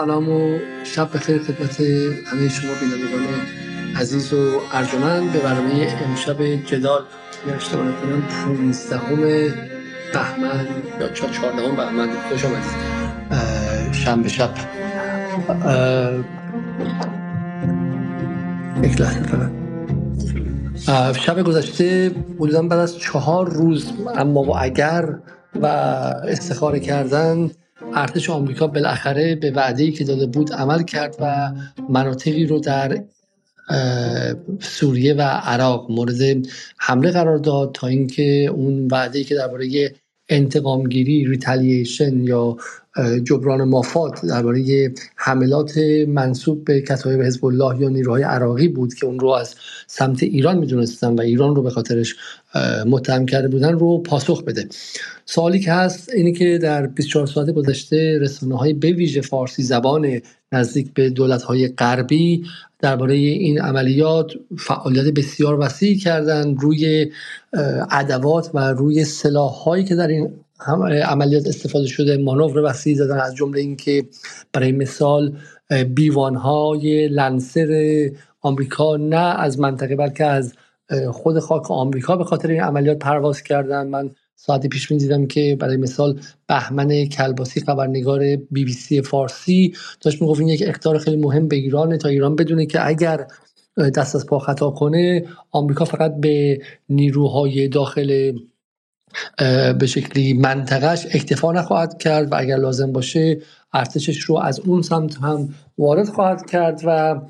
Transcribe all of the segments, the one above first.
سلام و شب بخیر خدمت همه شما بینندگان عزیز و ارجمند. به برنامه امشب جدال یا اشتباه نکنم 15 بهمن یا 14 بهمن. خوش آمدید. شنبه شب. یک لحظه فقط. شب گذشته حدودا بعد از چهار روز اما و اگر و استخاره کردن ارتش آمریکا بالاخره به وعده‌ای که داده بود عمل کرد و مناطقی رو در سوریه و عراق مورد حمله قرار داد تا اینکه اون وعده‌ای که درباره انتقامگیری ریتالییشن یا جبران مافات درباره حملات منصوب به کتایب حزب الله یا نیروهای عراقی بود که اون رو از سمت ایران می‌دونستن و ایران رو به خاطرش متهم کرده بودن رو پاسخ بده. سوالی که هست اینه که در 24 ساعت گذشته رسانه های به ویژه فارسی زبان نزدیک به دولت های غربی درباره این عملیات فعالیت بسیار وسیعی کردن روی ادوات و روی سلاح هایی که در این هم- عملیات استفاده شده مانور وسیعی دادن از جمله اینکه برای مثال بیوان های لنسر آمریکا نه از منطقه بلکه از خود خاک آمریکا به خاطر این عملیات پرواز کردن. من ساعتی پیش می دیدم که برای مثال بهمن کلباسی خبرنگار بی بی سی فارسی داشت می‌گفت این یک اختار خیلی مهم به ایرانه تا ایران بدونه که اگر دست از پا خطا کنه آمریکا فقط به نیروهای داخل به شکلی منطقهش اکتفا نخواهد کرد و اگر لازم باشه ارتشش رو از اون سمت هم وارد خواهد کرد و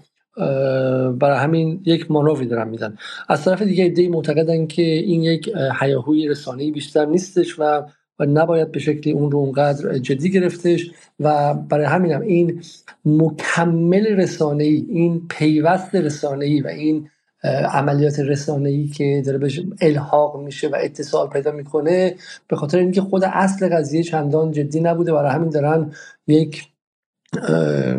برای همین یک مانوری دارن میدن. از طرف دیگه ایده معتقدن که این یک اه، هیاهوی رسانه‌ای بیشتر نیستش و و نباید به شکلی اون رو اونقدر جدی گرفتش و برای همین هم این مکمل رسانه‌ای این پیوست رسانه‌ای و این عملیات رسانه‌ای که داره بهش الحاق میشه و اتصال پیدا می‌کنه به خاطر اینکه خود اصل قضیه چندان جدی نبوده. برای همین دارن یک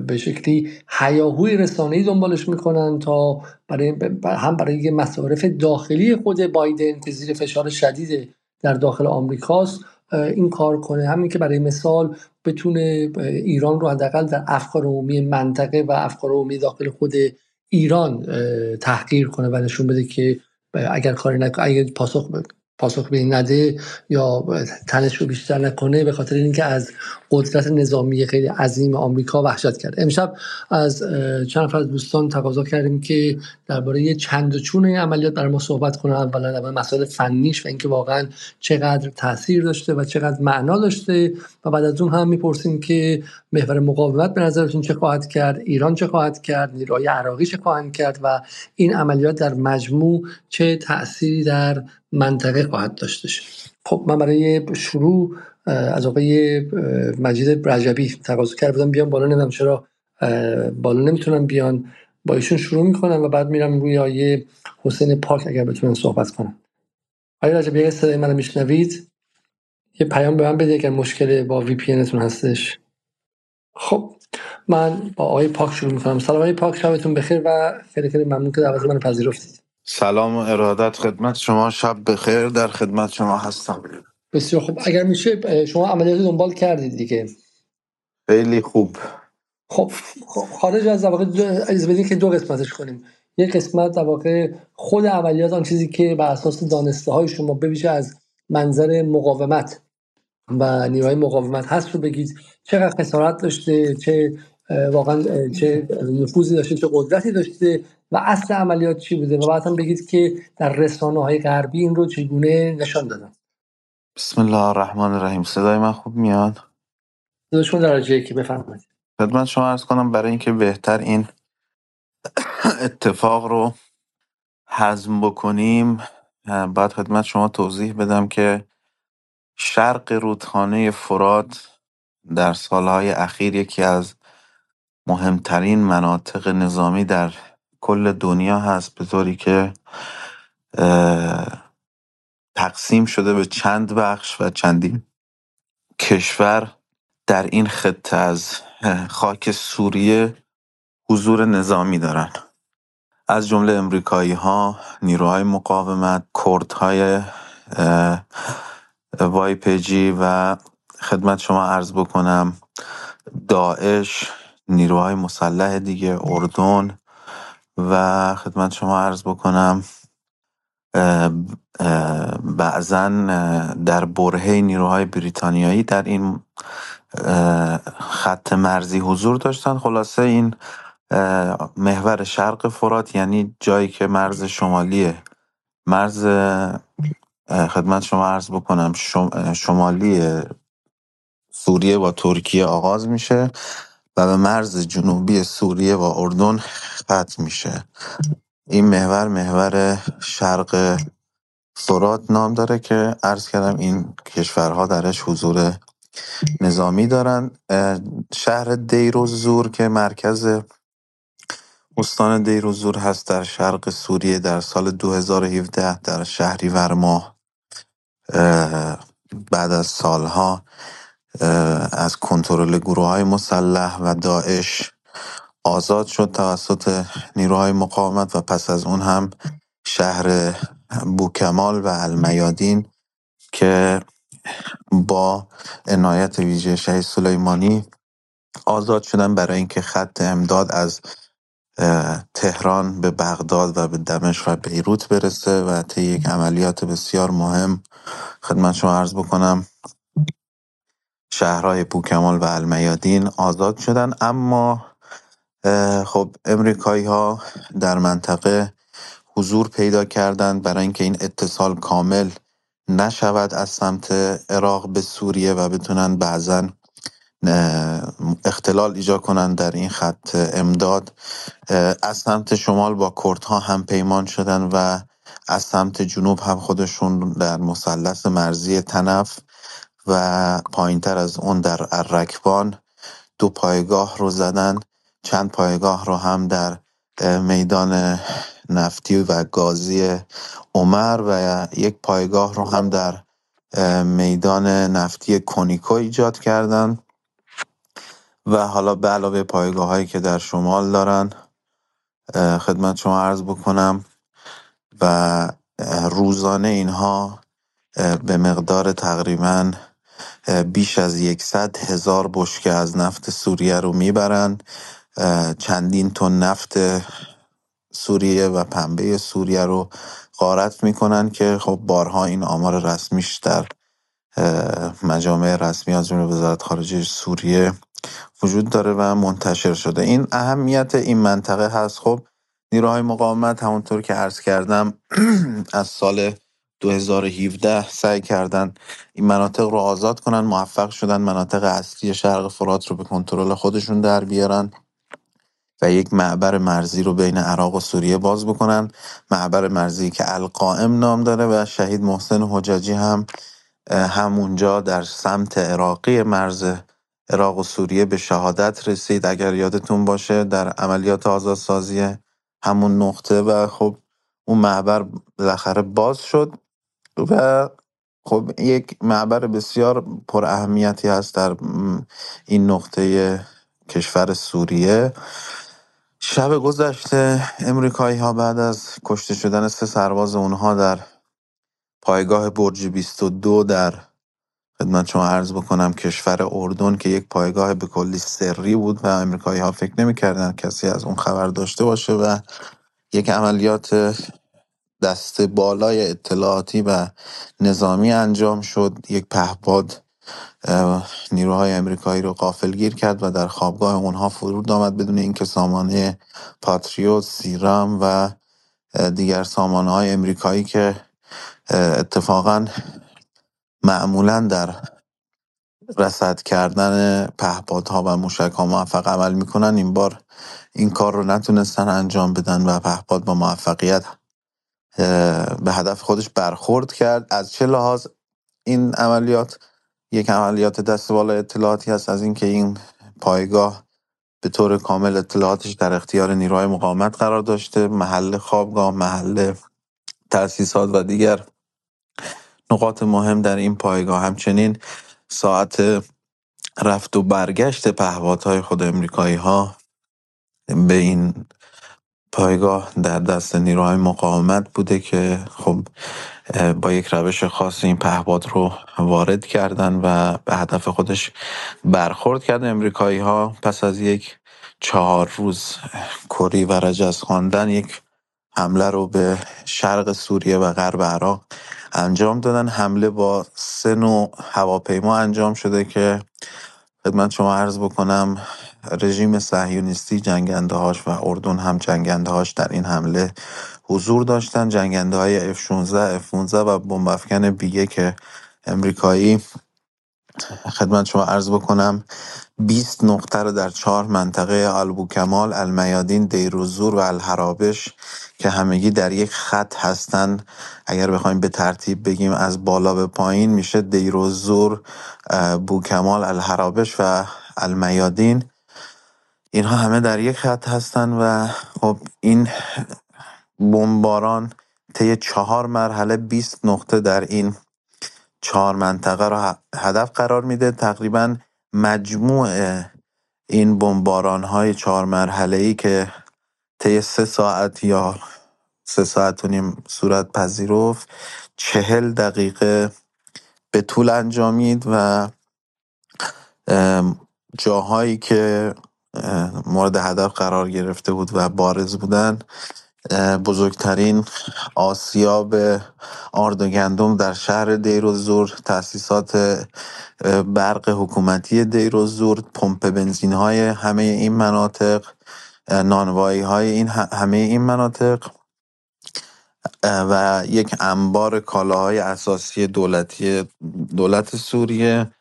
به شکلی هیاهوی رسانه‌ای دنبالش می‌کنن تا برای هم برای مصارف داخلی خود بایدن که زیر فشار شدید در داخل آمریکاست این کار کنه. همین که برای مثال بتونه ایران رو حداقل در افکار عمومی منطقه و افکار عمومی داخل خود ایران تحقیر کنه و نشون بده که اگر کاری نکنه اگر پاسخ پاسخ به نده یا تنش رو بیشتر نکنه به خاطر اینکه از قدرت نظامی خیلی عظیم آمریکا وحشت کرد. امشب از چند نفر از دوستان تقاضا کردیم که درباره چند و چون این عملیات برای ما صحبت کنن. اولا در مسائل فنیش و اینکه واقعا چقدر تاثیر داشته و چقدر معنا داشته و بعد از اون هم می‌پرسیم که محور مقاومت به نظرتون چه خواهد کرد ایران چه خواهد کرد نیروهای عراقی چه خواهند کرد و این عملیات در مجموع چه تأثیری در منطقه خواهد داشتش خب من برای شروع از آقای مجید رجبی تقاضا کرده بودم بیان بالا نمی‌دونم چرا بالا نمی‌تونم بیان. با ایشون شروع می‌کنم و بعد میرم روی آیه حسین پاک اگر بتونن صحبت کنم آقای رجبی اگه صدای منو میشنوید یه پیام به من بده اگر مشکل با وی پی تون هستش. خب من با آقای پاک شروع می‌کنم. سلام آقای پاک شبتون بخیر و خیلی خیلی ممنون که دعوت منو پذیرفتید. سلام ارادت خدمت شما شب بخیر در خدمت شما هستم. بسیار خب اگر میشه شما عملیات دنبال کردید دیگه. خیلی خوب. خب خب، خارج از واقع اجازه بدین که دو قسمتش کنیم. یک قسمت در واقع خود عملیات آن چیزی که بر اساس دانسته های شما بویژه از منظر مقاومت و نیروهای مقاومت هست رو بگید. چقدر خسارت داشته چه واقعا چه نفوذی داشته چه قدرتی داشته و اصل عملیات چی بوده؟ و بعد هم بگید که در رسانه های غربی این رو چگونه نشان دادن. بسم الله الرحمن الرحیم. صدای من خوب میاد؟ داداشون درجه که بفرمایید. خدمت شما ارز کنم برای اینکه بهتر این اتفاق رو هضم بکنیم اه، باید خدمت شما توضیح بدم که شرق رودخانه فرات در سالهای اخیر یکی از مهمترین مناطق نظامی در کل دنیا هست به طوری که اه، تقسیم شده به چند بخش و چندین کشور. در این خطه از خاک سوریه حضور نظامی دارن. از جمله امریکایی ها، نیروهای مقاومت، کردهای وایپجی و خدمت شما عرض بکنم داعش، نیروهای مسلح دیگه اردن و خدمت شما عرض بکنم بعضا در برهه نیروهای بریتانیایی در این خط مرزی حضور داشتن. خلاصه این محور شرق فرات یعنی جایی که مرز شمالی مرز خدمت شما عرض بکنم شمالی سوریه با ترکیه آغاز میشه و به مرز جنوبی سوریه و اردن ختم میشه. این محور محور شرق فرات نام داره که عرض کردم این کشورها درش حضور نظامی دارن. شهر دیر و زور که مرکز استان دیر و زور هست در شرق سوریه در سال 2017 در شهریور ماه. بعد از سالها از کنترل گروه های مسلح و داعش آزاد شد توسط نیروهای مقاومت و پس از اون هم شهر بوکمال و المیادین که با عنایت ویژه شهید سلیمانی آزاد شدن برای اینکه خط امداد از تهران به بغداد و به دمشق و بیروت برسه و طی یک عملیات بسیار مهم خدمت شما عرض بکنم شهرهای بوکمال و المیادین آزاد شدن. اما خب امریکایی ها در منطقه حضور پیدا کردند برای اینکه این اتصال کامل نشود از سمت عراق به سوریه و بتونن بعضا اختلال ایجاد کنند در این خط امداد. از سمت شمال با کردها هم پیمان شدن و از سمت جنوب هم خودشون در مثلث مرزی تنف و پایینتر از اون در الرکبان دو پایگاه رو زدن. چند پایگاه رو هم در میدان نفتی و گازی عمر و یک پایگاه رو هم در میدان نفتی کنیکو ایجاد کردند و حالا به علاوه پایگاه هایی که در شمال دارن خدمت شما عرض بکنم و روزانه اینها به مقدار تقریبا بیش از یکصد هزار بشکه از نفت سوریه رو می‌برن. چندین تن نفت سوریه و پنبه سوریه رو غارت می‌کنن که خب بارها این آمار رسمیش در مجامع رسمی از جمله وزارت خارجه سوریه وجود داره و منتشر شده. این اهمیت این منطقه هست. خب نیروهای مقاومت همونطور که عرض کردم از سال 2017 سعی کردن این مناطق رو آزاد کنن موفق شدن مناطق اصلی شرق فرات رو به کنترل خودشون در بیارن. و یک معبر مرزی رو بین عراق و سوریه باز بکنن. معبر مرزی که القائم نام داره و شهید محسن حجاجی هم همونجا در سمت عراقی مرز عراق و سوریه به شهادت رسید. اگر یادتون باشه در عملیات آزادسازی همون نقطه و خب اون معبر بالاخره باز شد و خب یک معبر بسیار پر اهمیتی هست در این نقطه کشور سوریه. شب گذشته امریکایی ها بعد از کشته شدن سه سرباز اونها در پایگاه برج 22 در خدمت شما عرض بکنم کشور اردن که یک پایگاه به کلی سری بود و امریکایی ها فکر نمی‌کردن کسی از اون خبر داشته باشه و یک عملیات دست بالای اطلاعاتی و نظامی انجام شد. یک پهپاد نیروهای امریکایی رو قافلگیر کرد و در خوابگاه اونها فرود آمد بدون اینکه سامانه پاتریوت سیرام و دیگر سامانه های امریکایی که اتفاقا معمولا در رسد کردن پهپادها و موشک ها موفق عمل می‌کنن این بار این کار رو نتونستن انجام بدن و پهپاد با موفقیت به هدف خودش برخورد کرد. از چه لحاظ این عملیات یک عملیات دست بالا اطلاعاتی هست از اینکه این پایگاه به طور کامل اطلاعاتش در اختیار نیروهای مقاومت قرار داشته محل خوابگاه محل تأسیسات و دیگر نقاط مهم در این پایگاه. همچنین ساعت رفت و برگشت پهپادهای خود امریکایی ها به این پایگاه در دست نیروهای مقاومت بوده که خب با یک روش خاص این پهپاد رو وارد کردن و به هدف خودش برخورد کردن امریکایی ها پس از یک چهار روز کری و رجز خواندن یک حمله رو به شرق سوریه و غرب عراق انجام دادن. حمله با سه نوع هواپیما انجام شده که خدمت شما عرض بکنم رژیم صهیونیستی جنگنده هاش و اردن هم جنگنده هاش در این حمله حضور داشتن. جنگنده های F-16, F-15 و بمب افکن بیگه که امریکایی. خدمت شما عرض بکنم 20 نقطه رو در چهار منطقه البوکمال، المیادین، دیروزور و الحرابش که همگی در یک خط هستند اگر بخوایم به ترتیب بگیم از بالا به پایین میشه دیروزور بوکمال الحرابش و المیادین. اینها همه در یک خط هستند و خب این بمباران طی چهار مرحله 20 نقطه در این چهار منطقه را هدف قرار میده. تقریبا مجموع این بمباران های چهار مرحله ای که طی سه ساعت یا سه ساعت و نیم صورت پذیرفت چهل دقیقه به طول انجامید و جاهایی که مورد هدف قرار گرفته بود و بارز بودن. بزرگترین آسیاب آرد و گندم در شهر دیروزور تاسیسات برق حکومتی دیروزور پمپ بنزین های همه این مناطق نانوایی های این همه این مناطق و یک انبار کالاهای اساسی دولتی دولت سوریه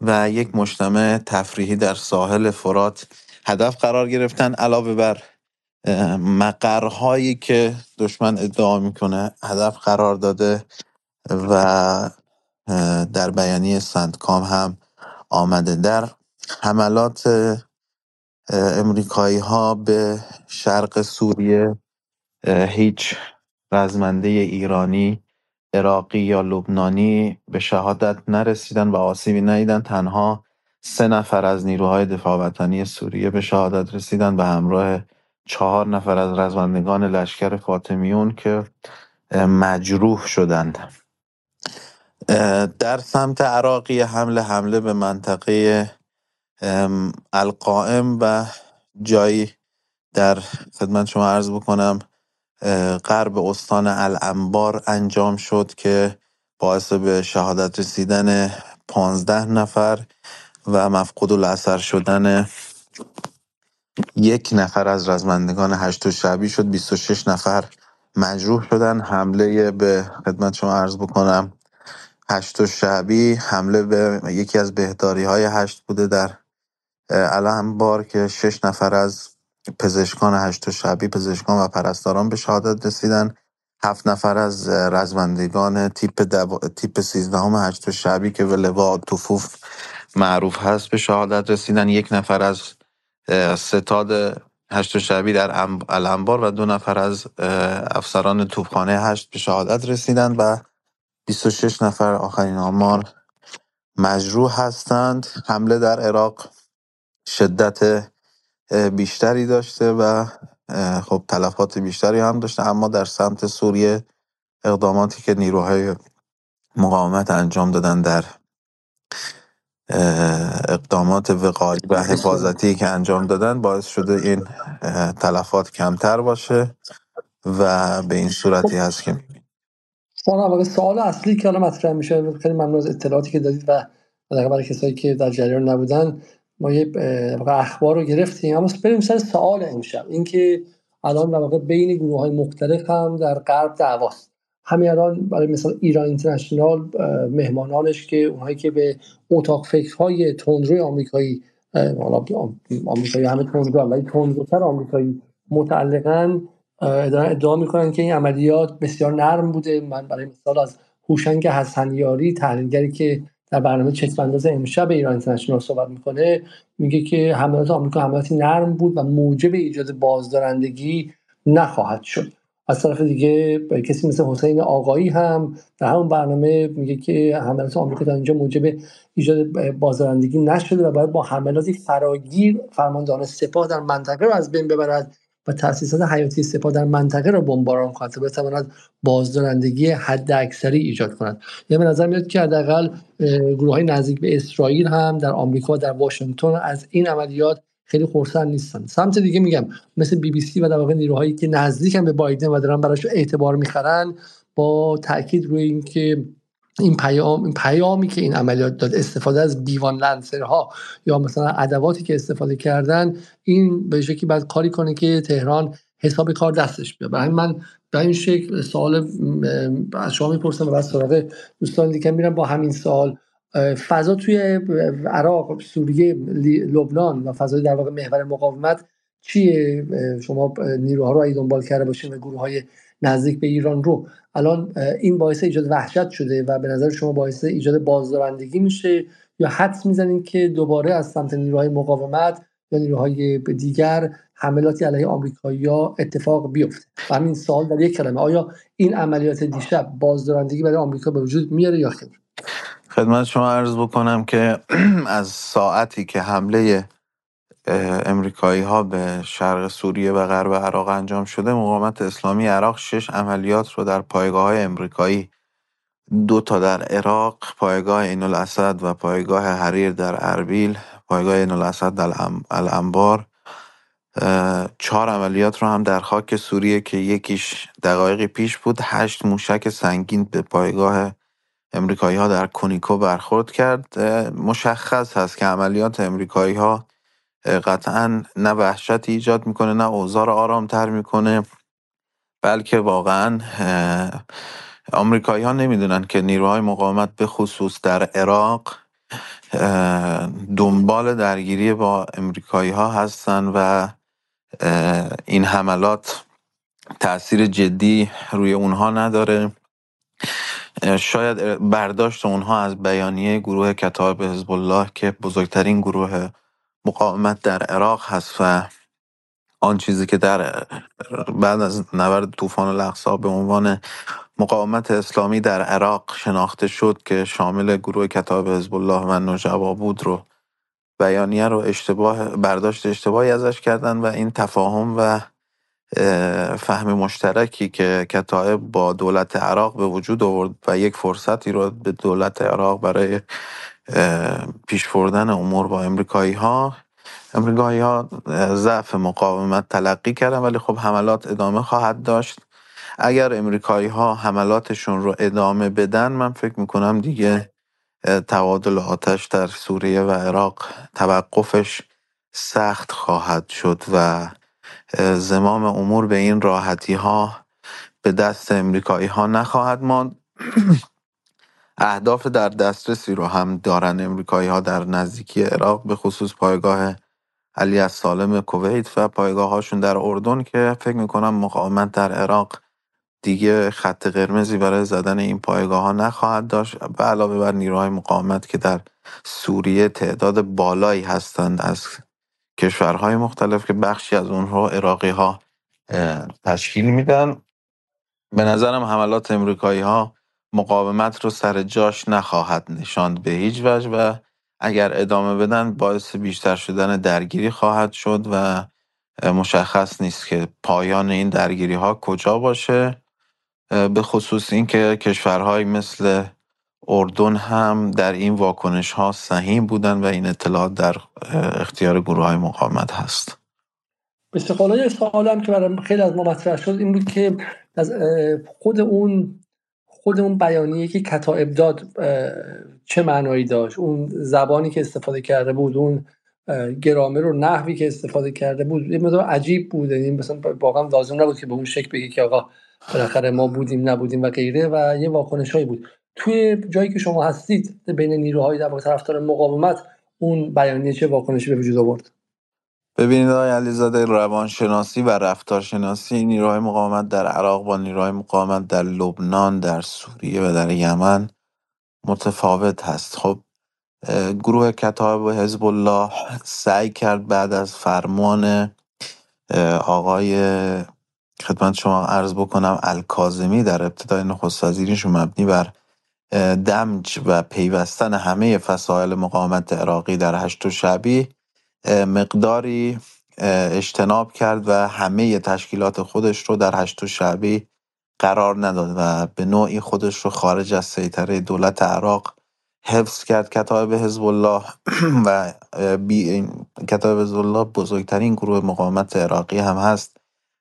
و یک مجتمع تفریحی در ساحل فرات. هدف قرار گرفتن علاوه بر مقرهایی که دشمن ادعا می‌کنه هدف قرار داده و در بیانیه سندکام هم آمده. در حملات امریکایی ها به شرق سوریه هیچ رزمنده ایرانی عراقی یا لبنانی به شهادت نرسیدن و آسیبی ندیدن. تنها سه نفر از نیروهای دفاع وطنی سوریه به شهادت رسیدن به همراه چهار نفر از رزمندگان لشکر فاطمیون که مجروح شدند. در سمت عراقی حمله حمله به منطقه القائم و جایی در خدمت شما عرض بکنم غرب استان الانبار انجام شد که باعث به شهادت رسیدن پانزده نفر و مفقود الاثر شدن یک نفر از رزمندگان هشت و شعبی شد. 26 نفر مجروح شدن. حمله به خدمت شما عرض بکنم. هشت و شعبی حمله به یکی از بهداری های هشت بوده در الان بار که شش نفر از پزشکان هشت و شعبی پزشکان و پرستاران به شهادت رسیدن. هفت نفر از رزمندگان تیپ, دو... تیپ سیزدهم هشت و شعبی که به لوا توفوف معروف هست به شهادت رسیدن. یک نفر از ستاد هشت و شعبی در الانبار و دو نفر از افسران توپخانه هشت به شهادت رسیدند و 26 نفر آخرین آمار مجروح هستند. حمله در عراق شدت بیشتری داشته و خب تلفات بیشتری هم داشته اما در سمت سوریه اقداماتی که نیروهای مقاومت انجام دادن در اقدامات وقایی و حفاظتی که انجام دادن باعث شده این تلفات کمتر باشه و به این صورتی هست که می‌بینیم. سوال اصلی که حالا مطرح میشه خیلی ممنون از اطلاعاتی که دادید و برای کسایی که در جریان نبودن ما یه اخبار رو گرفتیم. اما بریم سر سوال امشب اینکه الان در واقع بین گروه های مختلف هم در غرب دعواست. همین الان برای مثلا ایران اینترنشنال مهمانانش که اونهایی که به اتاق فکرهای تندروی آمریکایی آمریکایی همه تندرو ولی تندروتر آمریکایی متعلقا ادعا می‌کنن که این عملیات بسیار نرم بوده. من برای مثال از هوشنگ حسنیاری تحلیلگری که در برنامه چشمانداز امشب ایران اینترنشنال صحبت می‌کنه میگه که حملات آمریکا حملاتی نرم بود و موجب ایجاد بازدارندگی نخواهد شد. از طرف دیگه کسی مثل حسین آقایی هم در همون برنامه میگه که حملات آمریکا در اینجا موجب ایجاد بازدارندگی نشده و باید با حملاتی فراگیر فرماندهان سپاه در منطقه رو از بین ببرد و تاسیسات حیاتی سپاه در منطقه رو بمباران کند تا بتواند بازدارندگی حد اکثری ایجاد کند. یعنی به نظر میاد که حداقل گروه های نزدیک به اسرائیل هم در آمریکا در واشنگتن از این عملیات خیلی خرسند نیستن. سمت دیگه میگم مثل بی بی سی و در واقع نیروهایی که نزدیکن به بایدن و دارن براش اعتبار می‌خرن با تاکید روی اینکه این پیام این پیامی که این عملیات داد استفاده از دیوان لنسرها یا مثلا ادواتی که استفاده کردن این به شکلی باید کاری کنه که تهران حساب کار دستش بیاد. برای من به این شکل سوال از شما می‌پرسم و بعد سراغ دوستان دیگه میرم. با همین سوال فضا توی عراق سوریه لبنان و فضای در واقع محور مقاومت چیه؟ شما نیروها رو دنبال کرده باشین و گروه های نزدیک به ایران رو الان این باعث ایجاد وحشت شده و به نظر شما باعث ایجاد بازدارندگی میشه؟ یا حدس می‌زنین که دوباره از سمت نیروهای مقاومت یا نیروهای دیگر حملاتی علیه آمریکایی‌ها اتفاق بیفته؟ و همین سوال در یک کلمه آیا این عملیات دیشب بازدارندگی برای آمریکا به وجود میاره یا خیر خدمت شما عرض بکنم که از ساعتی که حمله امریکایی ها به شرق سوریه و غرب عراق انجام شده مقاومت اسلامی عراق شش عملیات رو در پایگاه های امریکایی دو تا در عراق پایگاه این الاسد و پایگاه حریر در اربیل پایگاه این الاسد در الانبار. چهار عملیات رو هم در خاک سوریه که یکیش دقایقی پیش بود هشت موشک سنگین به پایگاه امریکایی ها در کونیکو برخورد کرد مشخص هست که عملیات امریکایی ها قطعا نه وحشت ایجاد می‌کنه نه اوضاع آرامتر می‌کنه بلکه واقعا آمریکایی ها نمی‌دونن که نیروهای مقاومت به خصوص در عراق دنبال درگیری با امریکایی ها هستن و این حملات تاثیر جدی روی اونها نداره. شاید برداشت اونها از بیانیه گروه کتاب حزب الله که بزرگترین گروه مقاومت در عراق هست و آن چیزی که در بعد از نبرد طوفان الاقصا به عنوان مقاومت اسلامی در عراق شناخته شد که شامل گروه کتاب حزب الله و نجبا بود رو بیانیه رو اشتباه برداشت اشتباهی ازش کردن و این تفاهم و فهم مشترکی که کتایب با دولت عراق به وجود آورد و یک فرصتی رو به دولت عراق برای پیش بردن امور با امریکایی ها امریکایی ها ضعف مقاومت تلقی کردن ولی خب حملات ادامه خواهد داشت. اگر امریکایی ها حملاتشون رو ادامه بدن من فکر می‌کنم دیگه تبادل آتش در سوریه و عراق توقفش سخت خواهد شد و زمام امور به این راحتی ها به دست امریکایی ها نخواهد ماند. اهداف در دسترسی رو هم دارن امریکایی ها در نزدیکی عراق به خصوص پایگاه علی از سالم کویت و پایگاه هاشون در اردن که فکر می‌کنم مقاومت در عراق دیگه خط قرمزی برای زدن این پایگاه ها نخواهد داشت به علاوه بر نیروهای مقاومت که در سوریه تعداد بالایی هستند از کشورهای مختلف که بخشی از اونها عراقی ها تشکیل میدن. به نظرم حملات امریکایی ها مقاومت رو سر جاش نخواهد نشاند به هیچ وجه و اگر ادامه بدن باعث بیشتر شدن درگیری خواهد شد و مشخص نیست که پایان این درگیری ها کجا باشه. به خصوص اینکه کشورهایی مثل اردن هم در این واکنش ها سهیم بودن و این اطلاعات در اختیار گروه های مقاومت هست. به سوال هم که برای خیلی از ما مطرح شد این بود که از خود اون خود اون بیانیه که کتائب داد چه معنایی داشت اون زبانی که استفاده کرده بود اون گرامر و نحوی که استفاده کرده بود یه مدار عجیب بود. یعنی مثلا واقعا لازم نبود که به اون شکل بگی که آقا بالاخره ما بودیم نبودیم و غیره و یه واکنش هایی بود. توی جایی که شما هستید بین نیروهای در طرفدار مقاومت اون بیانیه چه واکنشی به وجود آورد؟ ببینید آقای علیزاده روانشناسی و رفتارشناسی نیروهای مقاومت در عراق با نیروهای مقاومت در لبنان در سوریه و در یمن متفاوت هست. خب گروه کتاب حزب الله سعی کرد بعد از فرمان آقای خدمت شما عرض بکنم الکازمی در ابتدای نخست وزیریشون مبنی بر دمج و پیوستن همه فسایل مقاومت عراقی در هشت و شبی مقداری اجتناب کرد و همه تشکیلات خودش رو در هشت و شعبی قرار نداد و به نوعی خودش رو خارج از سیطره دولت عراق حفظ کرد. کتاب حزب الله و بی کتاب حزب الله بزرگترین گروه مقاومت عراقی هم هست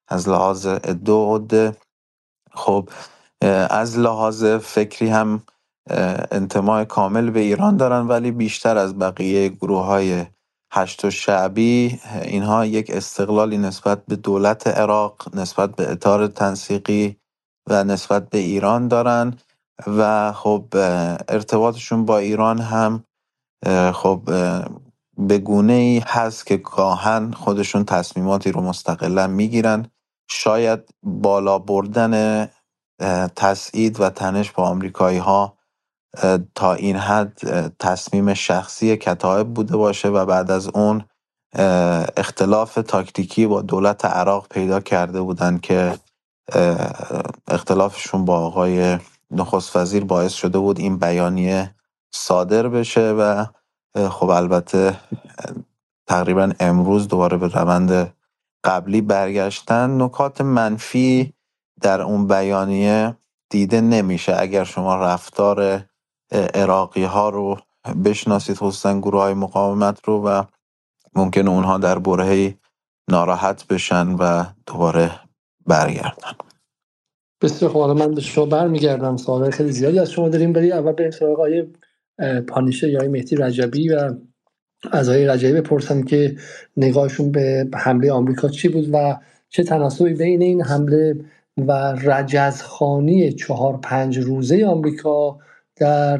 از لحاظ دو عده خب از لحاظ فکری هم انتماع کامل به ایران دارن ولی بیشتر از بقیه گروه های هشت و شعبی اینها یک استقلالی نسبت به دولت عراق نسبت به اطار تنسیقی و نسبت به ایران دارن و خب ارتباطشون با ایران هم خب به گونه ای هست که گاهن خودشون تصمیماتی رو مستقلا می‌گیرن. شاید بالا بردن تسعید و تنش با آمریکایی ها تا این حد تصمیم شخصی کتایب بوده باشه و بعد از اون اختلاف تاکتیکی با دولت عراق پیدا کرده بودن که اختلافشون با آقای نخست وزیر باعث شده بود این بیانیه صادر بشه و خب البته تقریبا امروز دوباره به روند قبلی برگشتن. نکات منفی در اون بیانیه دیده نمیشه. اگر شما رفتار عراقی ها رو بشناسید خصوصا گروه های مقاومت رو و ممکن اونها در برهی ناراحت بشن و دوباره برگردن. بسیار خب من به شما برمیگردم. سوال خیلی زیادی از شما داریم بریم اول به سراغ آقای پانیشه یا مهدی رجبی و از آقای رجبی بپرسم که نگاهشون به حمله آمریکا چی بود و چه تناسبی بین این حمله و رجزخانی چهار پنج روزه آمریکا در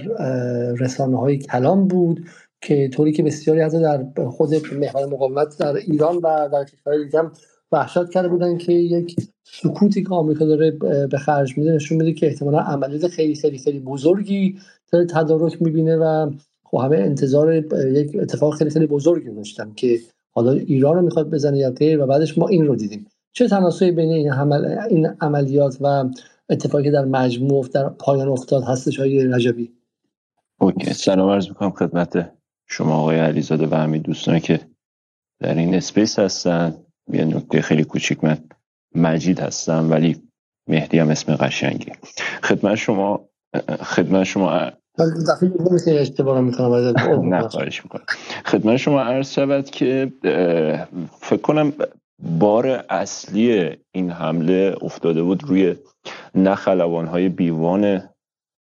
رسانه های کلام بود که طوری که بسیاری از در خود محور مقاومت در ایران و در کشورهای دیگه هم وحشت کرده بودن که یک سکوتی که آمریکا داره به خرج میده نشون میده که احتمالا عملیات خیلی خیلی خیلی بزرگی داره تدارک می‌بینه و خب همه انتظار یک اتفاق خیلی خیلی بزرگی داشتن که حالا ایران رو می‌خواد بزنه یا غیر و بعدش ما این رو دیدیم. چه تناسبی بین این, عمل، این عملیات و اتفاقی در مجموع در پایان افتاد هستش های رجبی اوکی سلام عرض می‌کنم خدمت شما آقای علیزاده و همین دوستانی که در این اسپیس هستن. یه نکته خیلی کوچیک من مجید هستم ولی مهدی هم اسم قشنگی خدمت شما خدمت شما نه خواهش می‌کنم. خدمت شما عرض شود که فکر کنم بار اصلی این حمله افتاده بود روی نخلوان های بیوان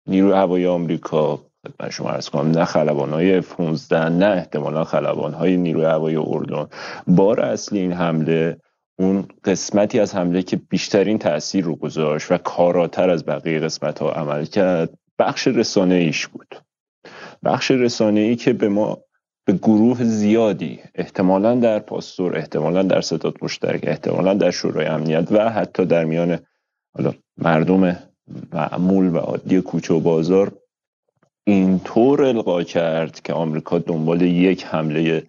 نیروی هوایی آمریکا. خدمت شما ارز کنم نه خلبان های 15 نه احتمالا خلبان های نیروی هوایی اردن. بار اصلی این حمله اون قسمتی از حمله که بیشترین تاثیر رو گذاشت و کاراتر از بقیه قسمت ها عمل کرد بخش رسانه ایش بود. بخش رسانه ای که به ما به گروه زیادی احتمالا در پاستور احتمالا در ستاد مشترک احتمالا در شورای امنیت و حتی در میان حالا مردم معمول و عادی کوچه و بازار اینطور القا کرد که آمریکا دنبال یک حمله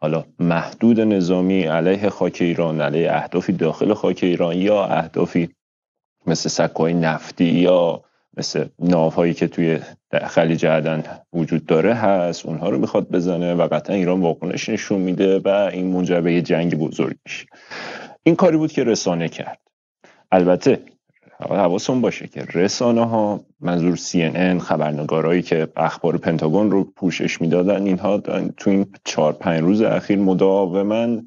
حالا محدود نظامی علیه خاک ایران علیه اهدافی داخل خاک ایران یا اهدافی مثل سکوهای نفتی یا مثل ناوهایی که توی خلیج عدن وجود داره هست اونها رو می‌خواد بزنه و قطعا ایران واکنش نشون میده و این منجر به یه جنگ بزرگ میشه. این کاری بود که رسانه کرد. البته حواسون باشه که رسانه ها منظور CNN خبرنگارایی که اخبار پنتاگون رو پوشش می‌دادن اینها تو این چهار پنج روز اخیر مداوما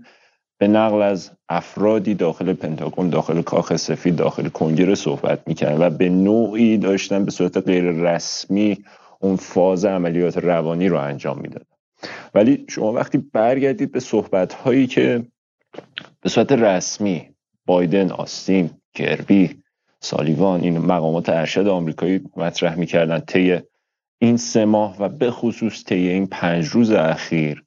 به نقل از افرادی داخل پنتاگون داخل کاخ سفید داخل کنگره صحبت می‌کردن و به نوعی داشتن به صورت غیر رسمی اون فاز عملیات روانی رو انجام می‌دادن. ولی شما وقتی برگردید به صحبت هایی که به صورت رسمی بایدن آستین کربی سالیوان این مقامات ارشد آمریکایی مطرح می‌کردن طی این سه ماه و به خصوص طی این پنج روز اخیر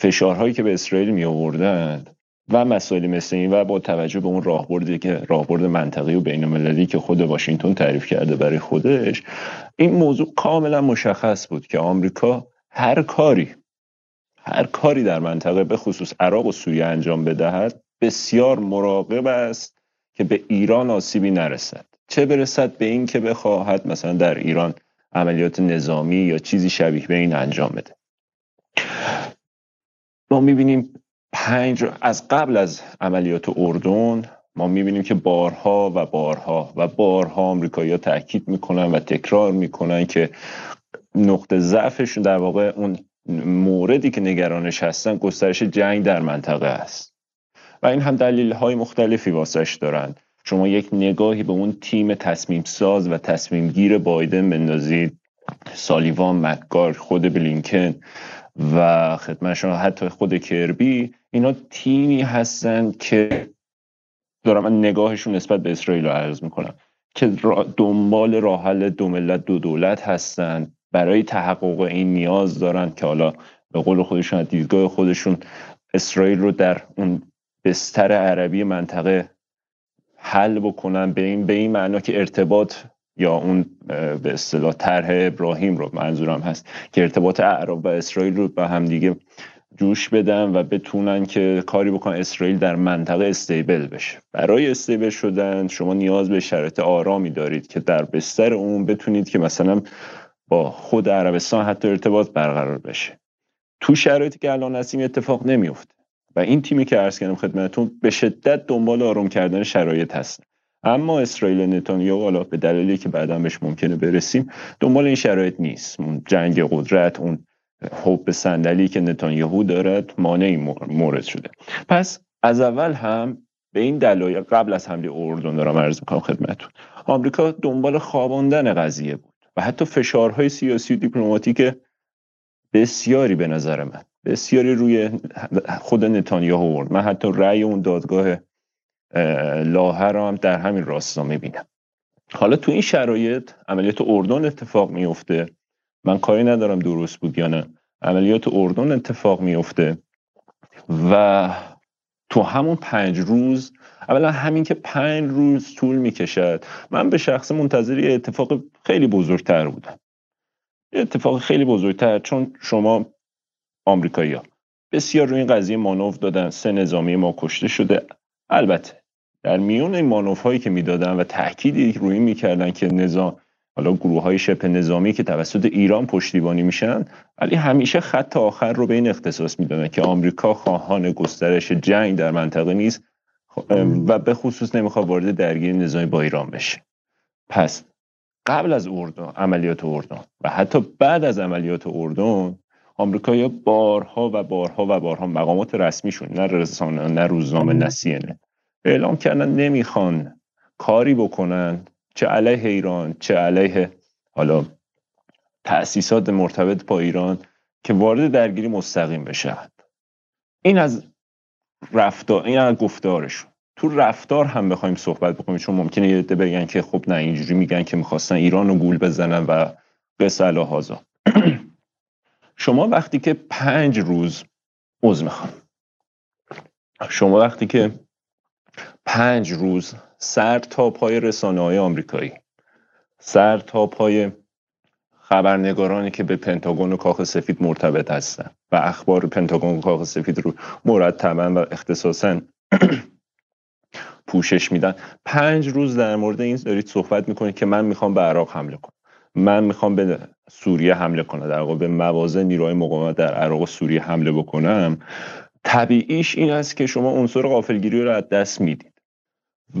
فشارهایی که به اسرائیل می آوردند و مسائلی مثل این و با توجه به اون راهبردی که راهبرد منطقی و بین المللی که خود واشنگتن تعریف کرده برای خودش این موضوع کاملا مشخص بود که آمریکا هر کاری هر کاری در منطقه به خصوص عراق و سوریه انجام بدهد بسیار مراقب است که به ایران آسیبی نرسد. چه برسد به این که بخواهد مثلا در ایران عملیات نظامی یا چیزی شبیه به این انجام بده. ما می‌بینیم پنج از قبل از عملیات اردن ما می‌بینیم که بارها و بارها و بارها آمریکایی‌ها تاکید می‌کنن و تکرار می‌کنن که نقطه ضعفشون در واقع اون موردی که نگرانش هستن گسترش جنگ در منطقه است. و این هم دلیل های مختلفی واسش دارند شما یک نگاهی به اون تیم تصمیم ساز و تصمیم گیر بایدن بندازید. سالیوان مکار خود بلینکن و خدمت شما حتی خود کربی اینا تیمی هستند که دارم من نگاهشون نسبت به اسرائیل رو عرض می‌کنم. که دنبال راه حل دو ملت دو دولت هستند برای تحقق این نیاز دارن که حالا به قول خودشون دیدگاه خودشون اسرائیل رو در اون بستر عربی منطقه حل بکنن. به این به این معنا که ارتباط یا اون به اصطلاح طرح ابراهیم رو منظورم هست که ارتباط اعراب و اسرائیل رو به هم دیگه جوش بدن و بتونن که کاری بکنن اسرائیل در منطقه استیبل بشه. برای استیبل شدن شما نیاز به شرایط آرامی دارید که در بستر اون بتونید که مثلا با خود عربستان حتی ارتباط برقرار بشه. تو شرایطی که الان هستیم اتفاق نمیفته و این تیمی که عرض کردم خدمتتون به شدت دنبال آروم کردن شرایط هست اما اسرائیل نتانیاهو حالا به دلیلی که بعدا بهش ممکنه برسیم دنبال این شرایط نیست. جنگ قدرت اون حب صندلی که نتانیاهو دارد مانعی مورد شده. پس از اول هم به این دلایل قبل از حمله اردن دارم عرض می‌کنم خدمتتون آمریکا دنبال خواباندن قضیه بود و حتی فشارهای سیاسی و دیپلماتیک بسیاری به نظر من بسیاری روی خود نتانیاهو آورد. من حتی رأی اون دادگاه لاهر رو هم در همین راستا می‌بینم. حالا تو این شرایط عملیات اردن اتفاق میفته من کاری ندارم درست بود یا نه. عملیات اردن اتفاق میفته و تو همون پنج روز اولا همین که پنج روز طول می‌کشد من به شخص منتظر یه اتفاق خیلی بزرگتر بودم. یه اتفاق خیلی بزرگتر چون شما آمریکایی ها بسیار روی این قضیه مانوف دادن سه نظامی ما کشته شده. البته. در میون این مانوف هایی که می‌دادن و تاکیدی روی می‌کردن که نظام حالا گروه های شبه نظامی که توسط ایران پشتیبانی میشن ولی همیشه خط آخر رو به این اختصاص می‌دادن که آمریکا خواهان گسترش جنگ در منطقه نیست و به خصوص نمی‌خواد وارد درگیری نظامی با ایران بشه. پس قبل از اردن عملیات اردن و حتی بعد از عملیات اردن آمریکا بارها و بارها و بارها مقامات رسمیشون نه رسانه نه روزنامه نه سینه اعلام کردن نمی‌خوان کاری بکنن چه علیه ایران چه علیه حالا تأسیسات مرتبط با ایران که وارد درگیری مستقیم بشه. این از رفتار این از گفتارشون. تو رفتار هم بخوایم صحبت بکنیم چون ممکنه یه بگن که خب نه اینجوری میگن که می‌خواستن ایران رو گول بزنن و قصه الهازا شما وقتی که پنج روز عوض می‌خوام شما وقتی که پنج روز سر تا پای رسانه های آمریکایی سر تا پای خبرنگارانی که به پنتاگون و کاخ سفید مرتبط هستن و اخبار پنتاگون و کاخ سفید رو مرتبا و اختصاصا پوشش میدن پنج روز در مورد این دارید صحبت می‌کنید که من می‌خوام به عراق حمله کنم. من می‌خوام به سوریه حمله کنم. در واقع به موازه نیروهای مقاومت در عراق و سوریه حمله بکنم. طبیعیش این است که شما عنصر غافلگیری رو از دست می‌دید.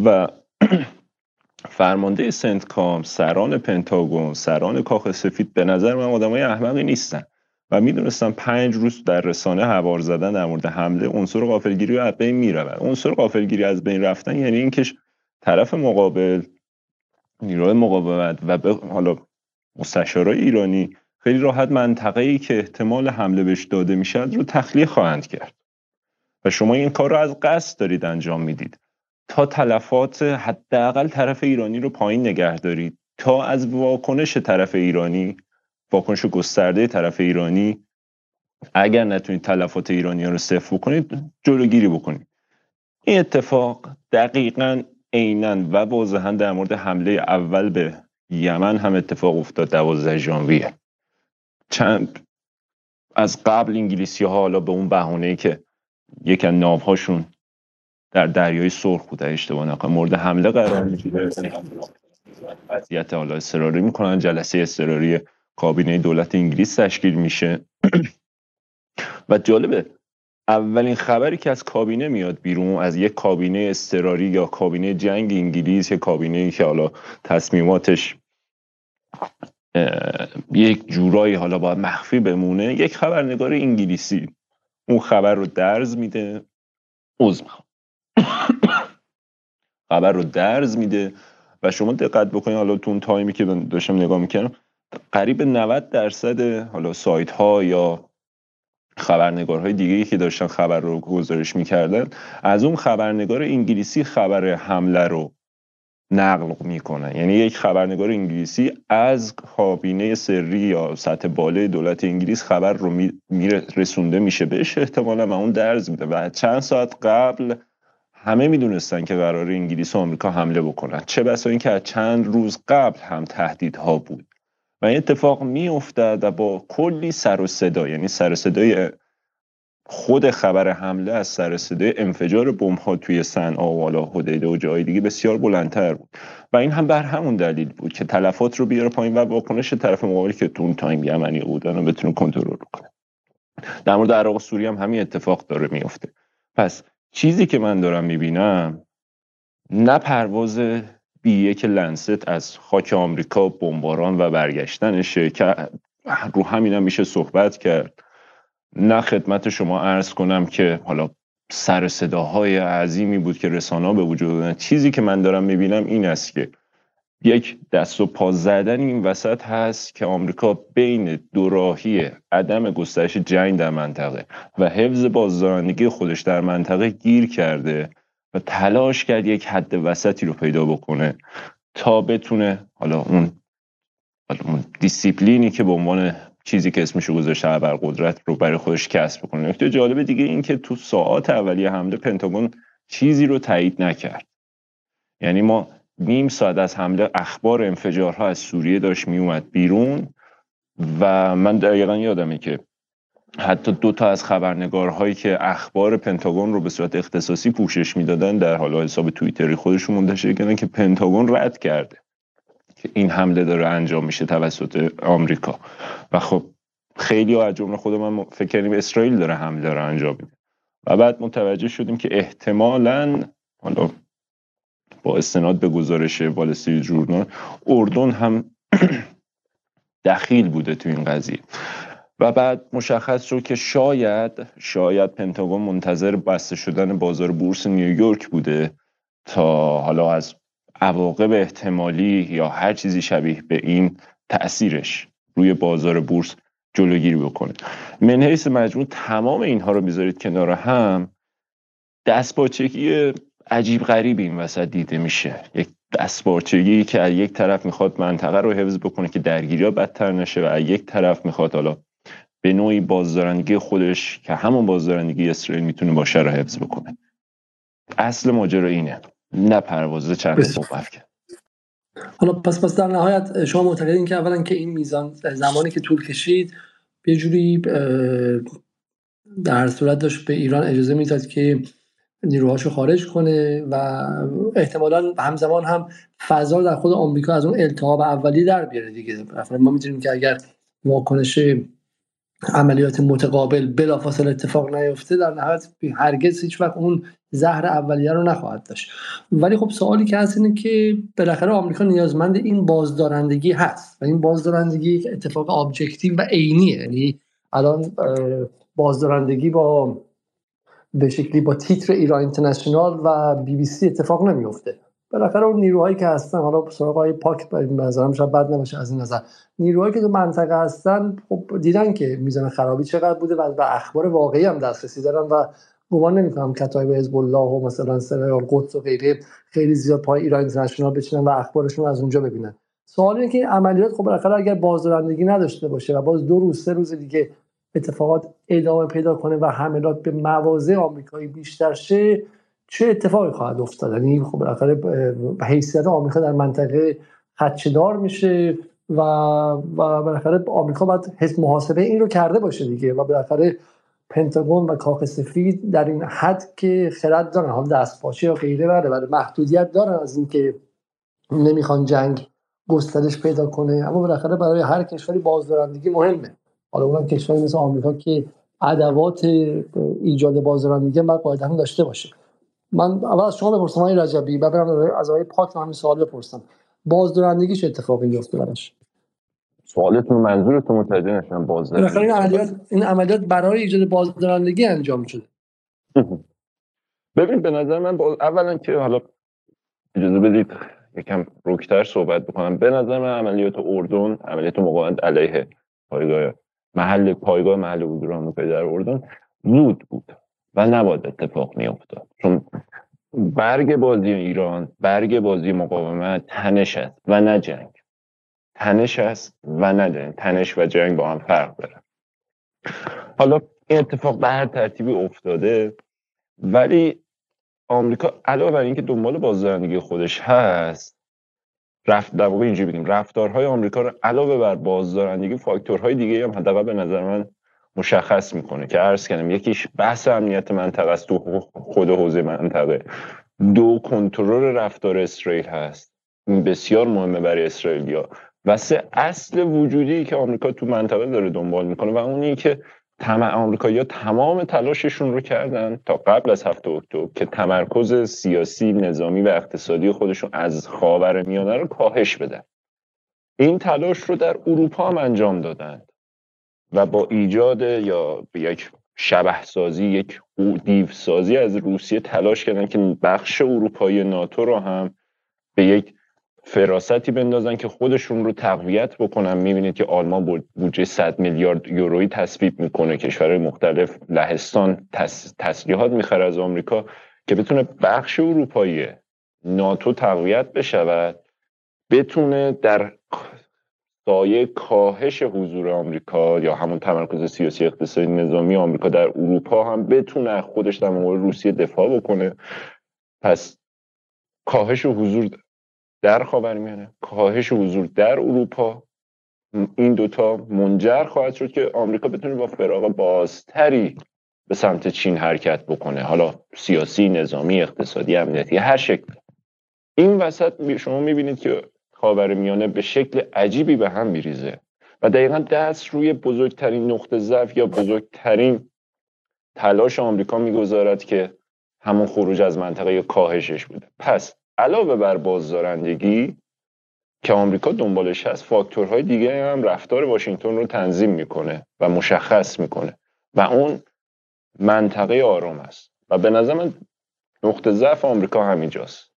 و فرمانده سنتکام سران پنتاگون سران کاخ سفید به نظر من آدمای احمقی نیستن. و می‌دونستم پنج روز در رسانه هوار زدن در مورد حمله عنصر غافلگیری رو از بین می‌رود. عنصر غافلگیری از بین رفتن یعنی اینکه طرف مقابل نیروی مقاومت و حالا مستشارای ایرانی خیلی راحت منطقه ای که احتمال حمله بهش داده می‌شد رو تخلیه خواهند کرد. و شما این کار رو از قصد دارید انجام می‌دید. تا تلفات حداقل طرف ایرانی رو پایین نگه دارید. تا از واکنش طرف ایرانی واکنش گسترده طرف ایرانی اگر نتونید تلفات ایرانی رو صفر بکنید جلوگیری بکنید. این اتفاق دقیقا عینا و واضحا در مورد حمله اول به یمن هم اتفاق افتاد دوازده ژانویه. چند از قبل انگلیسی ها حالا به اون بهونه ای که یک از ناوهاشون در دریای سرخ بوده اشتباه نکنم مورد حمله قرار می‌گیره. وضعیت حالا اضطراری می‌کنن جلسه اضطراری کابینه دولت انگلیس تشکیل میشه. و جالبه اولین خبری که از کابینه میاد بیرون از یک کابینه اضطراری یا کابینه جنگ انگلیس یا کابینه ای که حالا تصمیماتش یک جورایی حالا باید مخفی بمونه یک خبرنگار انگلیسی اون خبر رو درز میده می‌خوام. خبر رو درز میده و شما دقت بکنید حالا تو اون تایمی که داشتم نگاه می‌کردم قریب 90 درصد حالا سایت ها یا خبرنگارهای دیگه که داشتن خبر رو گزارش می‌کردن از اون خبرنگار انگلیسی خبر حمله رو نقل می‌کنن یعنی یک خبرنگار انگلیسی از کابینه سری یا سطح بالای دولت انگلیس خبر رو میرسونده رسونده میشه. بهش احتمالا و اون درز میده. و چند ساعت قبل همه می‌دونستن که قرار انگلیس و آمریکا حمله بکنن. چه بسا اینکه از چند روز قبل هم تهدیدها بود. و این اتفاق میافتد و با کلی سر و صدا یعنی سر و صدای خود خبر حمله از سر صدای انفجار بمب ها توی صنعا و حالا و جای دیگه بسیار بلندتر بود. و این هم بر همون دلیل بود که تلفات رو بیاره پایین و واکنش طرف مقابلی که تو تایم یمنی بودن رو بتونه کنترل کنه در مورد عراق و سوریه هم همین اتفاق داره میفته پس چیزی که من دارم می‌بینم نه پرواز بی یک لنسر از خاک آمریکا بمباران و برگشتنشه که رو همینم میشه صحبت کرد. نه خدمت شما عرض کنم که حالا سر صداهای عظیمی بود که رسانه به وجود دادن چیزی که من دارم می‌بینم این است که یک دست و پا زدن این وسط هست که آمریکا بین دوراهی عدم گسترش جنگ در منطقه و حفظ بازدارندگی خودش در منطقه گیر کرده و تلاش کرد یک حد وسطی رو پیدا بکنه تا بتونه حالا اون حالا اون دیسیپلینی که به عنوان چیزی که اسمشو گذاشته قدرت رو برای خودش کسب بکنه نکته جالب دیگه این که تو ساعات اولیه حمله پنتاگون چیزی رو تایید نکرد. یعنی ما نیم ساعت از حمله اخبار انفجارها از سوریه داشت میومد بیرون و من دقیقا یادمه که حتی دو تا از خبرنگارهایی که اخبار پنتاگون رو به صورت اختصاصی پوشش می‌دادن در حالا حساب توییتری خودشون منتشر کردن که پنتاگون رد کرده. که این حمله داره انجام میشه توسط آمریکا. و خب خیلی از جمله خود من فکر کردیم اسرائیل داره حمله داره انجام میده. و بعد متوجه شدیم که احتمالا حالا با استناد به گزارش وال جورنال اردن هم دخیل بوده تو این قضیه. و بعد مشخص شد که شاید شاید پنتاگون منتظر بسته شدن بازار بورس نیویورک بوده تا حالا از عواقب احتمالی یا هر چیزی شبیه به این تاثیرش روی بازار بورس جلوگیری بکنه. من حیث مجموع تمام اینها رو می‌ذارید کنار هم. دستپاچگی عجیب غریب این وسط دیده میشه. یک دستپاچگی که از یک طرف می‌خواد منطقه رو حفظ بکنه که درگیری ها بدتر نشه و از یک طرف می‌خواد حالا به نوعی بازدارندگی خودش که همون بازدارندگی اسرائیل می‌تونه باشه رو حفظ بکنه. اصل ماجرا اینه. نه پروازه چند صحبت کرد. حالا پس پس در نهایت شما معتقدین که اولا که این میزان زمانی که طول کشید یه جوری در صورت داشت به ایران اجازه می‌داد که نیروهاشو خارج کنه و احتمالا همزمان هم فضا در خود آمریکا از اون التهاب اولی در بیاره دیگه. ما می‌دونیم که اگر واکنش عملیات متقابل بلافاصله اتفاق نیفته در نهایت هرگز هیچ وقت اون زهر اولیه رو نخواهد داشت. ولی خب سوالی که هست اینه که بالاخره آمریکا نیازمند این بازدارندگی هست و این بازدارندگی اتفاق objective و عینیه. یعنی الان بازدارندگی با به شکلی با تیتر ایران اینترنشنال و بی بی سی اتفاق نمیفته بالاخره اون نیروهایی که هستن حالا سراغ های پاک به نظرم شاید بد نباشه از این نظر. نیروهایی که تو منطقه هستن خب دیدن که میزان خرابی چقدر بوده و به اخبار واقعی هم دسترسی دارن و گمان نمی‌کنم کتایب حزب الله و مثلا سرای قدس و غیره خیلی زیاد پای ایران اینترنشنال بچینن و اخبارشون از اونجا ببینن. سوال اینه که عملیات خب بالاخره اگر بازدارندگی نداشته باشه و باز دو روز سه روز دیگه اتفاقات ادامه پیدا کنه و حملات به مواضع آمریکایی بیشتر شه چه اتفاقی خواهد افتاد؟ یعنی خب بالاخره حیثیت آمریکا در منطقه خدشدار میشه و و بالاخره آمریکا باید حس محاسبه این رو کرده باشه دیگه و بالاخره پنتاگون و کاخ سفید در این حد که خرد دارن. حال دستپاچه یا غیره بره ولی محدودیت دارن از اینکه نمی‌خوان جنگ گسترش پیدا کنه. اما بالاخره برای هر کشوری بازدارندگی مهمه. حالا اونم کشوری مثل آمریکا که ادوات ایجاد بازدارندگی باید قاعدتا داشته باشه. من اول از شما بپرسم آقای رجبی و برم از آقای پاک همین سوال بپرسم. بازدارندگی چه اتفاقی میفته براش؟ سوالتون منظورتون متوجه نشدم بازدارندگی. این عملیات این عملیات برای ایجاد بازدارندگی انجام شده. ببین به نظر من با... اولا که حالا اجازه بدید یکم روکتر صحبت بکنم. به نظر من عملیات اردن عملیات مقاومت علیه پایگاه محل پایگاه محل حضور آمریکایی در اردن زود بود. و نباید اتفاق می افتاد چون برگ بازی ایران برگ بازی مقاومت تنش است و نه جنگ. تنش است و نه جنگ. تنش و جنگ با هم فرق داره. حالا این اتفاق به هر ترتیبی افتاده ولی آمریکا علاوه بر اینکه دنبال بازدارندگی خودش هست رفت در واقع اینجوری بگیم رفتارهای آمریکا رو علاوه بر بازدارندگی فاکتورهای دیگه هم حداقل به نظر من مشخص می‌کنه که عرض کردم یکیش بحث امنیت منطقه است. تو خود حوزه منطقه. دو کنترل رفتار اسرائیل هست. این بسیار مهمه برای اسرائیلیا. و سه اصل وجودی که آمریکا تو منطقه داره دنبال می‌کنه و اون که تم آمریکایی‌ها تمام تلاششون رو کردن تا قبل از هفته اکتبر که تمرکز سیاسی نظامی و اقتصادی خودشون از خاور میانه رو کاهش بدن. این تلاش رو در اروپا هم انجام دادند و با ایجاد یا یک شبه سازی یک دیو سازی از روسیه تلاش کردن که بخش اروپایی ناتو رو هم به یک فراستی بندازن که خودشون رو تقویت بکنن. می‌بینید که آلمان بودجه 100 میلیارد یورویی تصویب می‌کنه. کشورهای مختلف لهستان تسلیحات می‌خره از آمریکا که بتونه بخش اروپایی ناتو تقویت بشود بتونه در سایه کاهش حضور آمریکا یا همون تمرکز سیاسی اقتصادی نظامی آمریکا در اروپا هم بتونه خودش در مورد روسیه دفاع بکنه. پس کاهش حضور در خاورمیانه کاهش حضور در اروپا این دوتا منجر خواهد شد که آمریکا بتونه با فراغ بازتری به سمت چین حرکت بکنه. حالا سیاسی نظامی اقتصادی امنیتی هر شکل. این وسط شما می‌بینید که خاورمیانه به شکل عجیبی به هم میریزه. و دقیقا دست روی بزرگترین نقطه ضعف یا بزرگترین تلاش آمریکا می‌گذارد که همون خروج از منطقه یا کاهشش بوده. پس علاوه بر بازدارندگی که آمریکا دنبالش هست فاکتورهای دیگه هم رفتار واشنگتن رو تنظیم می‌کنه و مشخص می‌کنه. و اون منطقه آرام است. و به نظر من نقطه ضعف آمریکا همینجاست.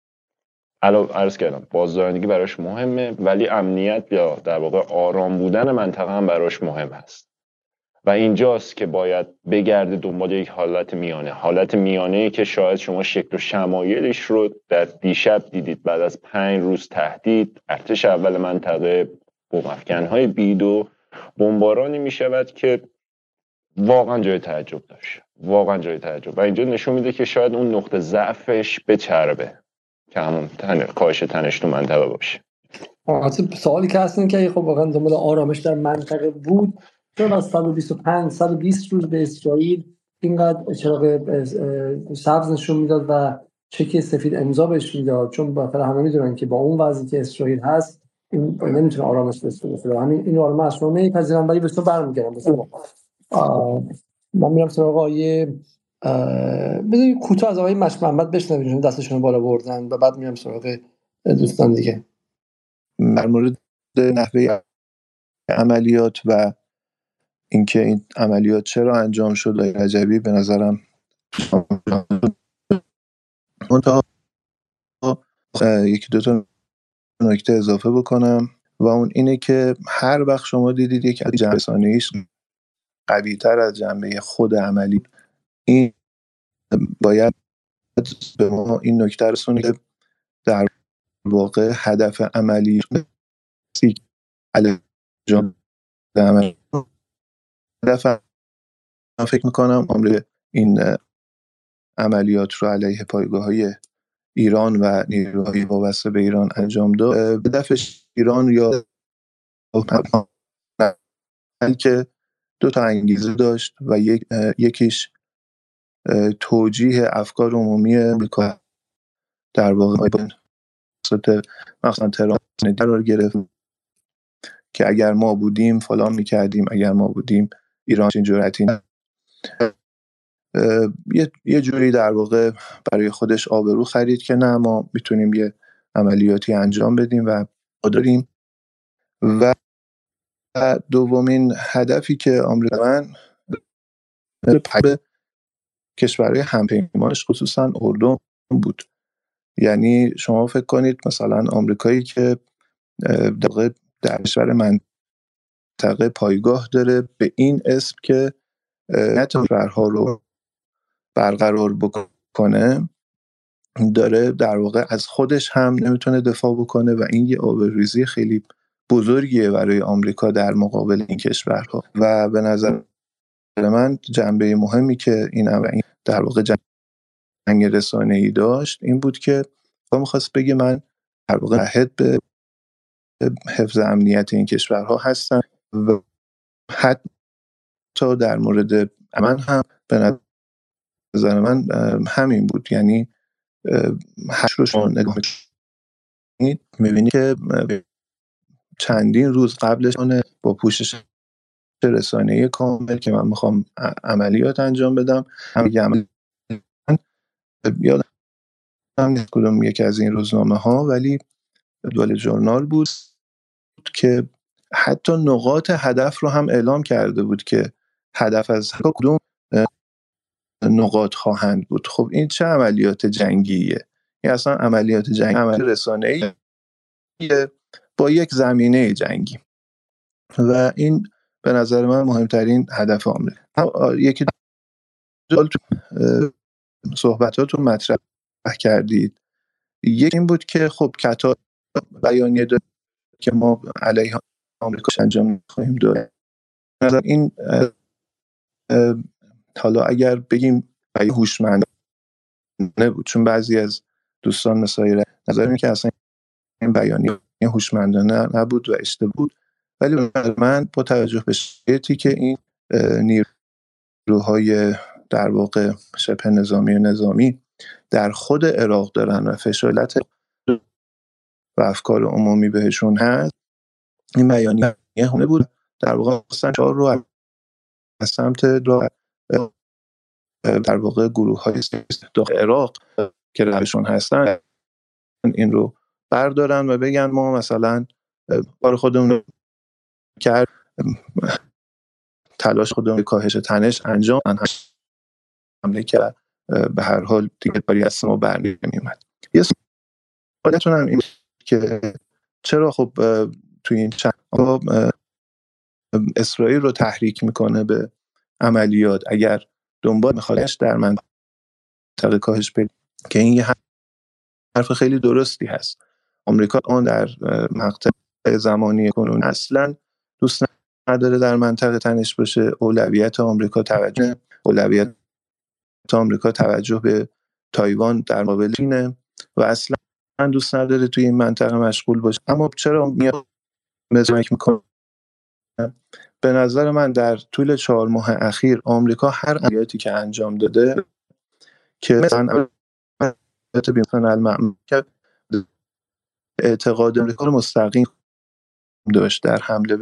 ارز کردم بازدارندگی براش مهمه ولی امنیت یا در واقع آرام بودن منطقه هم براش مهم است و اینجاست که باید بگرده دنبال یک حالت میانه. حالت میانه که شاید شما شکل و شمایلش رو در دیشب دیدید بعد از پنج روز تهدید ارتش اول منطقه بومفکن های بیدو بمبارانی می شود که واقعا جای تعجب داشت. واقعا جای تعجب. و اینجا نشون میده که شاید اون نقطه ضعفش بچربه که همون تن... کاهش تنش تو منطقه باشه. سوالی که هست که خب واقعا دنبال آرامش در منطقه بود. چون از 125 120 روز به اسرائیل اینقدر چراغ سبز نشون می‌داد و چک سفید امضا بهش می‌داد؟ چون بالاخره همه می‌دونن که با اون وضعی که اسرائیل هست این نمی‌تونه آرامش داشته باشه. همین این آرامش اصلا نمیپذیرم ولی به تو برمیگردم من میرم سراغ آقای بذارید کوتاه از آقای مش محمد بشنوید دستشون بالا بردن و بعد میرم سراغ دوستان دیگه. در مورد نحوه عملیات و اینکه این عملیات چرا انجام شد و رجبی به نظرم منتها یکی دو تا نکته اضافه بکنم و اون اینه که هر وقت شما دیدید یک جنبه قوی تر از جنبه خود عملی این باید به ما این نکته رسونه که در واقع هدف عملی عملی دفعه فکر می‌کنم عمر این عملیات رو علیه پایگاه های ایران و نیروهای وابسته به ایران انجام داد. به دفعه ایران یا که دو تا انگیزه داشت و یک، یکیش توجیه افکار عمومی امریکا در واقع مثلا تهران قرار گرفت که اگر ما بودیم فلان می‌کردیم اگر ما بودیم ایران این جورتی یه،, یه جوری در واقع برای خودش آبرو خرید که نه ما می‌تونیم یه عملیاتی انجام بدیم و داریم. و دومین هدفی که آمریکا من کشورهای همپیمانش خصوصا اردن بود. یعنی شما فکر کنید مثلا آمریکایی که در کشور منطقه پایگاه داره به این اسم که کشورها رو برقرار بکنه داره در واقع از خودش هم نمی‌تونه دفاع بکنه و این یه آبروریزی خیلی بزرگیه برای آمریکا در مقابل این کشورها. و به نظر من جنبه مهمی که این در واقع جنگ رسانه ای داشت این بود که می‌خواست بگه من در واقع عهد به حفظ امنیت این کشورها هستم و حتی در مورد من هم به نظر من همین بود. یعنی هشت رو شما نگاه می‌بینی که چندین روز قبلش با پوشش رسانه کامل که من می‌خوام عملیات انجام بدم. هم یادم هم کدوم یکی از این روزنامه ها ولی دول جورنال بود که حتی نقاط هدف رو هم اعلام کرده بود که هدف از کدوم نقاط خواهند بود. خب این چه عملیات جنگیه؟ این اصلا عملیات جنگی عمل رسانه با یک زمینه جنگی. و این به نظر من مهمترین هدف آمریکا یکی دو صحبتاتون مطرح کردید. یکی این بود که خب کتا بیانیه داره که ما علیه آمریکا انجام خواهیم داد. این حالا اگر بگیم هوشمند نبود چون بعضی از دوستان مسایره نظر که اصلا این بیانیه هوشمندانه نبود و اشتباه بود. ولی من با توجه به شرطی که این نیروهای در واقع شبه نظامی و نظامی در خود عراق دارن و فشالت و افکار عمومی بهشون هست این بیانیه همه بود. در واقع چهار رو از سمت در واقع گروه های داخل عراق که روشون هستن این رو بردارن و بگن ما مثلا کار خودمون کرد. تلاش خودمون کاهش تنش انجام حمله کرد. به هر حال دیگه کاری از ما برنمیومد یه سوالتون هم این که چرا خب توی این چند اسرائیل رو تحریک می‌کنه به عملیات؟ اگر دنبال میخوادش در منطقه کاهش پیدا که این یه حرف خیلی درستی هست. آمریکا آن در مقطع زمانی کنون اصلا دوست نداره در منطقه تنش باشه. اولویت آمریکا توجه اولویت آمریکا توجه به تایوان در مقابل چینه و اصلا دوست نداره توی این منطقه مشغول باشه. اما چرا میاد مزمک می‌کنه؟ به نظر من در طول چهار ماه اخیر آمریکا هر عملیاتی که انجام داده که مثلا اعتقاد آمریکا رو مستقیم داشت در حمله.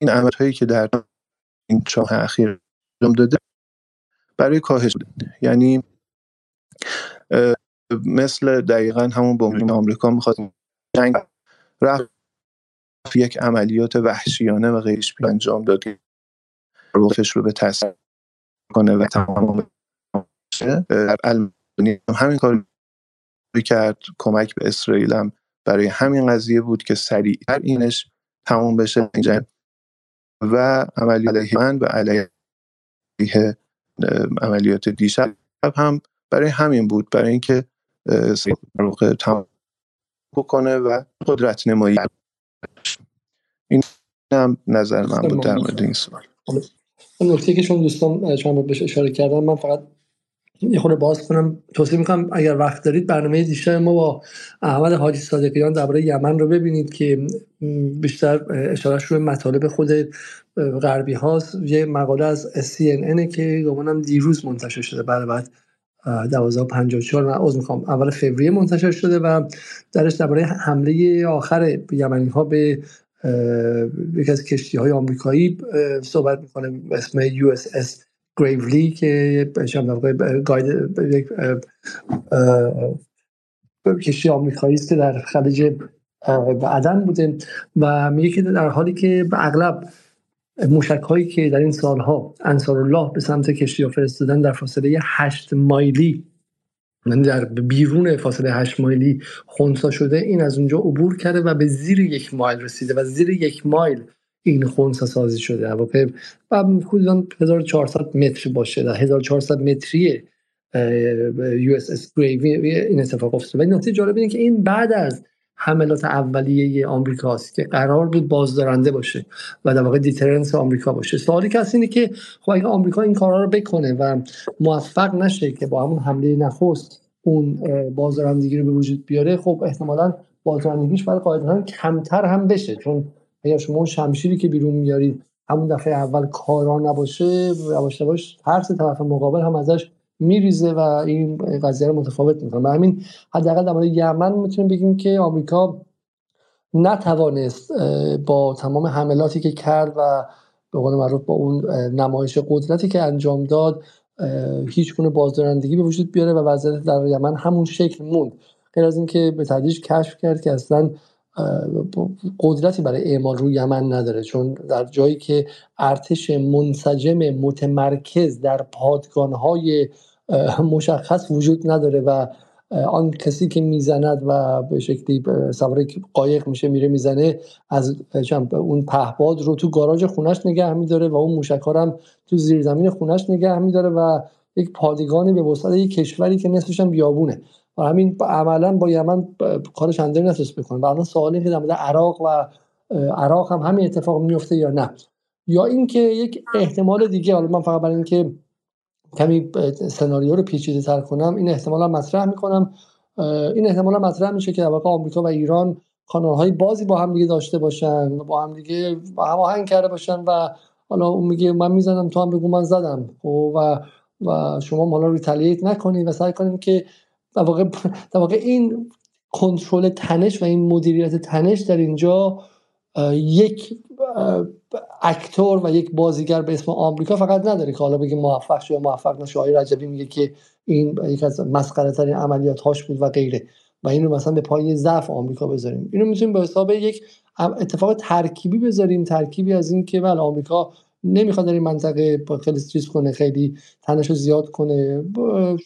این عمل هایی که در این چهار اخیر انجام داده برای کاهش یعنی مثل دقیقا همون بمبین آمریکا می‌خواد جنگ رفت یک عملیات وحشیانه و غیرش انجام داد روفش رو به تصور کنه و تمام در همین کار کرد کمک به اسرائیل هم برای همین قضیه بود که سریعتر اینش تمام بشه جنگ و عملیات علیه من و علیه عملیات دیشب هم برای همین بود برای اینکه در تمام بکنه و قدرت نمایی این هم نظر من بود در مورد این سوال. نکته که شما دوستان چند بهش اشاره کردم من فقط یه خورده باز کنم توصیه می‌کنم اگر وقت دارید برنامه دیشب ما با احمد حاجی صادقیان درباره یمن رو ببینید که بیشتر اشارهش روی مطالب خود غربی هاست. یه مقاله از CNN که گمانم دیروز منتشر شده بعد بعد 1254 من عذر می‌خوام اول فوریه منتشر شده و درش درباره حمله آخر یمنی ها به یکی از کشتی های آمریکایی صحبت می‌کنه اسم اس. گریولی که گاید کشتی آمریکایی است که در خلیج عدن بوده و میگه که در حالی که اغلب موشک هایی که در این سالها انصار الله به سمت کشتی فرستادن در فاصله هشت مایلی یعنی در بیرون فاصله 8 مایلی خونسا شده این از اونجا عبور کرده و به زیر یک مایل رسیده و زیر یک مایل این خونسا سازی شده. هواپیما و حدودا 1400 متر باشه در 1400 متری USS این اتفاق افتاد و نکته جالب اینه که این بعد از حملات اولیه آمریکاست که قرار بود بازدارنده باشه و در واقع deterrence آمریکا باشه. سوالی که اینه که خب اگه آمریکا این کارا رو بکنه و موفق نشه که با همون حمله نخست اون بازدارندگی رو به وجود بیاره خب احتمالا بازدارندگیش باید قاعدتا کمتر هم بشه. چون اگر شما شمشیری که بیرون میارید همون دفعه اول کارا نباشه یواش یواش ترس طرف مقابل هم ازش میریزه و این قضیه رو متفاوت می‌کنه. و همین حداقل در مورد یمن می‌تونیم بگیم که آمریکا نتوانست با تمام حملاتی که کرد و به قول معروف با اون نمایش قدرتی که انجام داد هیچ گونه بازدارندگی به وجود بیاره و وضعیت در یمن همون شکل موند. غیر از اینکه به تدریج کشف کرد که اصلا قدرتی برای اعمال روی یمن نداره چون در جایی که ارتش منسجم متمرکز در پادگانهای مشخص وجود نداره و آن کسی که می‌زند و به شکلی سوار قایق میشه میره می‌زنه از اون پهباد رو تو گاراژ خونش نگه میداره و اون موشکارم تو زیرزمین خونش نگه میداره و یک پادگانی به وسط یک کشوری که نصفش هم بیابونه. و همین عملا با یمن کارش اندر نتونست بکنه. و الان سوالی که در عراق و عراق هم همین اتفاق میفته یا نه. یا اینکه یک احتمال دیگه حالا من فقط برای اینکه کمی سناریو رو پیچیده تر کنم این احتمالا مطرح می‌کنم. این احتمالا مطرح میشه که در واقع آمریکا و ایران کانال های بازی با هم دیگه داشته باشن با هم دیگه هماهنگ کرده باشن و حالا اون میگه من می‌زنم تو هم بگو من زدم. خب، و و شما حالا ریتالیت نکنید و سعی کنیم که در واقع در واقع این کنترل تنش و این مدیریت تنش در اینجا یک اکتور و یک بازیگر به اسم آمریکا فقط نداره که حالا بگه موفق شد موفق نشه آقای رجبی میگه که این یک از مسخره ترین عملیات هاش بود و غیره. و اینو مثلا به پای ضعف آمریکا بذاریم. اینو می‌تونیم به حساب یک اتفاق ترکیبی بذاریم. ترکیبی از این که بله آمریکا نمی‌خواد در این منطقه خیلی چیز کنه خیلی تنش رو زیاد کنه.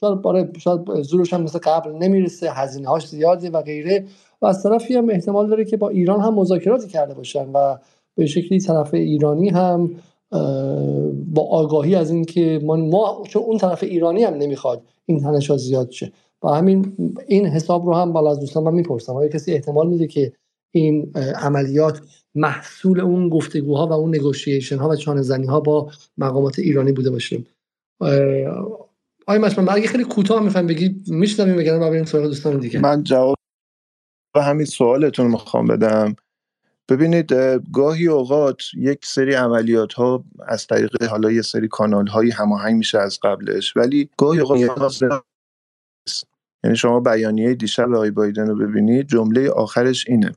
شاید باره شاید زورش هم مثل قبل نمی‌رسه هزینه هاش زیاده و غیره. و از طرفی هم احتمال داره که با ایران هم مذاکراتی کرده باشن و به شکلی طرف ایرانی هم با آگاهی از اینکه ما, ما چون اون طرف ایرانی هم نمی‌خواد این تنش ها زیاد شه. و همین این حساب رو هم بالا از دوستان من می‌پرسم. آیا کسی احتمال میده که این عملیات محصول اون گفتگوها و اون نگوشیشن ها و چانه زنی ها با مقامات ایرانی بوده باشه آیا من اگه خیلی کوتاه می‌خوایم بگی میشنویم بگم بریم سراغ دوستان دیگه. من جواب همین سوالتون می‌خوام بدم. ببینید گاهی اوقات یک سری عملیات ها از طریق حالا یه سری کانال هایی هماهنگ میشه از قبلش ولی گاهی اوقات یعنی شما بیانیه دیشب آقای بایدن رو ببینید جمله آخرش اینه.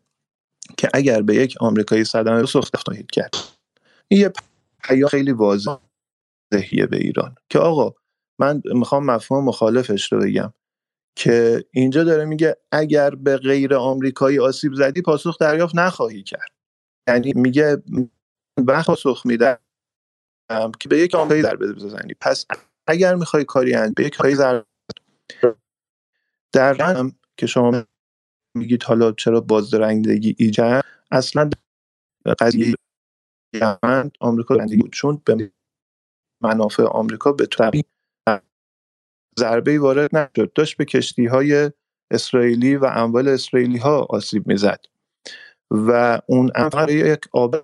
که اگر به یک آمریکایی صدمه سخت خواهید کرد. این یه پیام خیلی واضحه به ایران که آقا من می‌خوام مفهوم مخالفش رو بگم که اینجا داره میگه اگر به غیر آمریکایی آسیب زدی پاسخ دریافت نخواهی کرد. یعنی میگه وقت پاسخ میدم که به یک آمریکایی ضربه بزنی. پس اگر می‌خوای کاری انجام به یک کاری ضربه در هم که شما میگید حالا چرا بازدارندگی ایجاد اصلا قضیه یمن آمریکا بود چون به منافع آمریکا به طبیعی ضربه وارد نشد. داشت به کشتی های اسرائیلی و اموال اسرائیلی ها آسیب می‌زد و اون امر یک آب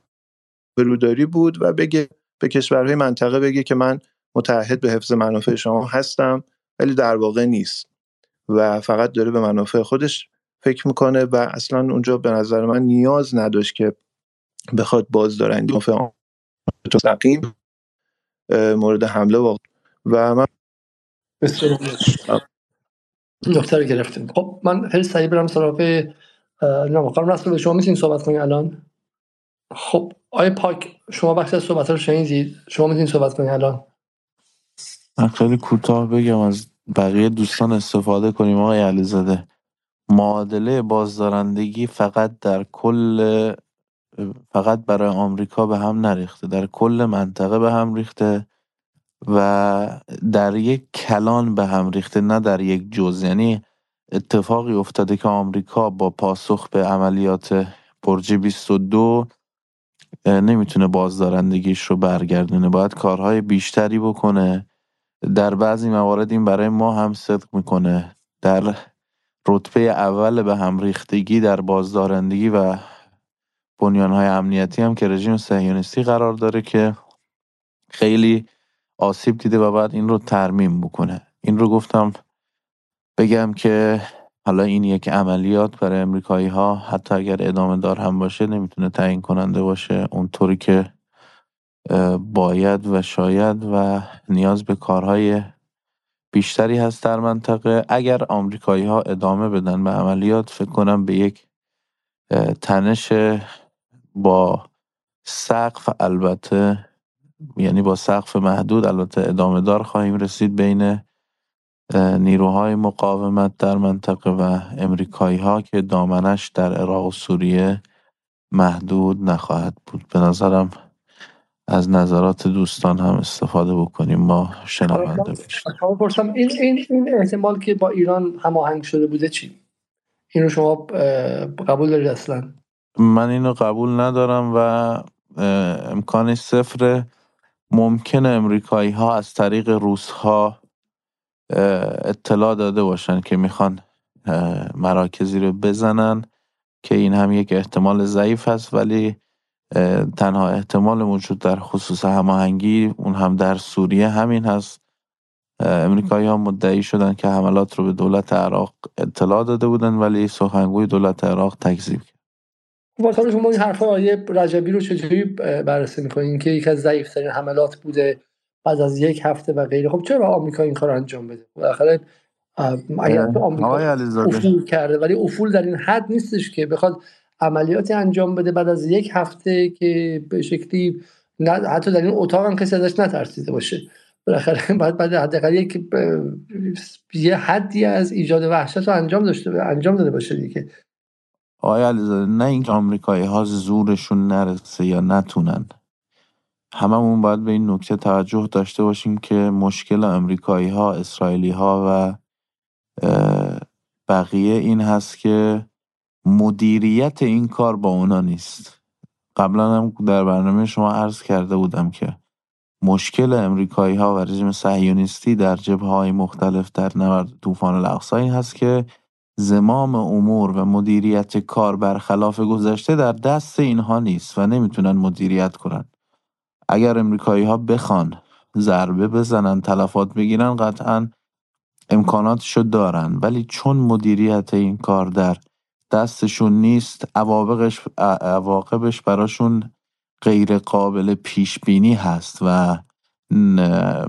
بروداری بود و بگه به کشورهای منطقه بگه که من متحد به حفظ منافع شما هستم ولی در واقع نیست و فقط داره به منافع خودش فکر می‌کنه و اصلا اونجا به نظر من نیاز نداشت که بخواد بازدارندی منافع مستقیم مورد حمله واقع و من نکته رو گرفتیم. خب من خیلی سریع برم سراغ نه خانم رسول شما می‌تونید صحبت کنید الان؟ خب آیا پاک شما بخش از صحبت رو شنیدید؟ شما می‌تونید صحبت کنید الان؟ من خیلی کوتاه بگم از بقیه دوستان استفاده کنیم آقای علیزاده. معادله بازدارندگی فقط در کل فقط برای آمریکا به هم نریخته در کل منطقه به هم ریخته و در یک کلان به هم ریخته نه در یک جز. یعنی اتفاقی افتاده که آمریکا با پاسخ به عملیات برج 22 نمی‌تونه بازدارندگیش رو برگردونه. باید کارهای بیشتری بکنه. در بعضی موارد این برای ما هم صدق می‌کنه. در رتبه اول به هم ریختگی در بازدارندگی و بنیانهای امنیتی هم که رژیم صهیونیستی قرار داره که خیلی آسیب دیده و بعد این رو ترمیم بکنه. این رو گفتم بگم که حالا این یک عملیات برای امریکایی ها حتی اگر ادامه دار هم باشه نمی‌تونه تعیین کننده باشه. اونطوری که باید و شاید و نیاز به کارهای بیشتری هست در منطقه. اگر آمریکایی ها ادامه بدن به عملیات فکر کنم به یک تنش با سقف البته یعنی با سقف محدود البته ادامه دار خواهیم رسید بین نیروهای مقاومت در منطقه و امریکایی ها که دامنش در عراق و سوریه محدود نخواهد بود. به نظرم از نظرات دوستان هم استفاده بکنیم ما شنونده باشیم این, این, این احتمال که با ایران هماهنگ شده بوده چی؟ این رو شما قبول دارید اصلا؟ من اینو قبول ندارم و امکان صفر ممکن امریکایی ها از طریق روس ها اطلاع داده باشن که می‌خوان مراکزی رو بزنن که این هم یک احتمال ضعیف هست ولی تنها احتمال موجود در خصوص هماهنگی اون هم در سوریه همین هست. امریکایی ها مدعی شدن که حملات رو به دولت عراق اطلاع داده بودن ولی سخنگوی دولت عراق تکذیب کرد. خب شما این حرف آیه رجبی رو چجوری بررسی می‌کنین؟ که یک از ضعیفترین حملات بوده بعد از یک هفته و غیره. خب چرا آمریکا این کار انجام بده؟ بالاخره اگر تو آمریکا افول کرده ولی افول در این حد نیستش که بخواد عملیاتی انجام بده بعد از یک هفته که به شکلی حتی در این اتاق هم کسی ازش نترسیده باشه. بالاخره بعد بعد حداقل یک یه حدی از ایجاد وحشت رو انجام داشته انجام داده باشه دیگه. آقای علیزاده نه اینکه آمریکایی ها زورشون نرسه یا نتونن. هممون باید به این نکته توجه داشته باشیم که مشکل امریکایی ها اسرائیلی ها و بقیه این هست که مدیریت این کار با اونا نیست. قبلا هم در برنامه شما عرض کرده بودم که مشکل امریکایی ها و رژیم صهیونیستی در جبه های مختلف در نبرد طوفان الاقصا این هست که زمام امور و مدیریت کار برخلاف گذشته در دست اینها نیست و نمی‌تونن مدیریت کنن. اگر امریکایی ها بخوان ضربه بزنن تلفات بگیرن قطعا امکاناتشو دارن. ولی چون مدیریت این کار در دستشون نیست عواقبش, عواقبش براشون غیر قابل پیش بینی هست و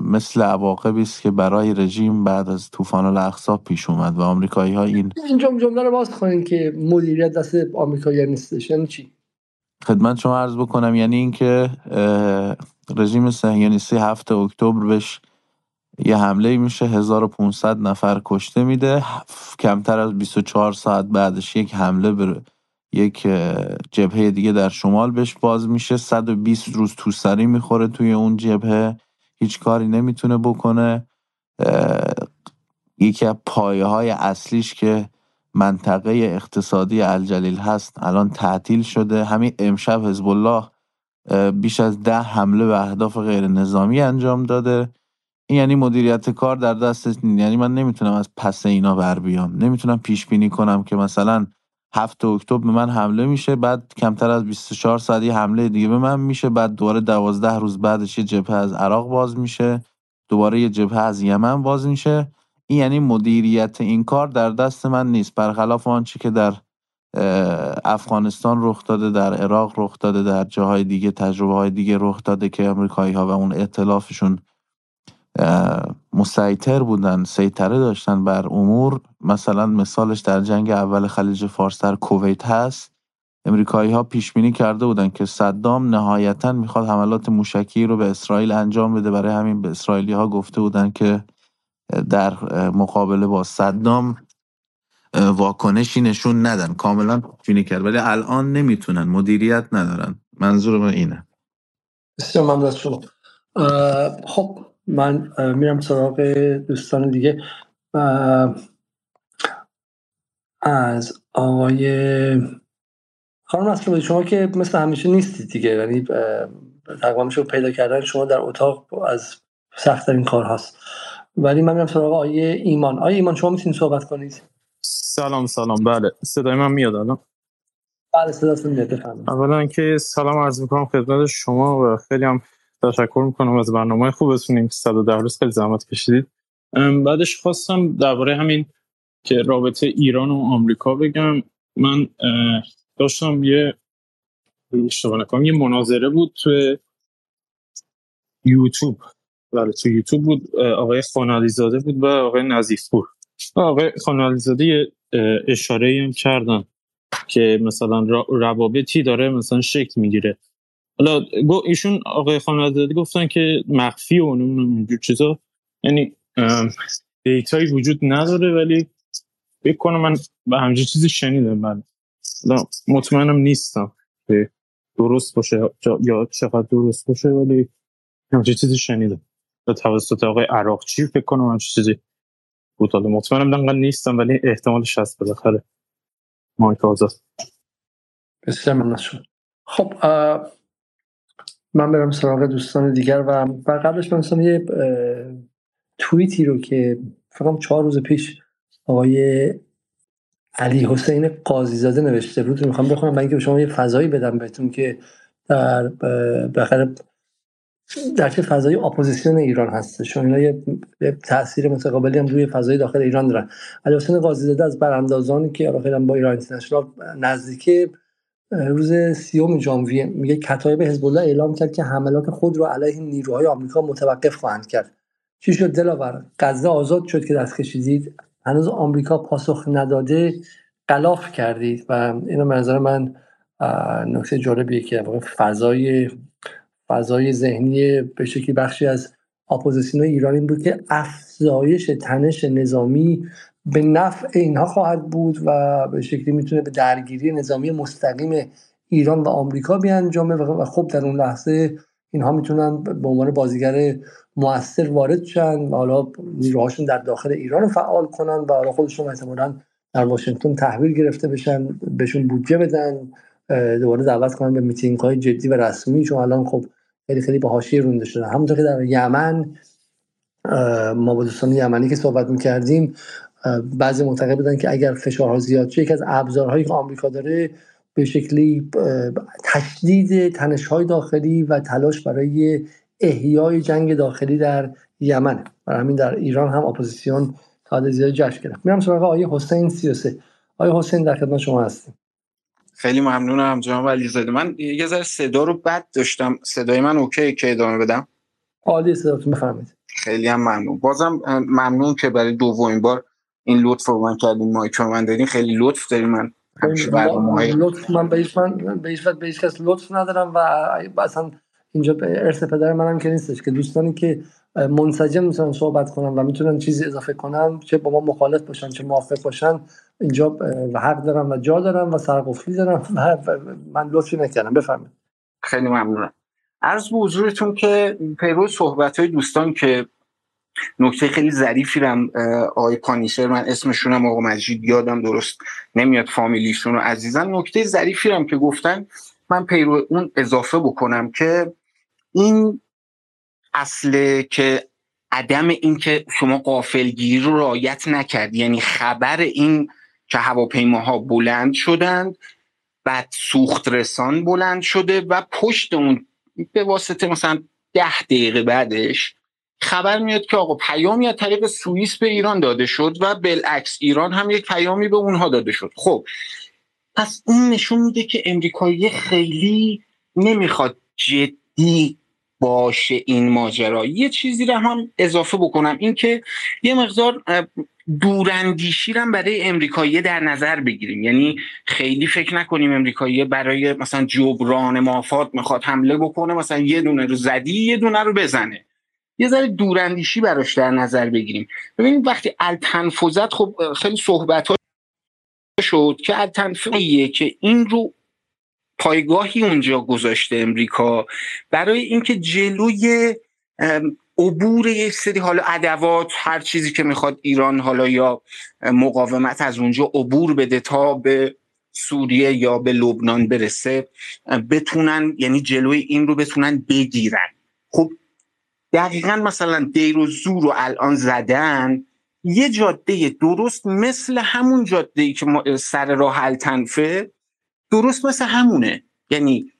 مثل عواقبی است که برای رژیم بعد از طوفان الاقصا پیش اومد و آمریکایی ها این این جمله رو باز کنین که مدیریت دست آمریکایی نیستش یعنی چی؟ خدمت شما عرض بکنم یعنی اینکه رژیم صهیونیستی هفته اکتبر بهش یه حمله میشه 1500 نفر کشته میده. کمتر از 24 ساعت بعدش یک حمله به یک جبهه دیگه در شمال بهش باز میشه. 120 روز توسری می‌خوره توی اون جبهه. هیچ کاری نمی‌تونه بکنه. یکی از پایه های اصلیش که منطقه اقتصادی الجلیل هست الان تعطیل شده. همین امشب حزب الله بیش از ده حمله به اهداف غیر نظامی انجام داده. این یعنی مدیریت کار در دست یعنی من نمی‌تونم از پس اینا بر بیام. نمی‌تونم پیش بینی کنم که مثلا هفت اکتبر به من حمله میشه بعد کمتر از 24 ساعت یه حمله دیگه به من میشه بعد دوباره دوازده روز بعدش یه جبهه از عراق باز میشه دوباره یه جبهه از یمن باز میشه. این یعنی مدیریت این کار در دست من نیست. برخلاف آنچه که در افغانستان رخ داده در عراق رخ داده در جاهای دیگه تجربه های دیگه رخ داده که امریکایی ها و اون اطلافشون مسیطر بودن سیطره داشتن بر امور. مثلا مثالش در جنگ اول خلیج فارس در کویت هست. امریکایی ها پیش بینی کرده بودن که صدام نهایتا می‌خواد حملات موشکی رو به اسرائیل انجام بده. برای همین به اسرائیلی ها گفته بودن که در مقابله با صدام واکنشی نشون ندن. کاملا پیشبینی کرد. ولی الان نمی‌تونن. مدیریت ندارن. منظور من اینه. بسیار ممنون خب من میرم سراغ دوستان دیگه. از آقای خانم اصلا شما که مثل همیشه نیستید دیگه یعنی تقریبا شو پیدا کردن شما در اتاق از سخت این کار هست ولی من میرم سراغ آقای ایمان. آقای ایمان شما می‌تونید صحبت کنید؟ سلام سلام. بله صدای من میاد الان؟ بله صداتون میاد اولا که سلام عرض می‌کنم خدمت شما و خیلی هم تشکر می‌کنم از برنامه خوبتون. این 110 روز خیلی زحمت کشیدید. بعدش خواستم درباره همین که رابطه ایران و آمریکا بگم. من داشتم یه اشتباه نکنم یه مناظره بود تو یوتیوب. بله تو یوتیوب بود. آقای خانالی زاده بود و آقای نظیفپور. آقای خانالی زاده اشاره هم کردن که مثلا روابطی داره مثلا شکل می‌گیره. حالا ایشون آقای خانواده گفتن که مخفی و اینجور چیزا. یعنی دیتایی وجود نداره ولی فکر کنم من به همچین چیزی شنیدم. من مطمئنم نیستم که درست باشه یا چقدر درست باشه ولی همچین چیزی شنیدم. توسط آقای عراقچی فکر کنم چیزی بود. حالا مطمئنم دنگل نیستم ولی احتمالش هست بالاخره. مایک آزاد. بسیار من خب من برم سراغ دوستان دیگر و قبلش من یه توییتی رو که فقط چهار روز پیش آقای علی حسین قاضی زاده نوشته بود می‌خوام بخونم برای اینکه شما یه فضایی بدم بهتون که در بخیر در چه فضای اپوزیسیون ایران هستش. اینا یه تاثیر متقابلی هم روی فضای داخل ایران دارن. علی حسین قاضی زاده از براندازانی که خیلی با ایران اینترنشنال نزدیک روز سی‌ام ژانویه میگه کتائب حزب الله اعلام کرد که حملات خود را علیه نیروهای آمریکا متوقف خواهند کرد. چی شد دلاور؟ غزه آزاد شد که دست کشیدید. هنوز آمریکا پاسخ نداده قلاف کردید و اینو منظر من نکته جالبیه که فضای فضای ذهنی به شکلی بخشی از اپوزیسیون ایرانی بود که افزایش تنش نظامی به نفع اینها خواهد بود و به شکلی می‌تونه به درگیری نظامی مستقیم ایران و آمریکا بیانجامه و خب در اون لحظه اینها می‌تونن به عنوان بازیگر موثر وارد شن و حالا نیروهاشون در داخل ایران رو فعال کنن و حالا خودشون احتمالا در واشنگتن تحویل گرفته بشن بهشون بودجه بدن دوباره دعوت کنن به میتینگ های جدی و رسمی چون الان خب خیلی خیلی به حاشیه رونده شده. همونطور که در یمن ما با دوستان یمنی که صحبت می‌کردیم بعضی معتقد بودن که اگر فشارها زیاد شه یکی از ابزارهایی که آمریکا داره به شکلی تشدید تنشهای داخلی و تلاش برای احیای جنگ داخلی در یمن برای همین در ایران هم اپوزیسیون تا زیاد جشن گرفت. میرم سراغ آیه حسین 33 آیه حسین در خدمت شما هستیم. خیلی ممنونم جناب علیزاده. من یه ذره صدا رو بد داشتم. صدای من okay که ادامه بدم؟ عالی صداتون بفرمایید. خیلی هم ممنون. بازم ممنون که برای دومین بار این لطف رو من کردین مایک من دارین خیلی لطف دارین. من لطف من به من به کس لطف ندارم و اصلا اینجا به ارث پدر منم که نیستش که دوستانی که منسجم می‌تونن صحبت کنن و می‌تونن چیزی اضافه کنن چه با ما مخالف باشن چه موافق باشن اینجا حق دارم و جا دارم و سرقفلی دارم و من لطفی نکردم. بفرمایید. خیلی ممنونم. عرض به حضورتون که پیرو صحبت های دوستان که نکته خیلی ظریفی رم آقای پانیسر من اسمشونم آقا مجید یادم درست نمیاد فامیلیشون رو عزیزن نکته ظریفی رم که گفتن من پیرو اون اضافه بکنم که این اصله که عدم اینکه شما قافلگیری رو رعایت نکردی یعنی خبر این که هواپیماها بلند شدند بعد سوخت رسان بلند شده و پشت اون به واسطه مثلا ده دقیقه بعدش خبر میاد که آقا پیامی از طریق سوئیس به ایران داده شد و بالعکس ایران هم یک پیامی به اونها داده شد. خب پس این نشون میده که امریکایی خیلی نمی‌خواد جدی باشه این ماجرا. یه چیزی رو هم اضافه بکنم اینکه یه مقدار دوراندیشی رو برای امریکایی در نظر بگیریم. یعنی خیلی فکر نکنیم امریکایی برای مثلا جبران مافات می‌خواد حمله بکنه مثلا یه دونه رو زدی یه دونه رو بزنه. یه ذره دوراندیشی براش در نظر بگیریم. ببینید وقتی التنفذت خب خیلی صحبت شد که التنفیه که این رو پایگاهی اونجا گذاشته امریکا برای اینکه جلوی عبور یک سری حالا ادوات هر چیزی که می‌خواد ایران حالا یا مقاومت از اونجا عبور بده تا به سوریه یا به لبنان برسه بتونن یعنی جلوی این رو بتونن بگیرن. خب دقیقا مثلا دیر و زور رو الان زدن یه جاده درست مثل همون جاده ای که سر راه التنفه درست مثل همونه. یعنی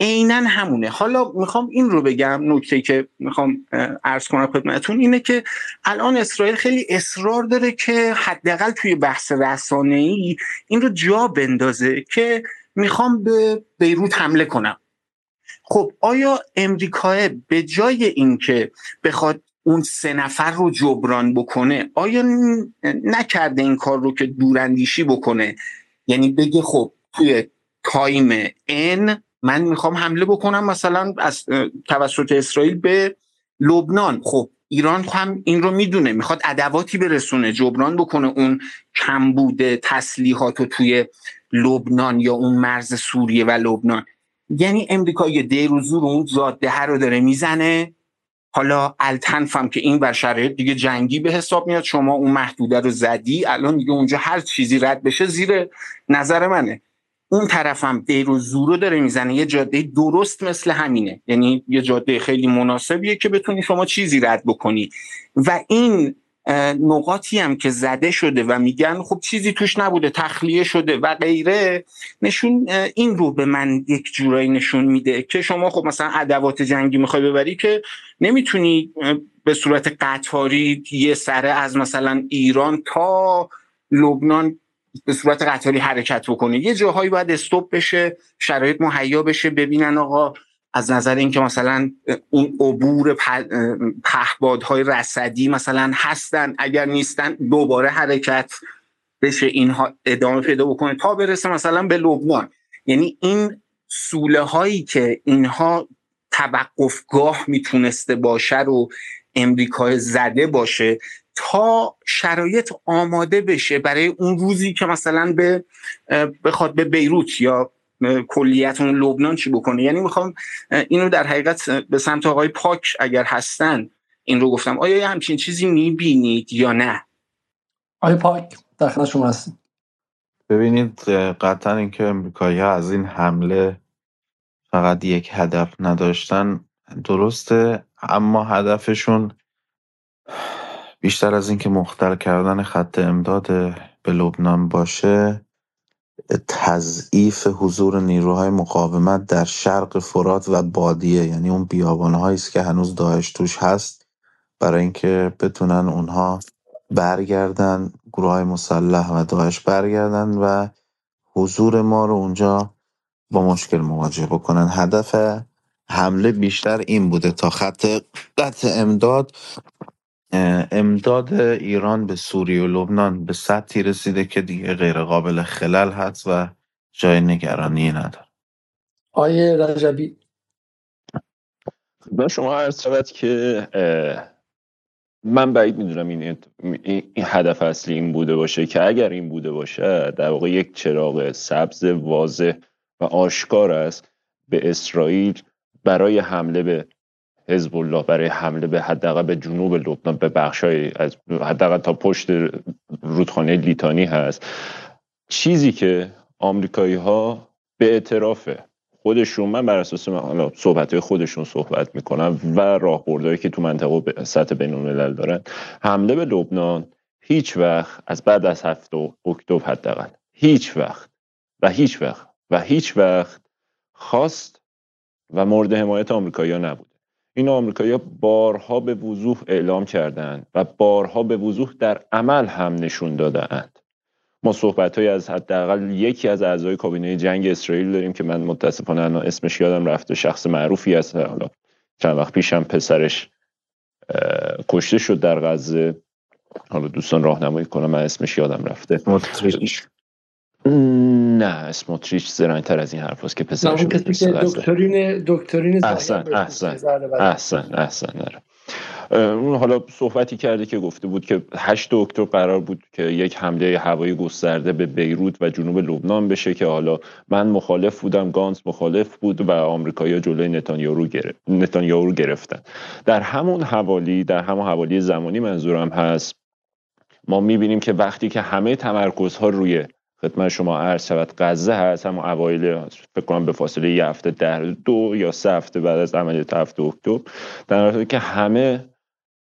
عینا همونه. حالا می‌خوام این رو بگم نکته که می‌خوام عرض کنم خدمتتون اینه که الان اسرائیل خیلی اصرار داره که حداقل توی بحث رسانه ای این رو جا بندازه که می‌خوام به بیروت حمله کنم. خب آیا امریکا به جای اینکه بخواد اون سه نفر رو جبران بکنه آیا نکرده این کار رو که دوراندیشی بکنه؟ یعنی بگه خب توی تایم ان من می‌خوام حمله بکنم مثلا از توسط اسرائیل به لبنان. خب ایران هم این رو می‌دونه می‌خواد ادواتی برسونه جبران بکنه اون کمبود تسلیحات رو توی لبنان یا اون مرز سوریه و لبنان. یعنی امریکا یه دیر و زور اون زاده رو داره می‌زنه. حالا التنفم که این بر شرایط دیگه جنگی به حساب میاد. شما اون محدوده رو زدی الان دیگه اونجا هر چیزی رد بشه زیر نظر منه. اون طرفم دیر و زورو داره می‌زنه. یه جاده درست مثل همینه. یعنی یه جاده خیلی مناسبیه که بتونی شما چیزی رد بکنی. و این نقاطی هم که زده شده و میگن خب چیزی توش نبوده تخلیه شده و غیره نشون این رو به من یک جورایی نشون میده که شما خب مثلا ادوات جنگی می‌خوای ببری که نمی‌تونی به صورت قطاری یه سره از مثلا ایران تا لبنان به صورت قطاری حرکت بکنه یه جاهایی باید استوب بشه شرایط مهیا بشه ببینن آقا از نظر اینکه مثلا اون عبور پهبادهای رصدی مثلا هستن اگر نیستن دوباره حرکت بشه اینها ادامه پیدا بکنه تا برسه مثلا به لبنان. یعنی این سوله هایی که اینها توقفگاه می‌تونسته باشه رو امریکا زده باشه تا شرایط آماده بشه برای اون روزی که مثلا به بخواد به بیروت یا کلیت اون لبنان چی بکنه؟ یعنی می‌خوام اینو در حقیقت به سمت آقای پاک اگر هستن این رو گفتم. آیا همچین چیزی می‌بینید یا نه؟ آقای پاک در شما هستید. ببینید قطعا اینکه امریکایی ها از این حمله فقط یک هدف نداشتن درسته اما هدفشون بیشتر از اینکه مختل کردن خط امداد به لبنان باشه تضعیف حضور نیروهای مقاومت در شرق فرات و بادیه یعنی اون بیابانهایی است که هنوز داعش توش هست برای اینکه بتونن اونها برگردن گروه های مسلح و داعش برگردن و حضور ما رو اونجا با مشکل مواجه بکنن. هدف حمله بیشتر این بوده تا خط قطع امداد امداد ایران به سوریه و لبنان به سطحی رسیده که دیگه غیر قابل خلل هست و جای نگرانی نداره. آیه رجبی. من شما عرض شود که من بعید می‌دونم این, این هدف اصلی این بوده باشه که اگر این بوده باشه در واقع یک چراغ سبز واضح و آشکار است به اسرائیل برای حمله به حزب الله برای حمله به حداقل به جنوب لبنان به بخشای از حداقل تا پشت رودخانه لیتانی هست. چیزی که آمریکایی ها به اعتراف خودشون من بر اساس صحبت خودشون صحبت می‌کنم و راهبردهایی که تو منطقه به سطح بین الملل دارن حمله به لبنان هیچ وقت از بعد از هفته اکتبر حداقل هیچ وقت و هیچ وقت و هیچ وقت خواست و مورد حمایت آمریکایی‌ها نبود. این آمریکایی‌ها بارها به وضوح اعلام کردند و بارها به وضوح در عمل هم نشون دادهاند. ما صحبت های از حداقل یکی از اعضای کابینه جنگ اسرائیل داریم که من متاسفانه الان اسمش یادم رفته شخص معروفی است حالا چند وقت پیشم پسرش کشته شد در غزه. حالا دوستان راهنمایی کنم من اسمش یادم رفته. نه اسموتریچ زرنگتر از این حرف که پسرش کسی که دکترین دکترین احسن احسن احسن احسن اون حالا صحبتی کرده که گفته بود که 8 اکتبر قرار بود که یک حمله هوایی گسترده به بیروت و جنوب لبنان بشه که حالا من مخالف بودم گانس مخالف بود و آمریکایی‌ها جلوی نتانیاهو گرفت نتانیاهو گرفتن. در همون حوالی در همون حوالی زمانی منظورم هست ما می‌بینیم که وقتی که همه تمرکزها روی خدمت شما عرض شود غزه هست همون اوایل فکر کنم به فاصله یه هفته در دو یا سه هفته بعد از عملیات هفته اکتبر. در حالی که همه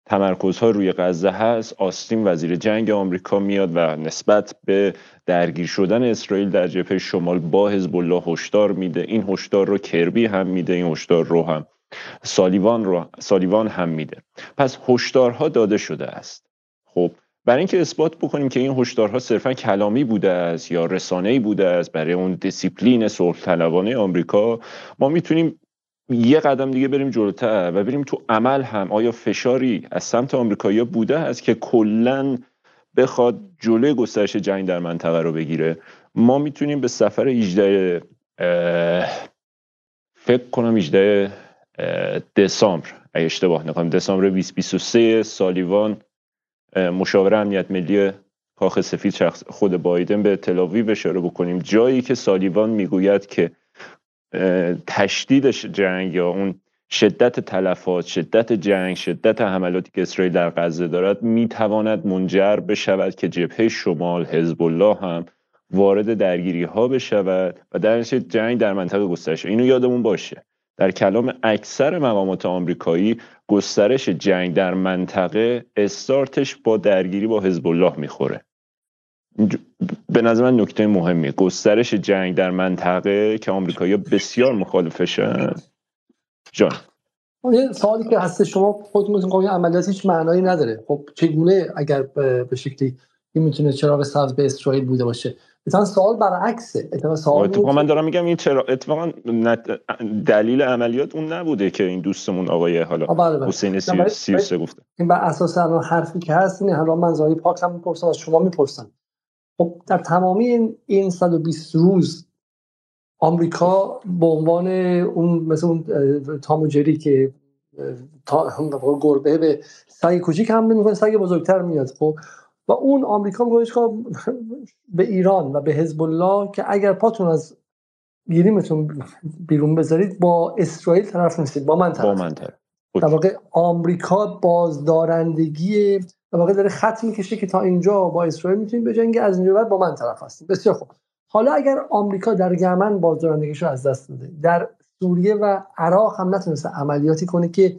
تمرکزها روی غزه هست آستین وزیر جنگ آمریکا میاد و نسبت به درگیر شدن اسرائیل در جبهه شمال با حزب الله هشدار میده. این هشدار رو کربی هم میده این هشدار رو هم سالیوان رو سالیوان هم میده. پس هشدارها داده شده است. برای اینکه اثبات بکنیم که این هشدارها صرفا کلامی بوده است یا رسانه‌ای بوده است برای اون دیسیپلین صلح طلبانه آمریکا ما می‌تونیم یه قدم دیگه بریم جلوتر و بریم تو عمل هم آیا فشاری از سمت آمریکایی‌ها بوده است که کلا بخواد جلوی گسترش جنگ در منطقه رو بگیره؟ ما می‌تونیم به سفر 18 فکر کنم 18 دسامبر اگه اشتباه نکنم دسامبر 2023 سالیوان مشاور امنیت ملی کاخ سفید شخص خود بایدن به تلاویو اشاره بکنیم. جایی که سالیوان می‌گوید که تشدید جنگ یا اون شدت تلفات شدت جنگ شدت حملاتی که اسرائیل در غزه دارد می‌تواند منجر بشود که جبهه شمال حزب الله هم وارد درگیری ها بشود و در جنگ در منطقه گسترش. اینو یادمون باشه. در کلام اکثر مقامات آمریکایی گسترش جنگ در منطقه استارتش با درگیری با حزب الله می‌خوره به نظر من نکته مهمیه گسترش جنگ در منطقه که آمریکایی بسیار مخالفشن. جان. یه سوالی که هست شما خودتون میگین عملیات هیچ معنایی نداره. خب چگونه اگر به شکلی این می‌تونه چراغ سبز به اسرائیل بوده باشه؟ مثلا سوال برعکسه. اتفاقا سوال من دارم میگم این چرا اتفاقا دلیل عملیات اون نبوده که این دوستمون آقای حالا بله، بله. حسین سیوسه گفته. این بر اساس الان حرفی که هست اینه. حالا من زایی پاک هم می‌پرسم از شما می‌پرسم. خب در تمامی این 120 روز آمریکا به عنوان اون مثل اون تام و جری که تا گربه به سگ کوچیک هم می‌کنه سگ بزرگتر میاد. خب و اون آمریکا میگه به ایران و به حزب الله که اگر پاتون از گیریمتون بیرون بذارید با اسرائیل طرف نیستید با من طرف. با من طرف. در واقع آمریکا بازدارندگی در واقع داره خط می‌کشه که تا اینجا با اسرائیل می‌تونید بجنگی از اینجا بعد با من طرف هستید. بسیار خوب. حالا اگر آمریکا در یمن بازدارندگیش رو از دست داده در سوریه و عراق هم نتونسته عملیاتی کنه که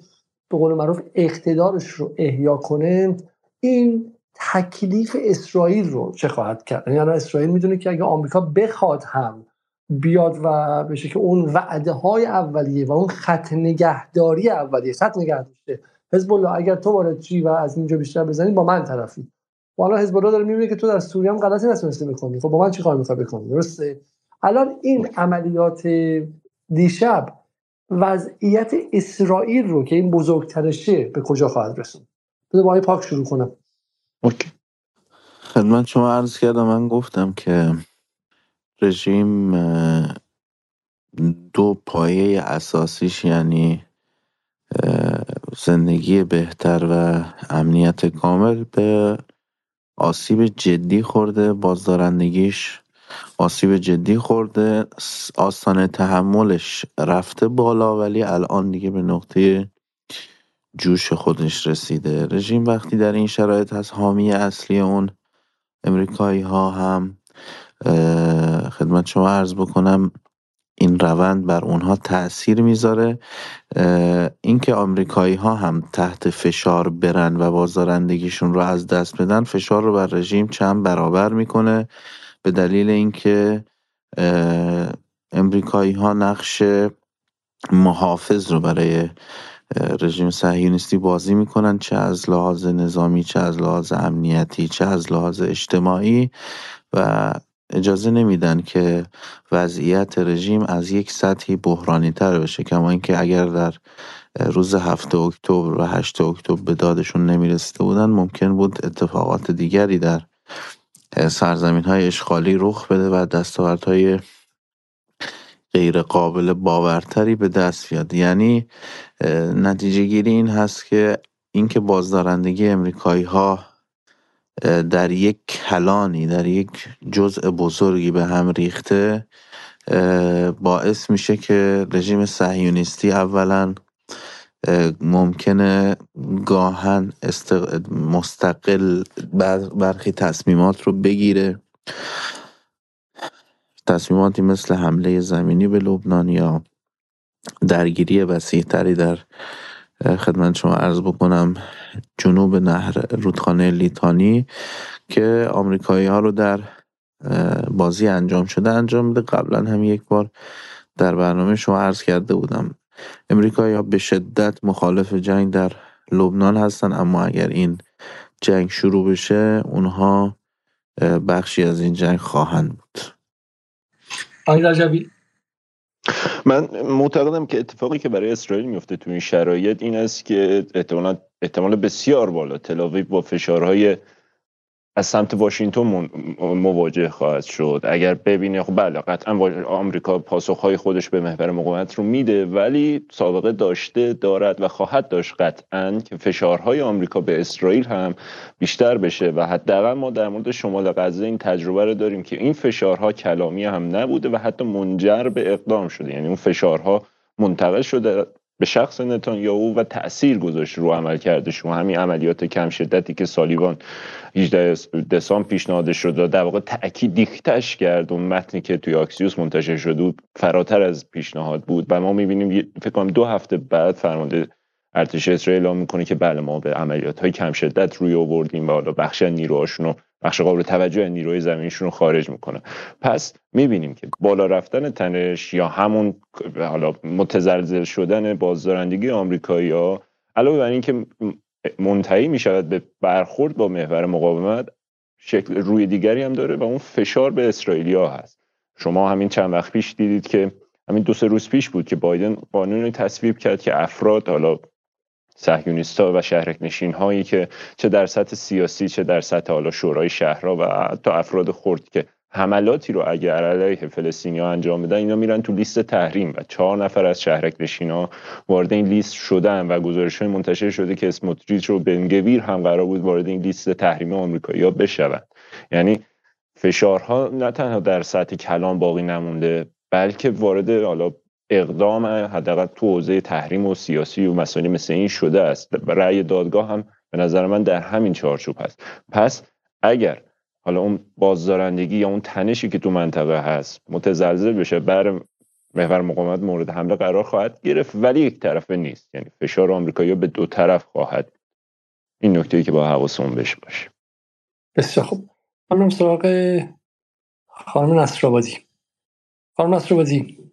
به قول معروف اقتدارش رو احیا کنه این تکلیف اسرائیل رو چه خواهد کرد؟ یعنی اسرائیل می‌دونه که اگه آمریکا بخواد هم بیاد و بشه که اون وعده های اولیه و اون خط نگهداری اولیه خط نگه داشته حزب الله اگر تو وارد چی و از اینجا بیشتر بزنی با من طرفی. و حالا حزب الله داره می‌بینه که تو در سوریه هم غلطی نتونسته بکنی. خب با من چی کار می‌خوای بکنی؟ درسته؟ الان این عملیات دیشب وضعیت اسرائیل رو که این بزرگترشه به کجا خواهد رسون بذار با پاک شروع کنم. اوکی. خدمت شما عرض کردم من گفتم که رژیم دو پایه اساسیش یعنی زندگی بهتر و امنیت کامل به آسیب جدی خورده بازدارندگیش آسیب جدی خورده آستانه تحملش رفته بالا ولی الان دیگه به نقطه جوش خودش رسیده. رژیم وقتی در این شرایط از حامی اصلی اون امریکایی ها هم خدمت شما عرض بکنم این روند بر اونها تاثیر می‌ذاره. اینکه آمریکایی ها هم تحت فشار برن و بازدارندگیشون رو از دست بدن فشار رو بر رژیم چند برابر می‌کنه. به دلیل اینکه امریکایی ها نقش محافظ رو برای رژیم صهیونیستی بازی می‌کنن چه از لحاظ نظامی چه از لحاظ امنیتی چه از لحاظ اجتماعی و اجازه نمیدن که وضعیت رژیم از یک سطحی بحرانی تر بشه. کما اینکه اگر در روز هفته اکتبر و هشت اکتبر به دادشون نمی‌رسیده بودن ممکن بود اتفاقات دیگری در سرزمین های اشغالی رخ بده و دستاوردهای غیر قابل باورتری به دست بیاد. یعنی نتیجه گیری این هست که اینکه بازدارندگی امریکایی ها در یک کلانی در یک جزء بزرگی به هم ریخته باعث میشه که رژیم صهیونیستی اولا ممکنه گاهن مستقل برخی تصمیمات رو بگیره. تصمیماتی مثل حمله زمینی به لبنان یا درگیری وسیعتری در خدمت شما عرض بکنم جنوب نهر رودخانه لیتانی که آمریکایی ها رو در بازی انجام شده انجام میده قبلا هم یک بار در برنامه شما عرض کرده بودم. امریکایی ها به شدت مخالف جنگ در لبنان هستن اما اگر این جنگ شروع بشه اونها بخشی از این جنگ خواهند بود. آقای رجبی. من معتقدم که اتفاقی که برای اسرائیل میفته تو این شرایط این است که احتمال بسیار بالا. تلاویو با فشارهای از سمت واشنگتن مواجه خواهد شد. اگر ببینه خب بله قطعا آمریکا پاسخهای خودش به محور مقاومت رو میده ولی سابقه داشته دارد و خواهد داشت قطعا که فشارهای آمریکا به اسرائیل هم بیشتر بشه و حداقل ما در مورد شمال غزه این تجربه رو داریم که این فشارها کلامی هم نبوده و حتی منجر به اقدام شده. یعنی اون فشارها منتقل شده به شخص نتانیاهو و تاثیر گذاشت رو عمل کرده شما همین عملیات کم شدتی که سالیوان 18 دسامبر پیشنهاد شد و در واقع تاکید دیختش کرد اون متنی که توی آکسیوس منتشر شده بود فراتر از پیشنهاد بود. و ما می‌بینیم فکر کنم دو هفته بعد فرمانده ارتش اسرائیل اعلام می‌کنه که بله ما به عملیات های کم شدت روی آوردیم و حالا بخش نیروهاشون رو بخش قابل توجه نیروی زمینیشون رو خارج می‌کنه. پس می‌بینیم که بالا رفتن تنش یا همون حالا متزلزل شدن بازدارندگی آمریکایی ها علاوه بر اینکه منتهی می‌شود به برخورد با محور مقاومت شکل روی دیگری هم داره و اون فشار به اسرائیلیا هست. شما همین چند وقت پیش دیدید که همین دو سه روز پیش بود که بایدن قانونی تصویب کرد که افراد حالا ها و شهرک هایی که چه در سطح سیاسی چه در سطح حالا شورای شهرها و حتی افراد خرد که حملاتی رو اگر علیه فلسطینیا انجام بدن اینا میرن تو لیست تحریم و چهار نفر از شهرک ها وارد این لیست شدن و گزارش منتشر شده که اسموتریچ رو بنگویر هم قرار بود وارد این لیست تحریم آمریکایی ها بشوند. یعنی فشارها نه تنها در سطح کلان باقی نمونده بلکه وارد حالا اقدام حداقل تو حوزه تحریم و سیاسی و مسائلی مثل این شده است. رأی دادگاه هم به نظر من در همین چارچوب هست. پس اگر حالا اون بازدارندگی یا اون تنشی که تو منطقه هست متزلزل بشه بر محور مقاومت مورد حمله قرار خواهد گرفت ولی یک طرفه نیست. یعنی فشار آمریکایی به دو طرف خواهد. این نکته که با حواسمون بهش باشه. بسیار خوب. خانم سراغ خانم نصرآبادی. خانم نصرآبادی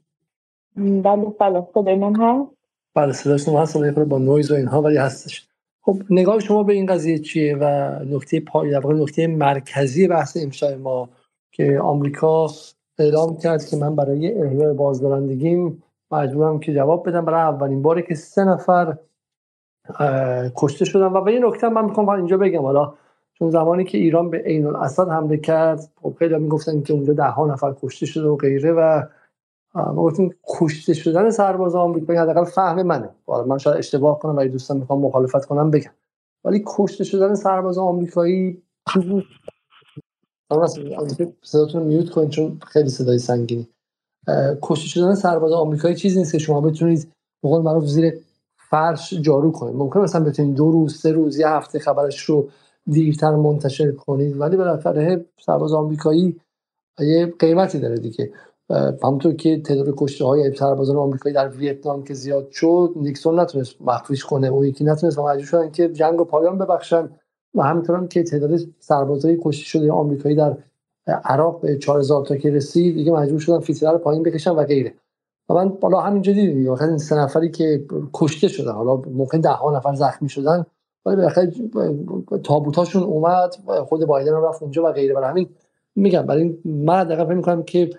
بله سلام صدای من هست؟ بله صداشون هست صدای با نویز و اینها ولی هستش. خب نگاه شما به این قضیه چیه و نکته پای در نکته مرکزی بحث امشب ما که آمریکا اعلام کرد که من برای احیای بازدارندگیم مجبورم که جواب بدم. برای اولین باره که سه نفر کشته شدن و به این نکته من می‌خوام اینجا بگم. حالا چون زمانی که ایران به عین الاسد حمله کرد خب خیلی می‌گفتن که اونجا ده ها نفر کشته شده و غیره و گفتیم کشته شدن سرباز آمریکایی حداقل فهم منه. حالا من شاید اشتباه کنم ولی دوستان می‌خوام مخالفت کنم بگم. ولی کشته شدن سرباز آمریکایی صداتون میوت کنید چون خیلی صدای سنگینی. کشته شدن سرباز آمریکایی چیزی نیست که شما بتونید به قول معروف زیر فرش جارو کنید. ممکن مثلا بتونید دو روز سه روز یه هفته خبرش رو دیرتر منتشر کنید ولی بالاخره سرباز آمریکایی یه قیمتی داره دیگه. همونطور که تعداد کشته های سربازان آمریکایی در ویتنام که زیاد شد نیکسون نتونست مخفیش کنه. اون یکی نتونست مجبور شدن که جنگ و پایان ببخشن. و همینطور که تعداد سربازای کشته شده آمریکایی در عراق به 4000 تا که رسید دیگه مجبور شدن فیتره رو پایین بکشن و غیره. و من بالا همینجا دیدیم واقعا این سه نفری که کشته شدن حالا ممکن ده ها نفر زخمی شدن ولی بالاخره تابوتاشون اومد خود بایدن رفت اونجا و غیره. برای همین میگم برای من دقیقا فکر می‌کنم که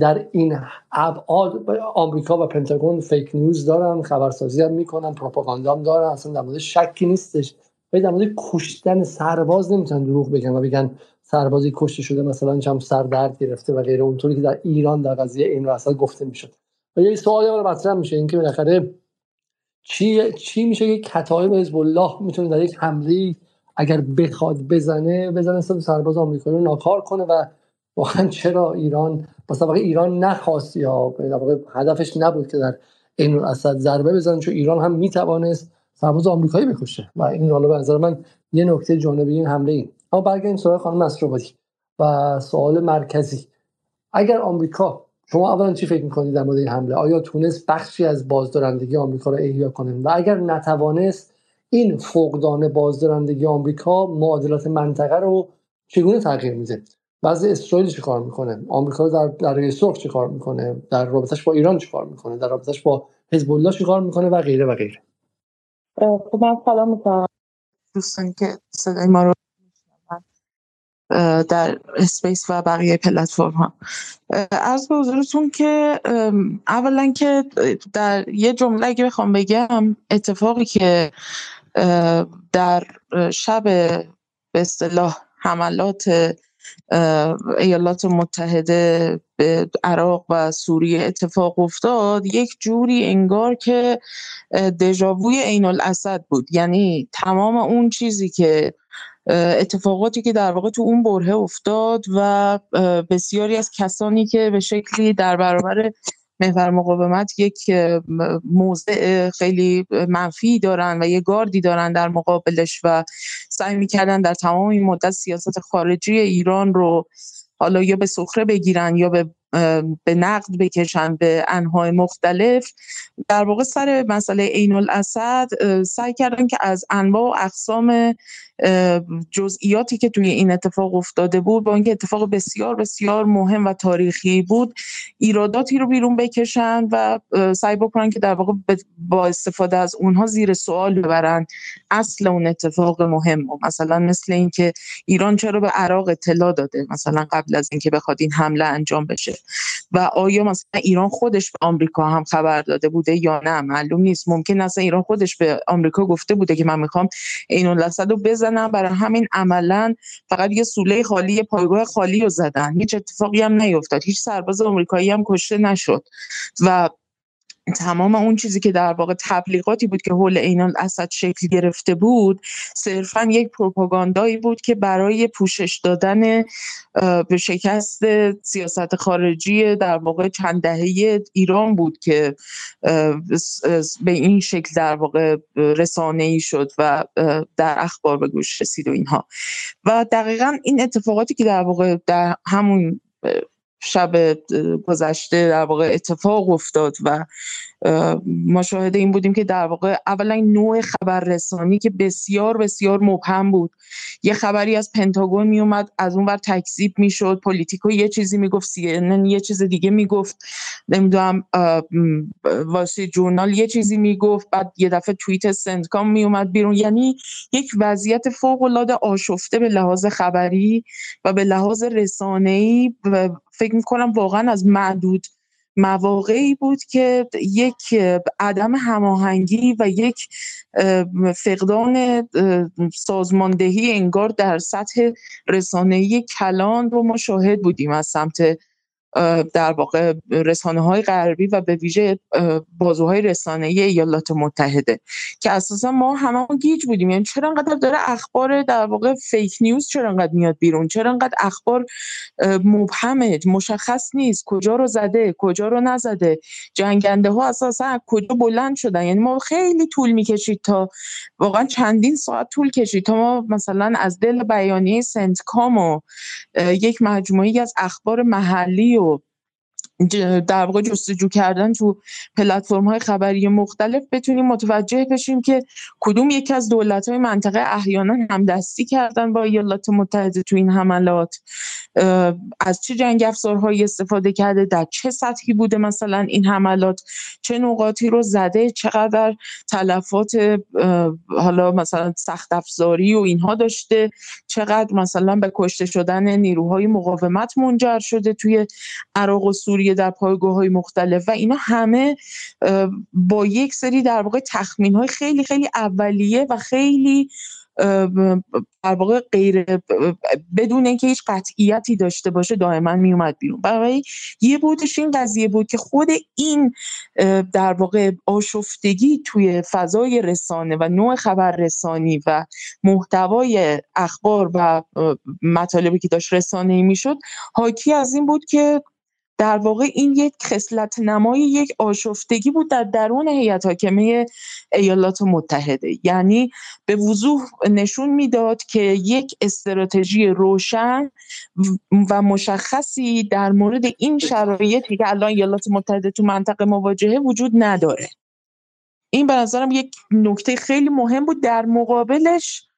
در این ابعاد آمریکا و پنتاگون فیک نیوز دارن خبرسازی هم می‌کنن پروپاگاندا هم دارن اصلا در مورد شکی نیستش. ولی در مورد کشتن سرباز نمی‌تونن دروغ بگن و بگن سربازی کشته شده مثلا چم سر درد گرفته و غیره. اونطوری که در ایران در قضیه این وسط گفته می‌شد. و یه سوالی رو مطرح میشه اینکه بالاخره چی چی میشه که کتایب حزب الله می‌تونه در یک حمله اگر بخواد بزنه بزنه سرباز آمریکایی رو ناکار کنه و واقعا چرا ایران مثلا ایران نخواست یا هدفش نبود که در این اسد ضربه بزنه چون ایران هم می‌توانست سرباز آمریکایی بکشه و این حالا به نظر من یه نکته جانبی این حمله این اما برگردیم سراغ خانم مسروبادی و سوال مرکزی. اگر آمریکا شما اولا چی فکر می‌کنید در مورد این حمله؟ آیا تونست بخشی از بازدارندگی آمریکا را احیا کنه؟ و اگر نتوانست این فقدان بازدارندگی آمریکا معادلات منطقه رو چگونه تغییر میده؟ بعضی اسرائیل چه کار می‌کنه؟ آمریکا در دریای سرخ چه کار می‌کنه؟ در رابطش با ایران چه کار می‌کنه؟ در رابطش با حزب الله چه کار می‌کنه؟ و غیره و غیره. خب من سلام می‌کنم دوستانی که صدای ما رو در اسپیس و بقیه پلتفرم ها. از به حضورتون که اولا که در یه جمله اگه بخوام بگم اتفاقی که در شب به اصطلاح حملات ایالات متحده به عراق و سوریه اتفاق افتاد یک جوری انگار که دژاووی عین الاسد بود. یعنی تمام اون چیزی که اتفاقاتی که در واقع تو اون بره افتاد و بسیاری از کسانی که به شکلی در برابر محور مقاومت یک موضع خیلی منفی دارن و یه گاردی دارن در مقابلش و سعی می‌کردن در تمام این مدت سیاست خارجی ایران رو حالا یا به سخره بگیرن یا به به نقد بکشن به انهای مختلف. در واقع سر مسئله عین الاسد سعی کردن که از انواع و اقسام جزئیاتی که توی این اتفاق افتاده بود با اینکه اتفاق بسیار بسیار مهم و تاریخی بود ایراداتی رو بیرون بکشن و سعی بکنن که در واقع با استفاده از اونها زیر سوال ببرن اصل اون اتفاق مهم و مثلا مثل اینکه ایران چرا به عراق اطلاع داده مثلا قبل از اینکه بخواد این حمله انجام بشه. و آیا مثلا ایران خودش به آمریکا هم خبر داده بوده یا نه؟ معلوم نیست. ممکن است ایران خودش به آمریکا گفته بوده که من می‌خوام این رو بزنم برای همین عملا فقط یه سوله خالی یه پایگاه خالی رو زدن. هیچ اتفاقی هم نیفتاد. هیچ سرباز آمریکایی هم کشته نشد. و تمام اون چیزی که در واقع تبلیغاتی بود که حول عین الاسد شکل گرفته بود صرفا یک پروپاگاندایی بود که برای پوشش دادن به شکست سیاست خارجی در واقع چند دهه ایران بود که به این شکل در واقع رسانه ای شد و در اخبار به گوش رسید و اینها. و دقیقا این اتفاقاتی که در واقع در همون شب گذشته در واقع اتفاق افتاد و ما شاهد این بودیم که در واقع اولا نوع خبررسانی که بسیار بسیار مبهم بود. یه خبری از پنتاگون می اومد از اون ور تکذیب می‌شد پلیتیکو یه چیزی می‌گفت سی یه چیز دیگه می‌گفت نمی‌دونم واسه جورنال یه چیزی می‌گفت بعد یه دفعه توییت سنتکام می اومد بیرون. یعنی یک وضعیت فوق العاده آشفته به لحاظ خبری و به لحاظ رسانه‌ای فکر می‌کنم واقعا از معدود مواقعی بود که یک عدم هماهنگی و یک فقدان سازماندهی انگار در سطح رسانه‌ای کلان رو ما شاهد بودیم از سمت در واقع رسانه های غربی و به ویژه بازوهای رسانه ای ایالات متحده که اساسا ما هممون گیج بودیم. یعنی چرا انقدر داره اخبار در واقع فیک نیوز چرا انقدر میاد بیرون؟ چرا انقدر اخبار مبهمه؟ مشخص نیست. کجا رو زده؟ کجا رو نزده؟ جنگنده ها اساسا کجا بلند شدن؟ یعنی ما خیلی طول می‌کشید تا واقعا چندین ساعت طول کشید تا ما مثلا از دل بیانیه سنتکام و یک مجموعی از اخبار محلی و so در واقع جستجو کردن تو پلتفرم های خبری مختلف بتونیم متوجه بشیم که کدوم یکی از دولت های منطقه احیانا همدستی کردن با ایالات متحده تو این حملات. از چه جنگ افزارهایی استفاده کرده در چه سطحی بوده مثلا این حملات چه نقاطی رو زده چقدر تلفات حالا مثلا سخت افزاری و اینها داشته چقدر مثلا به کشته شدن نیروهای مقاومت منجر شده توی عراق و سوریه. در پایگاه های مختلف و اینا همه با یک سری در واقع تخمین های خیلی خیلی اولیه و خیلی در واقع غیر بدون اینکه هیچ قطعیتی داشته باشه دائما میومد بیرون. برای یه بودش این قضیه بود که خود این در واقع آشفتگی توی فضای رسانه و نوع خبررسانی و محتوای اخبار و مطالبی که داشت رسانه ای می‌شد حاکی از این بود که در واقع این یک خصلت نمای یک آشفتگی بود در درون هیئت حاکمه ایالات متحده. یعنی به وضوح نشون می‌داد که یک استراتژی روشن و مشخصی در مورد این شرایطی که الان ایالات متحده تو منطقه مواجهه وجود نداره. این به نظرم یک نکته خیلی مهم بود در مقابلش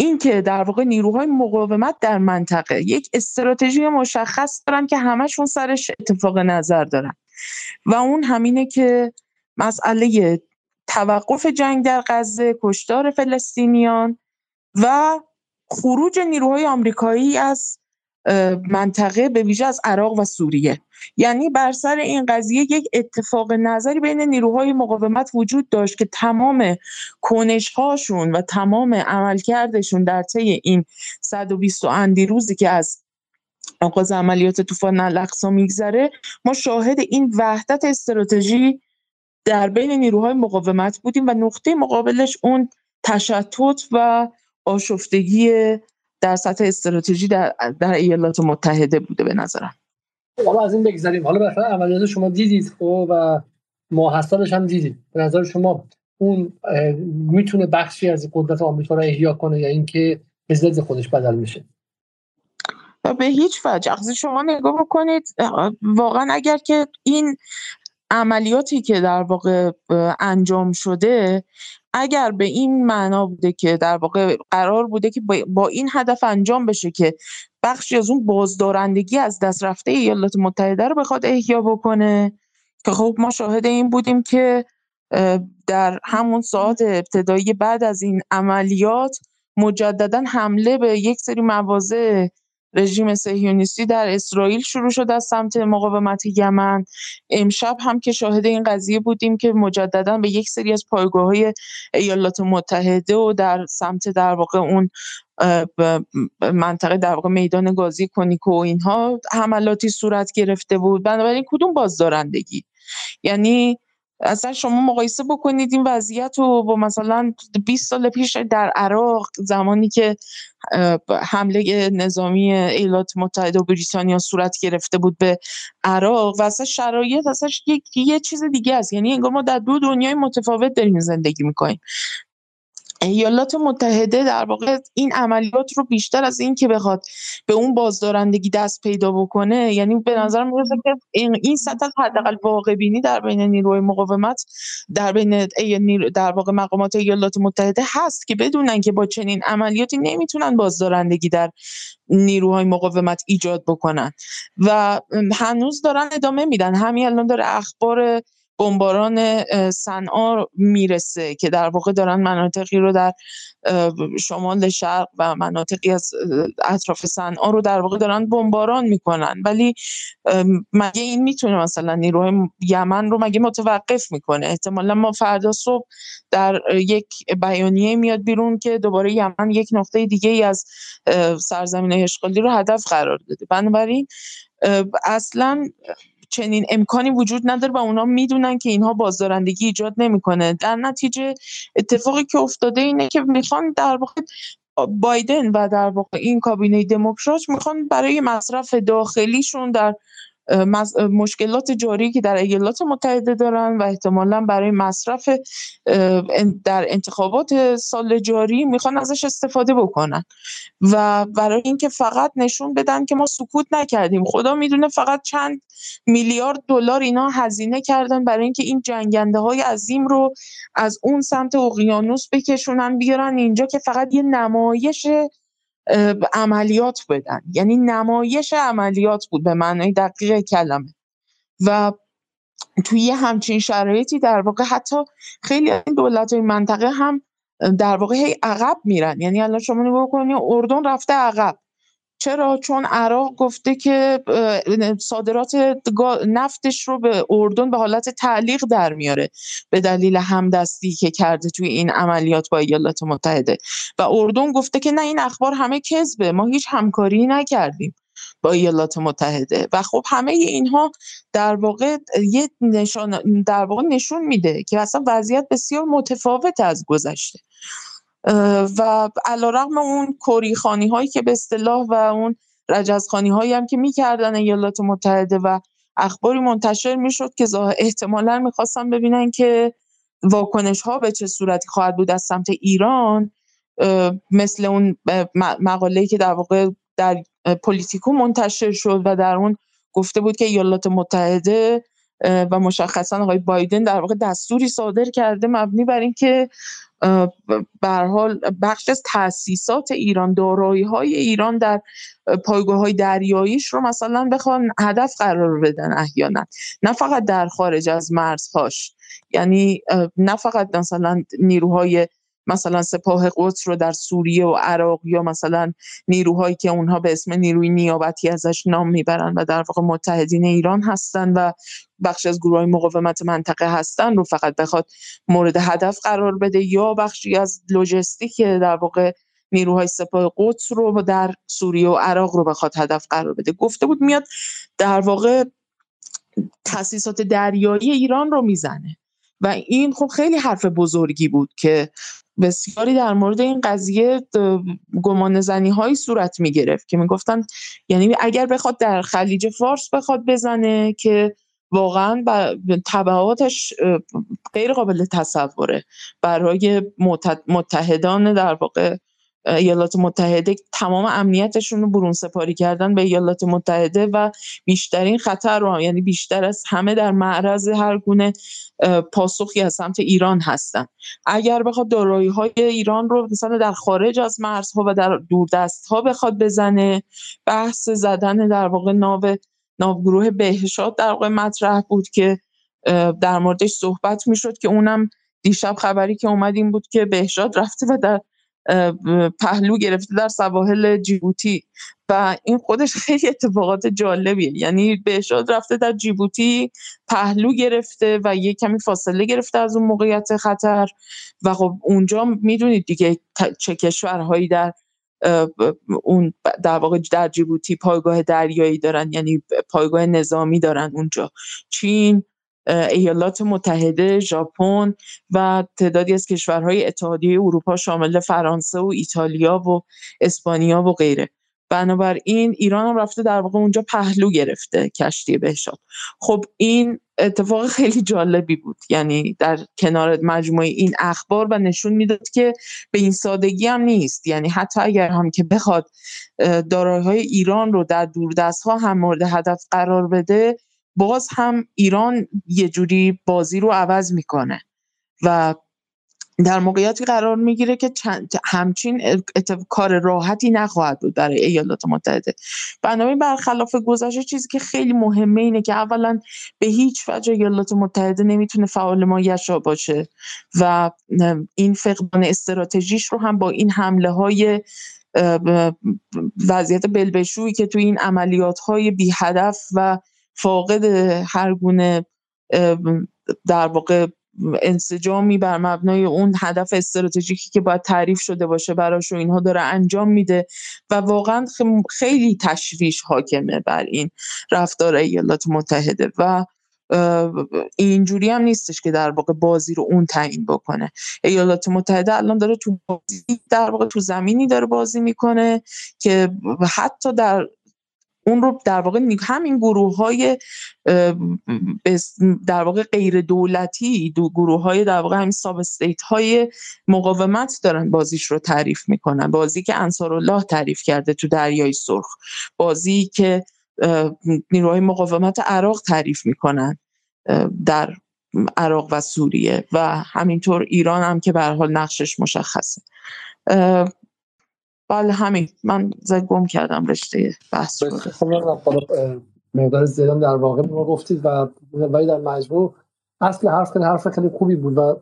این که در واقع نیروهای مقاومت در منطقه یک استراتژی مشخص دارن که همشون سرش اتفاق نظر دارن. و اون همینه که مسئله توقف جنگ در غزه کشتار فلسطینیان و خروج نیروهای آمریکایی از منطقه به ویژه از عراق و سوریه. یعنی بر سر این قضیه یک اتفاق نظری بین نیروهای مقاومت وجود داشت که تمام کنش هاشون و تمام عملکردشون در طی این 120 اندی روزی که از آغاز عملیات طوفان الاقصا میگذره ما شاهد این وحدت استراتژی در بین نیروهای مقاومت بودیم و نقطه مقابلش اون تشتت و آشفتگی در سطح استراتژی در, در ایالات متحده بوده به نظرم. حالا از این بگذاریم حالا بالاخره عملیات شما دیدید خب و ماحصلش هم دیدید. به نظر شما اون می‌تونه بخشی از قدرت آمریکا رو احیا کنه یا اینکه به ضد خودش بدل میشه به هیچ وجه. شما نگاه بکنید واقعا اگر که این عملیاتی که در واقع انجام شده اگر به این معنا بوده که در واقع قرار بوده که با این هدف انجام بشه که بخشی از اون بازدارندگی از دست رفته ایالات متحده رو بخواد احیا بکنه که خب ما شاهد این بودیم که در همون ساعت ابتدایی بعد از این عملیات مجددا حمله به یک سری مواضع رژیم صهیونیستی در اسرائیل شروع شد از سمت مقاومت یمن. امشب هم که شاهد این قضیه بودیم که مجددا به یک سری از پایگاه های ایالات متحده و در سمت در واقع اون منطقه در واقع میدان گازی کنیکو و اینها حملاتی صورت گرفته بود. بنابراین کدوم بازدارندگی؟ یعنی اصلا شما مقایسه بکنید این وضعیت رو با مثلا 20 سال پیش در عراق زمانی که حمله نظامی ایالات متحده و بریتانیا صورت گرفته بود به عراق و اصلا شرایط اصلا یک یه چیز دیگه است. یعنی انگار ما در دو دنیای متفاوت داریم زندگی می‌کنیم. ایالات متحده در واقع این عملیات رو بیشتر از این که بخواد به اون بازدارندگی دست پیدا بکنه یعنی به نظر می‌رسه که این, این سطح حداقل واقع بینی در بین نیروی مقاومت در بین در واقع مقامات ایالات متحده هست که بدونن که با چنین عملیاتی نمی‌تونن بازدارندگی در نیروهای مقاومت ایجاد بکنن. و هنوز دارن ادامه میدن. همین الان داره اخبار بمباران صنعا می‌رسه که در واقع دارن مناطقی رو در شمال شرق و مناطقی از اطراف صنعا رو در واقع دارن بمباران می‌کنن. ولی مگه این می‌تونه مثلا نیروهای یمن رو مگه متوقف می‌کنه؟ احتمالا ما فردا صبح در یک بیانیه میاد بیرون که دوباره یمن یک نقطه دیگه ای از سرزمین اشغالی رو هدف قرار داده. بنابراین اصلا چنین امکانی وجود نداره و اونا می‌دونن که اینها بازدارندگی ایجاد نمی‌کنه. در نتیجه اتفاقی که افتاده اینه که می‌خوان در واقع بایدن و در واقع این کابینه دموکرات می‌خوان برای مصرف داخلیشون در مشکلات جاری که در ایالات متحده دارن و احتمالا برای مصرف در انتخابات سال جاری می‌خوان ازش استفاده بکنن. و برای اینکه فقط نشون بدن که ما سکوت نکردیم. خدا می‌دونه فقط چند میلیارد دلار اینا هزینه کردن برای اینکه این جنگنده های عظیم رو از اون سمت اقیانوس بکشونن بیارن اینجا که فقط یه نمایش عملیات بدن. یعنی نمایش عملیات بود به معنای دقیق کلمه. و توی همچین شرایطی در واقع حتی خیلی این دولت های منطقه هم در واقع هی عقب میرن. یعنی الان شما نگاه کنید اردن رفته عقب. چرا؟ چون عراق گفته که صادرات نفتش رو به اردن به حالت تعلیق در میاره به دلیل همدستی که کرده توی این عملیات با ایالات متحده. و اردن گفته که نه این اخبار همه کذبه ما هیچ همکاری نکردیم با ایالات متحده. و خب همه اینها در واقع یه نشان در واقع نشون میده که اصلا وضعیت بسیار متفاوت از گذشته. و علیرغم اون کوریخانی هایی که به اصطلاح و اون رجزخانی هایی هم که می‌کردن ایالات متحده و اخباری منتشر می‌شد که احتمالا می‌خواستن ببینن که واکنش ها به چه صورتی خواهد بود از سمت ایران. مثل اون مقاله‌ای که در واقع در پلیتیکو منتشر شد و در اون گفته بود که ایالات متحده و مشخصا آقای بایدن در واقع دستوری صادر کرده مبنی بر اینکه به هر حال بخش از تاسیسات ایران دارایی های ایران در پایگاه های دریاییش رو مثلا بخوان هدف قرار بدن احیانا. نه فقط در خارج از مرزهاش یعنی نه فقط مثلا نیروهای مثلا سپاه قدس رو در سوریه و عراق یا مثلا نیروهایی که اونها به اسم نیروی نیابتی ازش نام می‌برن و در واقع متحدین ایران هستن و بخش از گروه مقاومت منطقه هستن رو فقط بخواد مورد هدف قرار بده یا بخشی از لوجستیک در واقع نیروهای سپاه قدس رو در سوریه و عراق رو بخواد هدف قرار بده. گفته بود میاد در واقع تاسیسات دریایی ایران رو می‌زنه. و این خب خیلی حرف بزرگی بود که بسیاری در مورد این قضیه گمان زنی صورت می گرفت که می گفتن یعنی اگر بخواد در خلیج فارس بخواد بزنه که واقعا تبعاتش غیر قابل تصوره برای متحدان در واقع ایالات متحده تمام امنیتشون رو برون سپاری کردن به ایالات متحده و بیشترین خطر رو یعنی بیشتر از همه در معرض هر گونه پاسخی از سمت ایران هستن. اگر بخواد دارایی های ایران رو مثلا در خارج از مرزها و در دوردست ها بخواد بزنه بحث زدن در واقع ناو ناوگروه بهشاد در واقع مطرح بود که در موردش صحبت می‌شد که اونم دیشب خبری که اومد این بود که بهشاد رفته و در پهلو گرفته در سواحل جیبوتی و این خودش خیلی اتفاقات جالبیه. یعنی بهشاد رفته در جیبوتی پهلو گرفته و یه کمی فاصله گرفته از اون موقعیت خطر و خب اونجا می‌دونید دیگه چه کشورهایی در اون در واقع در جیبوتی پایگاه دریایی دارن یعنی پایگاه نظامی دارن اونجا. چین ایالات متحده، ژاپن و تعدادی از کشورهای اتحادیه اروپا شامل فرانسه و ایتالیا و اسپانیا و غیره. بنابراین ایران هم رفته در واقع اونجا پهلو گرفته کشتی بهشاد. خب این اتفاق خیلی جالبی بود. یعنی در کنار مجموعه این اخبار و نشون می‌داد که به این سادگی هم نیست. یعنی حتی اگر هم که بخواد دارایی های ایران رو در دوردست ها هم مورد هدف قرار بده باز هم ایران یه جوری بازی رو عوض می‌کنه و در موقعیتی قرار می‌گیره که همچین کار راحتی نخواهد بود برای ایالات متحده. بنابراین برخلاف گذشته چیزی که خیلی مهمه اینه که اولا به هیچ وجه ایالات متحده نمی‌تونه فعال مایشا باشه و این فقدان استراتژیش رو هم با این حمله های وضعیت بلبشویی که توی این عملیات های بی هدف و فاقد هر گونه در واقع انسجامی بر مبنای اون هدف استراتژیکی که باید تعریف شده باشه براش و اینها داره انجام میده و واقعا خیلی تشویش حاکمه بر این رفتار ایالات متحده و اینجوری هم نیستش که در واقع بازی رو اون تعیین بکنه. ایالات متحده الان داره تو بازی در واقع تو زمینی داره بازی می‌کنه که حتی در اون رو در واقع همین گروه های در واقع غیر دولتی دو گروه های در واقع همین ساب استیت های مقاومت دارن بازیش رو تعریف می‌کنن. بازی که انصارالله تعریف کرده تو دریای سرخ. بازی که نیروهای مقاومت عراق تعریف می‌کنن در عراق و سوریه. و همینطور ایران هم که به حال نقشش مشخصه. بله همین. من گم کردم رشته بحث خب مقدار زیادم در واقع ما گفتید و ولی در مجموع اصل حرف خیلی حرف خیلی خوبی بود و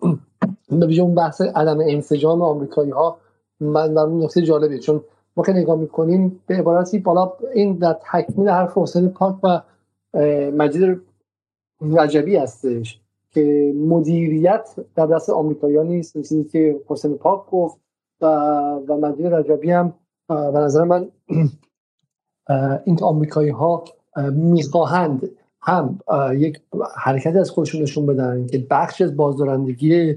به اون بحث عدم انسجام آمریکایی ها من در اون نکته جالبیه. چون ما که نگاه می‌کنیم به عبارتی بالا این در تکمیل حرف حسین پاک و مجید رجبی هستش که مدیریت در دست آمریکایی نیست. چیزی که حسین پاک گفت و مجید رجبی هم به نظر من این آمریکایی ها می‌خواهند هم یک حرکتی از خودشون نشون بدن که بخش از بازدارندگی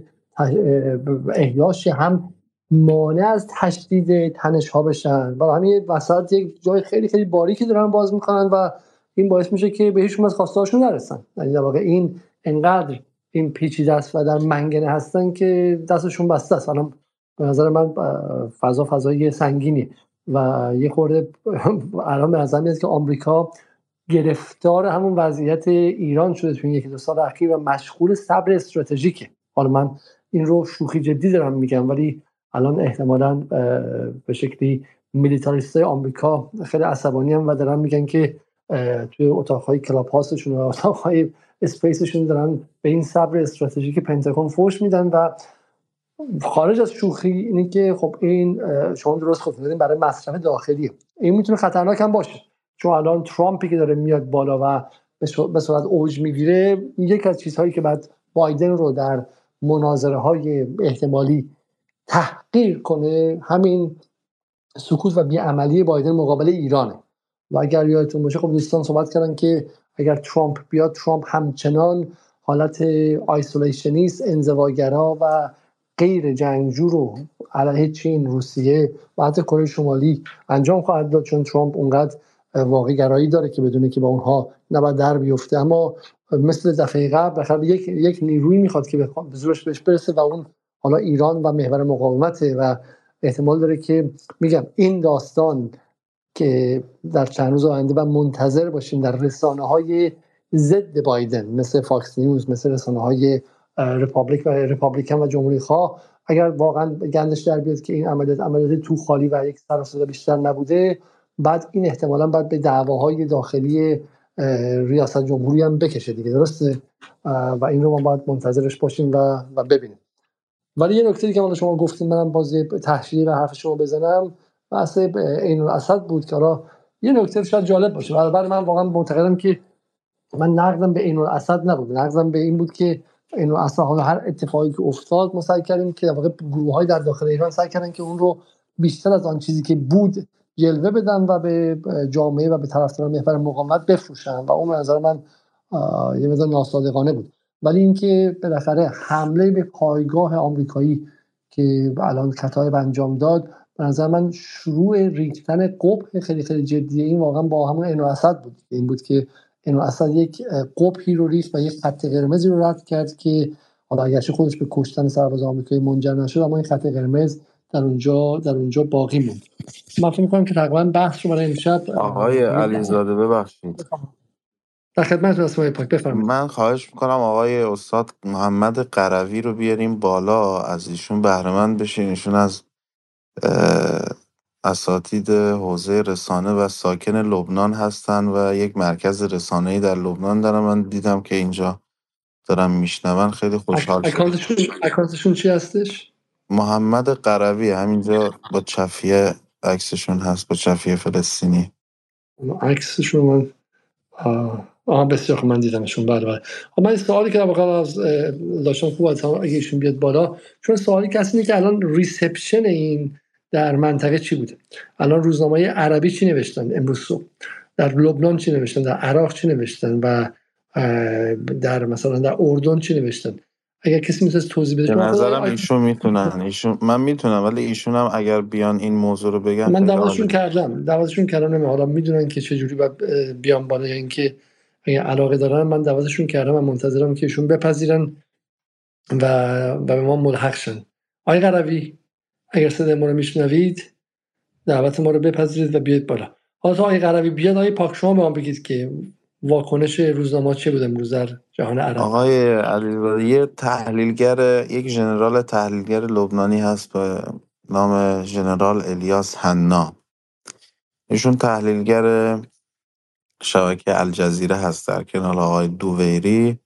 احیاش هم مانع از تشدید تنش ها بشن. و همین وسط یک جای خیلی خیلی باریکی دارن باز می‌کنن و این باعث میشه که به هیچ از خواستهاشون نرسن. یعنی در واقع این انقدر این پیچیده است و در منگنه هستن که دستشون بسته است. الان به نظر من فضا فضای سنگینی و یه خورده الان به نظر که آمریکا گرفتار همون وضعیت ایران شده تو این یکی دو سال اخیر و مشغول صبر استراتژیکه. حالا من این رو شوخی جدی دارم میگم ولی الان احتمالا به شکلی میلیتاریست آمریکا خیلی عصبانی هم و دارن میگن که توی اتاقهای کلاب هاستشون و اتاقهای اسپیسشون دارن به این صبر استراتژیک پنتاگون فوش میدن و خارج از شوخی اینه که خب این شما درست خودتون برای مصرف داخلی. این می‌تونه خطرناک هم باشه. چون الان ترامپی که داره میاد بالا و به صورت اوج می‌گیره یکی از چیزهایی که بعد بایدن رو در مناظره های احتمالی تحقیر کنه همین سکوت و بیعملی بایدن مقابل ایرانه. و اگر یادتون باشه خب دوستان صحبت کردن که اگر ترامپ بیاد ترامپ همچنان حالت isolationist انزواگرا و غیر جنگجو رو علیه چین روسیه و حتی کره شمالی انجام خواهد داد چون ترامپ اونقدر واقع گرایی داره که بدونه که با اونها نباید در بیفته. اما مثل دفعه قبل یک یک نیروی می‌خواد که به زورش بهش برسه و اون حالا ایران و محور مقاومته و احتمال داره که میگم این داستان که در چند روز آینده و منتظر باشیم در رسانه های ضد بایدن مثل فاکس نیوز مثل رسانه های republic و Republican و جمهوری خواه اگر واقعا گندش در بیاد که این عملیات عملیات تو خالی و یک سر بیشتر نبوده بعد این احتمالا باید به دعواهای داخلی ریاست جمهوری هم بکشه دیگه درسته؟ و این رو ما باید منتظرش باشیم و, و ببینیم. ولی یه نکته که شما گفتیم منم باز تحلیل و حرف شما بزنم. بحث این الاسد بود که حالا یه نکته شاید جالب باشه. برای من واقعا معتقدم که من نقدم به این الاسد نبود. نقدم به این بود که این اصلا حالا هر اتفاقی که افتاد ما سعی کردیم که واقع گروه های در داخل ایران سعی کردن که اون رو بیشتر از آن چیزی که بود جلوه بدن و به جامعه و به طرفداران محور مقاومت بفروشن. و اون نظر من یه مقدار ناصادقانه بود. ولی اینکه بالاخره حمله به پایگاه آمریکایی که الان کتایب انجام داد به نظر من شروع ریختن قبح خیلی خیلی جدیه این واقعا با همون اینو اسد بود. این بود که اینو اسد یک قبحی رو ریخت و یک خط قرمزی رو رد کرد که حالا اگرچه خودش به کشتن سرباز آمریکایی منجر نشد اما این خط قرمز در اونجا در اونجا باقی موند. من فکر می‌کنم که تقریبا بحث رو برای امشب آقای علیزاده ببخشید. در خدمت رسمای پاک بفرمایید. من خواهش می‌کنم آقای استاد محمد قروی رو بیاریم بالا از ایشون بهره بشین. ایشون از اساتید حوزه رسانه و ساکن لبنان هستن و یک مرکز رسانه‌ای در لبنان دارم. من دیدم که اینجا دارم میشنون. خیلی خوشحال شدم. اکانتشون چی هستش؟ محمد قروی. همینجا با چفیه عکسشون هست با چفیه فلسطینی. عکسشون من آها بسیار من دیدمشون. بله بله. من سوالی که واقعا از داشتم خوب از اگه ایشون بیاد بالا چون سوالی کسی که الان ریسپشن این در منطقه چی بوده؟ الان روزنامه عربی چی نوشتن امروز صبح؟ در لبنان چی نوشتن؟ در عراق چی نوشتن؟ و در مثلا در اردن چی نوشتن؟ اگر کسی می‌تونه توضیح بده به نظرم ایشون می‌تونن. ایشون من می‌تونم ولی ایشون هم اگر بیان این موضوع رو بگن من دعوتشون کردم. دعوتشون کردم حالا می‌دونن که چه جوری بیان بالا یا اینکه اگر علاقه دارن من دعوتشون کردم و منتظرم که ایشون بپذیرن و و به ما ملحق شن. آقای قروی اگر صدای ما رو میشنوید دعوت ما رو بپذیرید و بیاید بالا. حالا آقای قروی بیاد آقای پاک شما به ما بگید که واکنش روزنامه چه بود امروز در جهان عرب؟ آقای علی یه تحلیلگر یک ژنرال تحلیلگر لبنانی هست به نام ژنرال الیاس حنا. ایشون تحلیلگر شبکه الجزیره هست در کنار آقای دوویری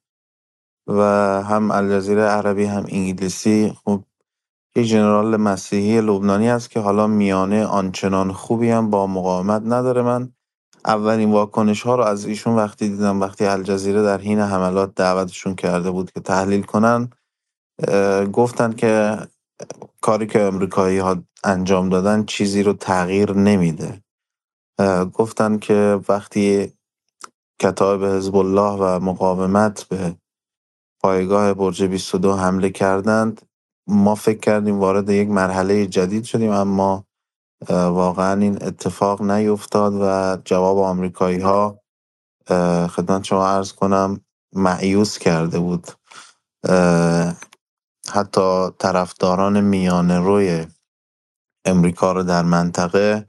و هم الجزیره عربی هم انگلیسی. خب یک ژنرال مسیحی لبنانی است که حالا میانه آنچنان خوبی هم با مقاومت نداره. من اولین واکنش ها رو از ایشون وقتی دیدم وقتی الجزیره در حین حملات دعوتشون کرده بود که تحلیل کنن گفتن که کاری که امریکایی ها انجام دادن چیزی رو تغییر نمیده. گفتن که وقتی کتاب حزب الله و مقاومت به پایگاه برج 22 حمله کردند ما فکر کردیم وارد یک مرحله جدید شدیم اما واقعا این اتفاق نیفتاد و جواب آمریکایی ها خدمت شما عرض کنم معیوس کرده بود. حتی طرفداران میانه روی امریکا رو در منطقه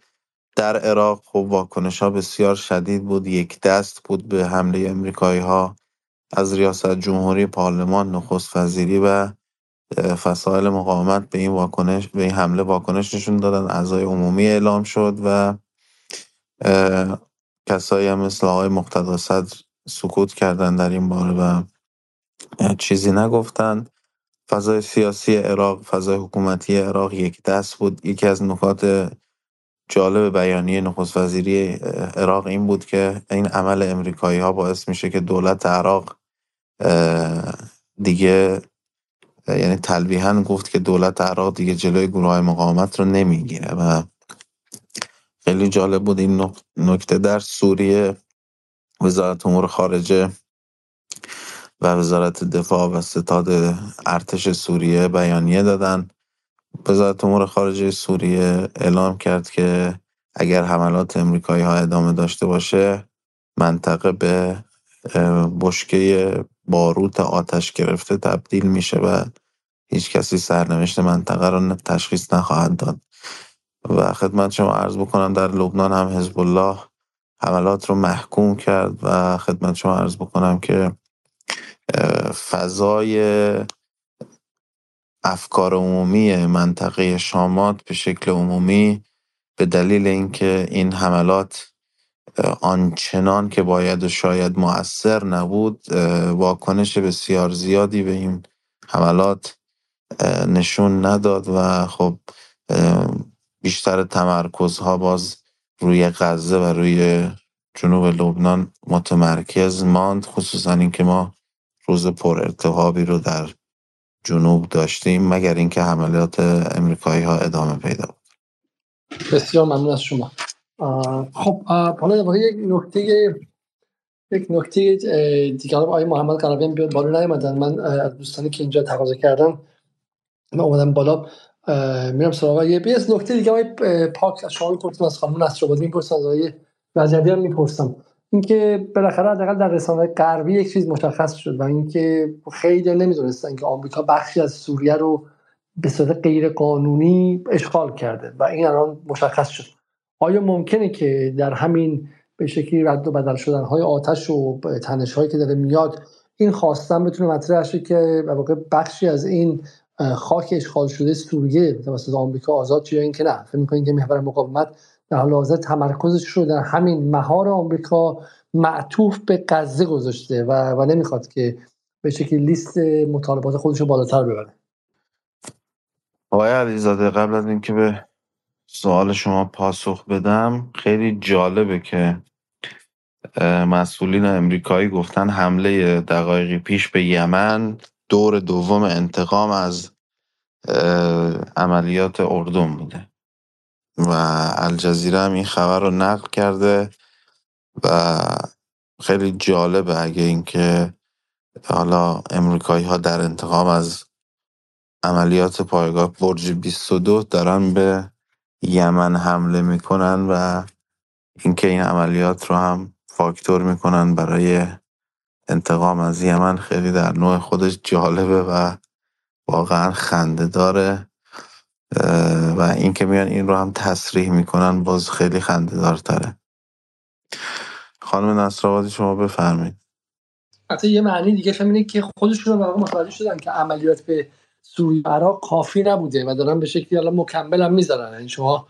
در عراق خب واکنش ها بسیار شدید بود یک دست بود به حمله امریکایی ها از ریاست جمهوری پارلمان نخست وزیری و فسایل مقاومت به این واکنش به این حمله واکنش نشون دادن. اعضای عمومی اعلام شد و کسایی هم مثل آقای مقتدا صدر سکوت کردن در این باره و چیزی نگفتند فضای سیاسی عراق فضای حکومتی عراق یک دست بود. یکی از نکات جالب بیانیه نخست وزیری عراق این بود که این عمل امریکایی ها باعث میشه که دولت عراق دیگه یعنی تلویحا گفت که دولت عراق دیگه جلوی گروه مقاومت رو نمی‌گیره و خیلی جالب بود این نکته در سوریه وزارت امور خارجه و وزارت دفاع و ستاد ارتش سوریه بیانیه دادن. وزارت امور خارجه سوریه اعلام کرد که اگر حملات امریکایی ها ادامه داشته باشه منطقه به بشکه باروت آتش گرفته تبدیل میشه و هیچ کسی سرنوشت منطقه رو تشخیص نخواهد داد. و خدمت شما عرض بکنم در لبنان هم حزب الله حملات رو محکوم کرد و خدمت شما عرض بکنم که فضای افکار عمومی منطقه شامات به شکل عمومی به دلیل اینکه این حملات آنچنان که باید و شاید مؤثر نبود واکنش بسیار زیادی به این حملات نشون نداد و خب بیشتر تمرکزها باز روی غزه و روی جنوب لبنان متمرکز ماند خصوصا اینکه ما روز پر ارتحابی رو در جنوب داشتیم مگر اینکه حملات امریکایی ها ادامه پیدا بود. بسیار ممنون از شما. خب حالا در یک نکته یک نکته دیگه آقای محمد قرابی بیاد بالا نیومدن. من از دوستانی که اینجا تقاضا کردم من اومدم بالا. میرم سراغ یه بیس نکته دیگه آقای پاک از شما می‌پرسم از خانم نصرآبادی می‌پرسم از آقای وزیری هم می‌پرسم. اینکه بالاخره حداقل در رسانه غربی یک چیز مشخص شد و اینکه خیلی نمی‌دونستن که آمریکا بخشی از سوریه رو به صورت غیر قانونی اشغال کرده و این الان مشخص شد. آیا ممکنه که در همین به شکلی رد و بدل شدن های آتش و تنش هایی که داره میاد این خواستن بتونه مطرح شه که واقع بخشی از این خاک اشغال شده سوریه توسط آمریکا آزاد شه اینکه نه؟ فکر می‌کنین که محور مقاومت در حال حاضر تمرکزش رو در همین مهار آمریکا معطوف به غزه گذاشته و, و نمی‌خواد که به شکلی لیست مطالبات خودش رو بالاتر ببره؟ آقای علیزاده قبل از اینکه به سوال شما پاسخ بدم. خیلی جالبه که مسئولین امریکایی گفتن حمله دقایقی پیش به یمن دور دوم انتقام از عملیات اردن بوده. و الجزیره هم این خبر رو نقل کرده و خیلی جالبه اگه اینکه حالا امریکایی ها در انتقام از عملیات پایگاه برج 22 دارن به یمن حمله می‌کنن و اینکه این عملیات رو هم فاکتور می‌کنن برای انتقام از یمن خیلی در نوع خودش جالبه و واقعا خنده داره و اینکه میان این رو هم تصریح می‌کنن باز خیلی خنده دارتره خانم نصرآبادی شما بفرمایید. حتی یه معنی دیگه هم اینه که خودشون رو متوجه شدن که عملیات به سوریه عراق کافی نبوده و دارن به شکلی الان مکمل هم می‌ذارن. یعنی شما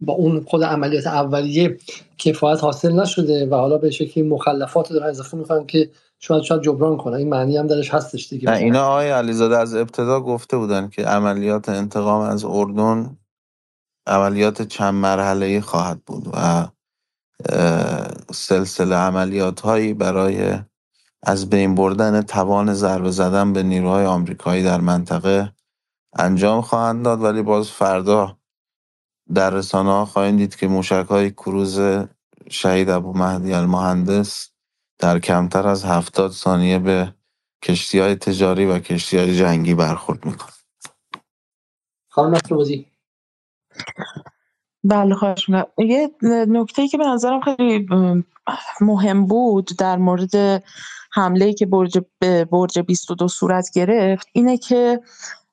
با اون خود عملیات اولیه کفایت حاصل نشده و حالا به شکلی مخلفات دارن اضافه می‌کنن که شاید شاید جبران کنه این معنی هم درش هستش دیگه. اینا آقای علیزاده از ابتدا گفته بودن که عملیات انتقام از اردن عملیات چند مرحله خواهد بود و سلسله عملیات هایی برای از بین بردن توان ضربه زدن به نیروهای آمریکایی در منطقه انجام خواهند داد ولی باز فردا در رسانه ها خواهید دید که موشک های کروز شهید ابو مهدی المهندس در کمتر از هفتاد ثانیه به کشتی های تجاری و کشتی های جنگی برخورد میکن خانم بله خواهش یه نکته که به نظرم خیلی مهم بود در مورد حمله که برج به برج 22 صورت گرفت اینه که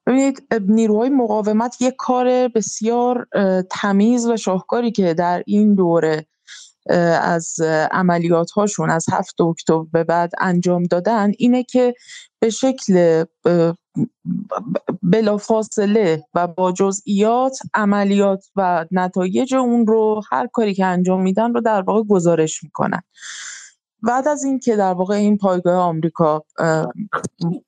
ببینید نیروهای مقاومت یک کار بسیار تمیز و شاهکاری که در این دوره از عملیات هاشون از هفت اکتبر به بعد انجام دادن اینه که به شکل بلافاصله و با جزئیات عملیات و نتایج اون رو هر کاری که انجام میدن رو در واقع گزارش می‌کنن. بعد از اینکه در واقع این پایگاه آمریکا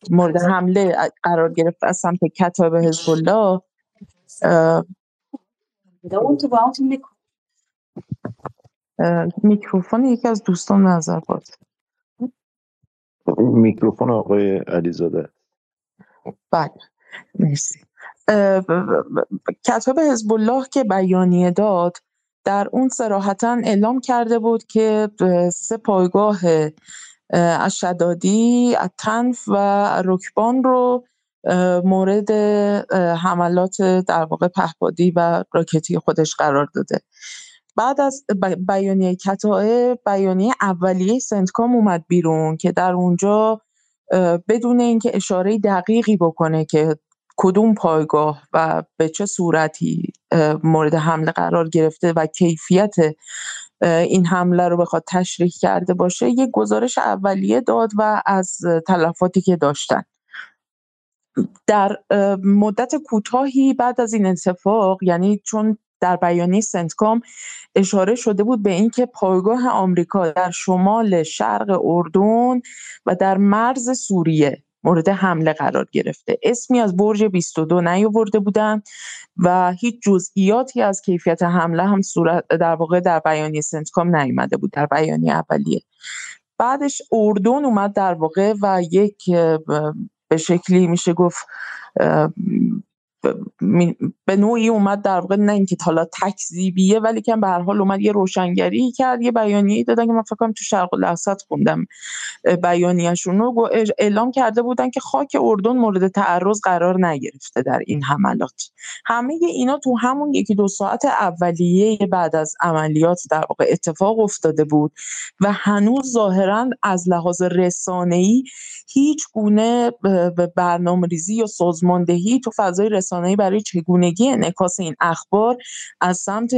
مورد حمله قرار گرفت از سمت کتاب حزب الله میکروفون یکی از دوستان نظر باز میکروفون آقای علیزاده. بله مرسی. کتاب حزب الله که بیانیه داد در اون سراحتا اعلام کرده بود که سه پایگاه اشدادی، تنف و رکبان رو مورد حملات در واقع پهپادی و راکتی خودش قرار داده. بعد از بیانیه کتائب بیانیه اولیه سنتکام اومد بیرون که در اونجا بدون اینکه اشاره دقیقی بکنه که کدوم پایگاه و به چه صورتی مورد حمله قرار گرفته و کیفیت این حمله رو بخواد تشریح کرده باشه یک گزارش اولیه داد و از تلفاتی که داشتن. در مدت کوتاهی بعد از این اتفاق یعنی چون در بیانیه سنتکام اشاره شده بود به اینکه پایگاه آمریکا در شمال شرق اردن و در مرز سوریه مورد حمله قرار گرفته. اسمی از برج 22 نیاورده بودن و هیچ جزئیاتی از کیفیت حمله هم صورت در واقع در بیانیه سنتکام نیامده بود در بیانیه اولیه. بعدش اردن اومد در واقع و یک به شکلی میشه گفت به نوعی اومد در واقع نه اینکه حالا تکذیبیه ولی که به هر حال اومد یه روشنگری کرد یه بیانیه دادن که من فکر کنم تو شرق الاوسط خوندم بیانیه‌شون رو. اعلام کرده بودن که خاک اردن مورد تعرض قرار نگرفته در این حملات. همه اینا تو همون یکی دو ساعت اولیه بعد از عملیات در واقع اتفاق افتاده بود و هنوز ظاهرا از لحاظ رسانه‌ای هیچ گونه برنامه ریزی یا سازماندهی تو فضای رسانه‌ای برای چگونگی انعکاس این اخبار از سمت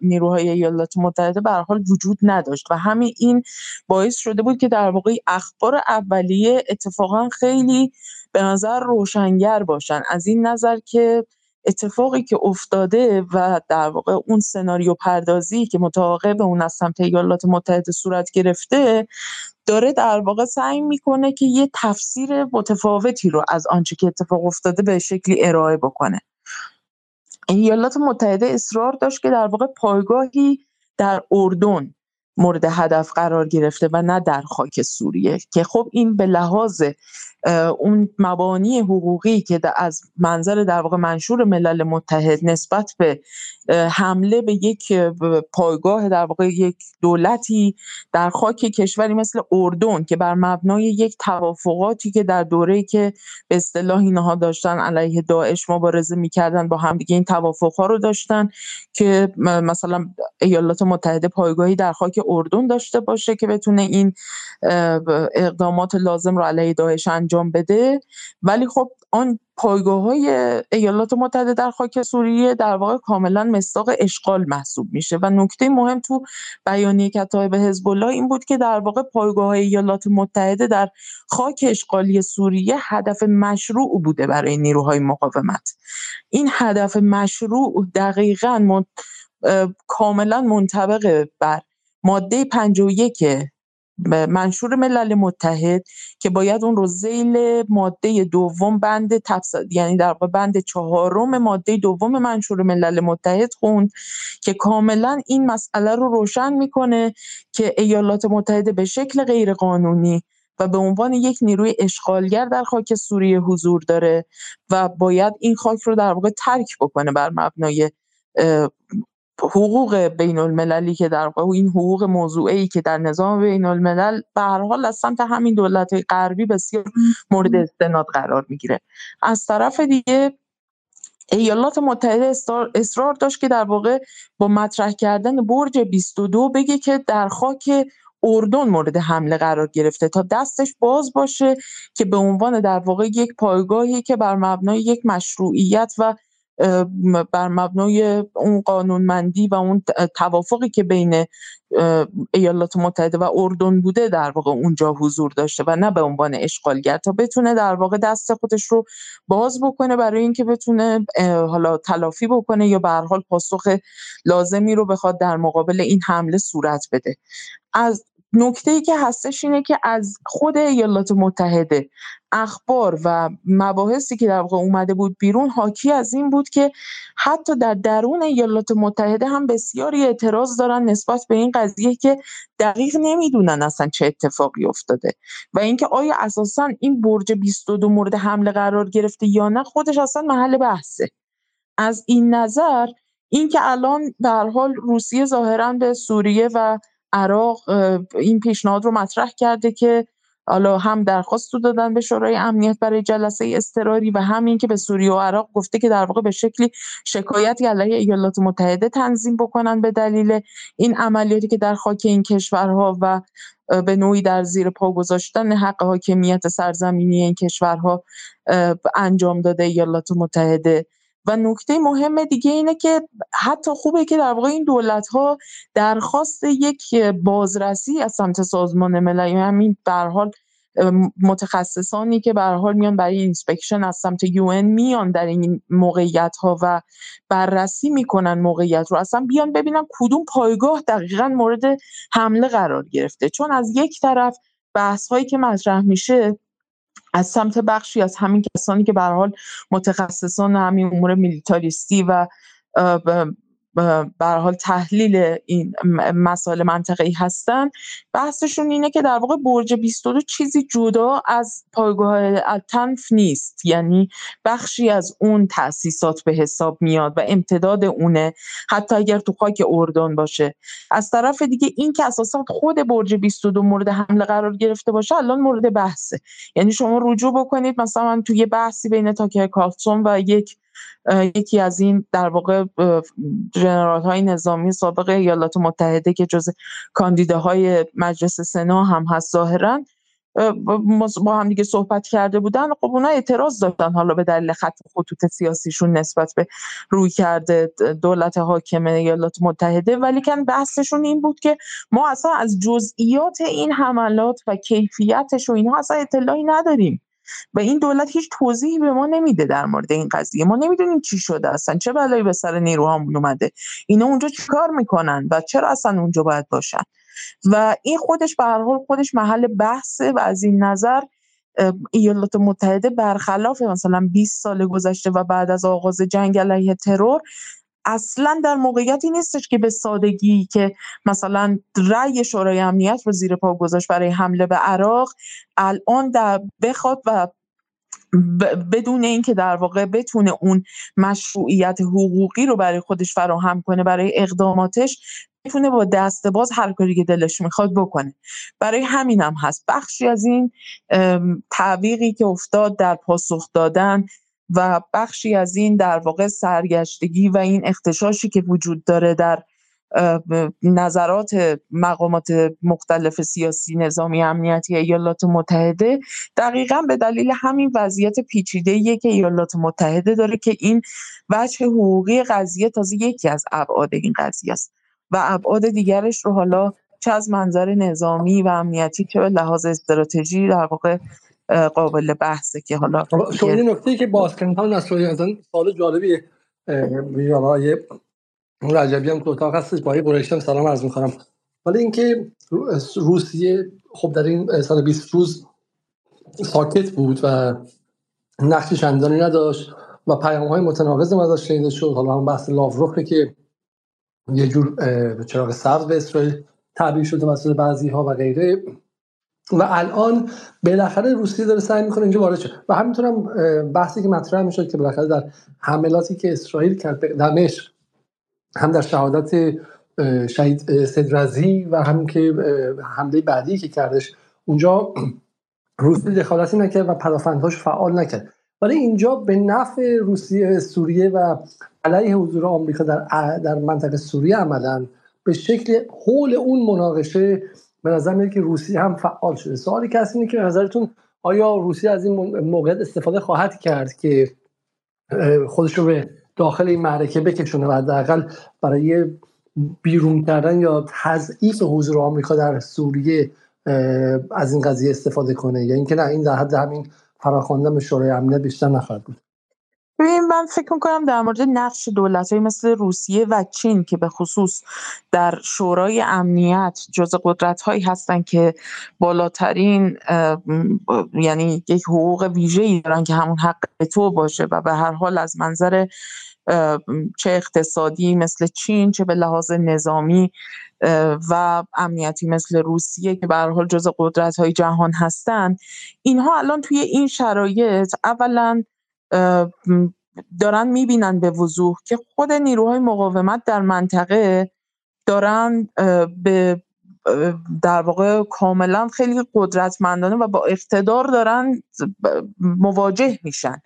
نیروهای ایالات متحده به حال وجود نداشت و همین این باعث شده بود که در واقع اخبار اولیه اتفاقا خیلی به نظر روشنگر باشن. از این نظر که اتفاقی که افتاده و در واقع اون سناریو پردازی که متعاقب اون از سمت ایالات متحده صورت گرفته داره در واقع سعی می‌کنه که یه تفسیر متفاوتی رو از آنچه که اتفاق افتاده به شکلی ارائه بکنه. ایالات متحده اصرار داشت که در واقع پایگاهی در اردن مورد هدف قرار گرفته و نه در خاک سوریه. که خب این به لحاظ اون مبانی حقوقی که از منظر در واقع منشور ملل متحد نسبت به حمله به یک پایگاه در واقع یک دولتی در خاک کشوری مثل اردن که بر مبنای یک توافقاتی که در دوره‌ای که به اصطلاح اینها داشتن علیه داعش مبارزه می‌کردن با هم دیگه این توافقها رو داشتن که مثلا ایالات متحده پایگاهی در خاک اردن داشته باشه که بتونه این اقدامات لازم رو علیه داعش انجام بده. ولی خب آن های ایالات متحده در خاک سوریه در واقع کاملا مصداق اشغال محسوب میشه. و نکته مهم تو بیانیه کتایب حزب الله این بود که در واقع های ایالات متحده در خاک اشغالی سوریه هدف مشروع بوده برای نیروهای مقاومت. این هدف مشروع دقیقا کاملا منطبق بر ماده 51 منشور ملل متحد که باید اون رو زیل ماده دوم بند یعنی در بند چهارم ماده دوم منشور ملل متحد خوند که کاملا این مسئله رو روشن می‌کنه که ایالات متحده به شکل غیرقانونی و به عنوان یک نیروی اشغالگر در خاک سوریه حضور داره و باید این خاک رو در واقع ترک بکنه بر مبنای حقوق بین المللی که در واقع این حقوق موضوعی که در نظام بین الملل به هر حال از سمت همین دولت غربی بسیار مورد استناد قرار می‌گیره. از طرف دیگه ایالات متحده اصرار داشت که در واقع با مطرح کردن برج 22 بگه که در خاک اردن مورد حمله قرار گرفته تا دستش باز باشه که به عنوان در واقع یک پایگاهی که بر مبنای یک مشروعیت و بر مبنای اون قانونمندی و اون توافقی که بین ایالات متحده و اردن بوده در واقع اونجا حضور داشته و نه به عنوان اشغالگر تا بتونه در واقع دست خودش رو باز بکنه برای اینکه بتونه حالا تلافی بکنه یا به حال پاسخ لازمی رو بخواد در مقابل این حمله صورت بده. از ای که هستش اینه که از خود ایالات متحده اخبار و مباحثی که در واقع اومده بود بیرون حاکی از این بود که حتی در درون ایالات متحده هم بسیاری اعتراض دارن نسبت به این قضیه که دقیق نمی‌دونن اصلا چه اتفاقی افتاده و اینکه آیا اساسا این برج 22 مورد حمله قرار گرفته یا نه خودش اصلا محل بحثه. از این نظر اینکه الان به حال روسیه ظاهرا به سوریه و عراق این پیشنهاد رو مطرح کرده که حالا هم درخواست رو دادن به شورای امنیت برای جلسه اضطراری و همین که به سوریه و عراق گفته که در واقع به شکلی شکایتی علیه ایالات متحده تنظیم بکنن به دلیل این عملیاتی که در خاک این کشورها و به نوعی در زیر پا گذاشتن حق حاکمیت سرزمینی این کشورها انجام داده ایالات متحده. و نکته مهم دیگه اینه که حتی خوبه که در واقع این دولت‌ها درخواست یک بازرسی از سمت سازمان ملل یعنی همین به هر حال متخصصانی که به هر حال میان برای inspection از سمت UN میان در این موقعیت ها و بررسی می‌کنن موقعیت رو. اصلا بیان ببینن کدوم پایگاه دقیقا مورد حمله قرار گرفته. چون از یک طرف بحث هایی که مطرح میشه از سمت بخشی از همین کسانی که به حال متخصصان همین امور میلیتاریستی و به حال تحلیل این مسائل منطقه‌ای هستن. بحثشون اینه که در واقع برج 22 چیزی جدا از پایگاه التنف نیست. یعنی بخشی از اون تأسیسات به حساب میاد و امتداد اونه. حتی اگر تو خاک اردن باشه. از طرف دیگه این که اساسا خود برج 22 مورد حمله قرار گرفته باشه الان مورد بحثه. یعنی شما رجوع بکنید مثلا توی بحثی بین تاکر کارلسون و یک یکی از این در واقع جنرال های نظامی سابق ایالات متحده که جز کاندیداهای مجلس سنا هم هست ظاهرا با هم دیگه صحبت کرده بودن خب اونا اعتراض داشتن حالا به دلیل خط خطوط سیاسیشون نسبت به روی کرده دولت حاکم ایالات متحده. ولی کن بحثشون این بود که ما اصلا از جزئیات این حملات و کیفیتش و اینها اصلا اطلاعی نداریم. و این دولت هیچ توضیحی به ما نمیده در مورد این قضیه. ما نمی‌دونیم چی شده اصلا. چه بلایی به سر نیروهامون اومده؟ اینا اونجا چیکار می‌کنن و چرا اصلا اونجا باید باشن؟ و این خودش به هر حال خودش محل بحثه و از این نظر ایالات متحده برخلاف مثلا 20 سال گذشته و بعد از آغاز جنگ علیه ترور اصلا در موقعیتی نیستش که به سادگی که مثلا رأی شورای امنیت رو زیر پا گذاشت برای حمله به عراق الان در بخواد و بدون اینکه در واقع بتونه اون مشروعیت حقوقی رو برای خودش فراهم کنه برای اقداماتش بتونه با دست باز هر کاری که دلش می‌خواد بکنه. برای همینم هم هست. بخشی از این تعویقی که افتاد در پاسخ دادن و بخشی از این در واقع سرگشتگی و این اختشاشی که وجود داره در نظرات مقامات مختلف سیاسی نظامی امنیتی ایالات متحده دقیقا به دلیل همین وضعیت پیچیده که ایالات متحده داره که این وجه حقوقی قضیه تازه یکی از ابعاد این قضیه است. و ابعاد دیگرش رو حالا چه از منظر نظامی و امنیتی چه به لحاظ استراتژی در واقع قابل بحثه که حالا شما این نکته که بازکنان از سوال جالبی رجبی هم اتاق هستش با قریشی سلام عرض می‌کنم. ولی اینکه روسیه خب در این سال 20 روز ساکت بود و نقش چندانی نداشت و پیام های متناقض ازش شنیده شد. حالا هم بحث لاوروفه که یه جور چراغ سبز به اسرائیل تعبیر شده مثل بعضی ها و غیره. و الان بالاخره روسیه داره سعی می‌کنه اینجا وارد شه. و همینطورم بحثی که مطرح می‌شد که بالاخره در حملاتی که اسرائیل کرد در مصر هم در شهادت شهید صدرزی و هم که حمله بعدی که کردش اونجا روسیه دخالتی نکرد و پدافندهاش فعال نکرد. ولی اینجا به نفع روسیه سوریه و علیه حضور آمریکا در در منطقه سوریه عملا به شکل حول اون مناقشه به نظر میاد که روسیه هم فعال شده. سوالی که اینه که نظرتون آیا روسیه از این موقعیت استفاده خواهد کرد که خودش رو به داخل این معرکه بکشونه و حداقل برای بیرون کردن یا تضعیف حضور آمریکا در سوریه از این قضیه استفاده کنه؟ یا اینکه نه این در حد همین فراخواندن به شورای امنیت بیشتر نخواهد بود. ببین من فکر می‌کنم در مورد نقش دولت مثل روسیه و چین که به خصوص در شورای امنیت جز قدرت هایی هستن که بالاترین یعنی یک حقوق ویژه ای دارن که همون حق تو باشه و به هر حال از منظر چه اقتصادی مثل چین چه به لحاظ نظامی و امنیتی مثل روسیه که به حال جز قدرت های جهان هستن اینها الان توی این شرایط اولا دارن می‌بینن به وضوح که خود نیروهای مقاومت در منطقه دارن به در واقع کاملا خیلی قدرتمندانه و با اقتدار دارن مواجه میشن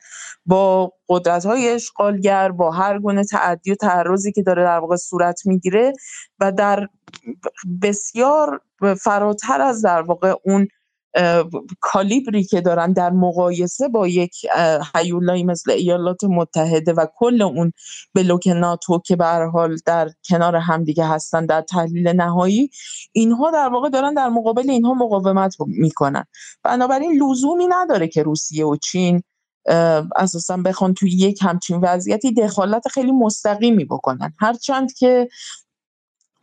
با قدرت های اشغالگر با هر گونه تعدی و تعرضی که داره در واقع صورت می‌گیره و در بسیار فراتر از در واقع اون کالیبری که دارن در مقایسه با یک هیولایی مثل ایالات متحده و کل اون بلوک ناتو که به حال در کنار همدیگه هستن در تحلیل نهایی اینها در واقع دارن در مقابل اینها مقاومت می‌کنن. بنابراین لزومی نداره که روسیه و چین اساسا بخوان توی یک همچین وضعیتی دخالت خیلی مستقیمی بکنن. هرچند که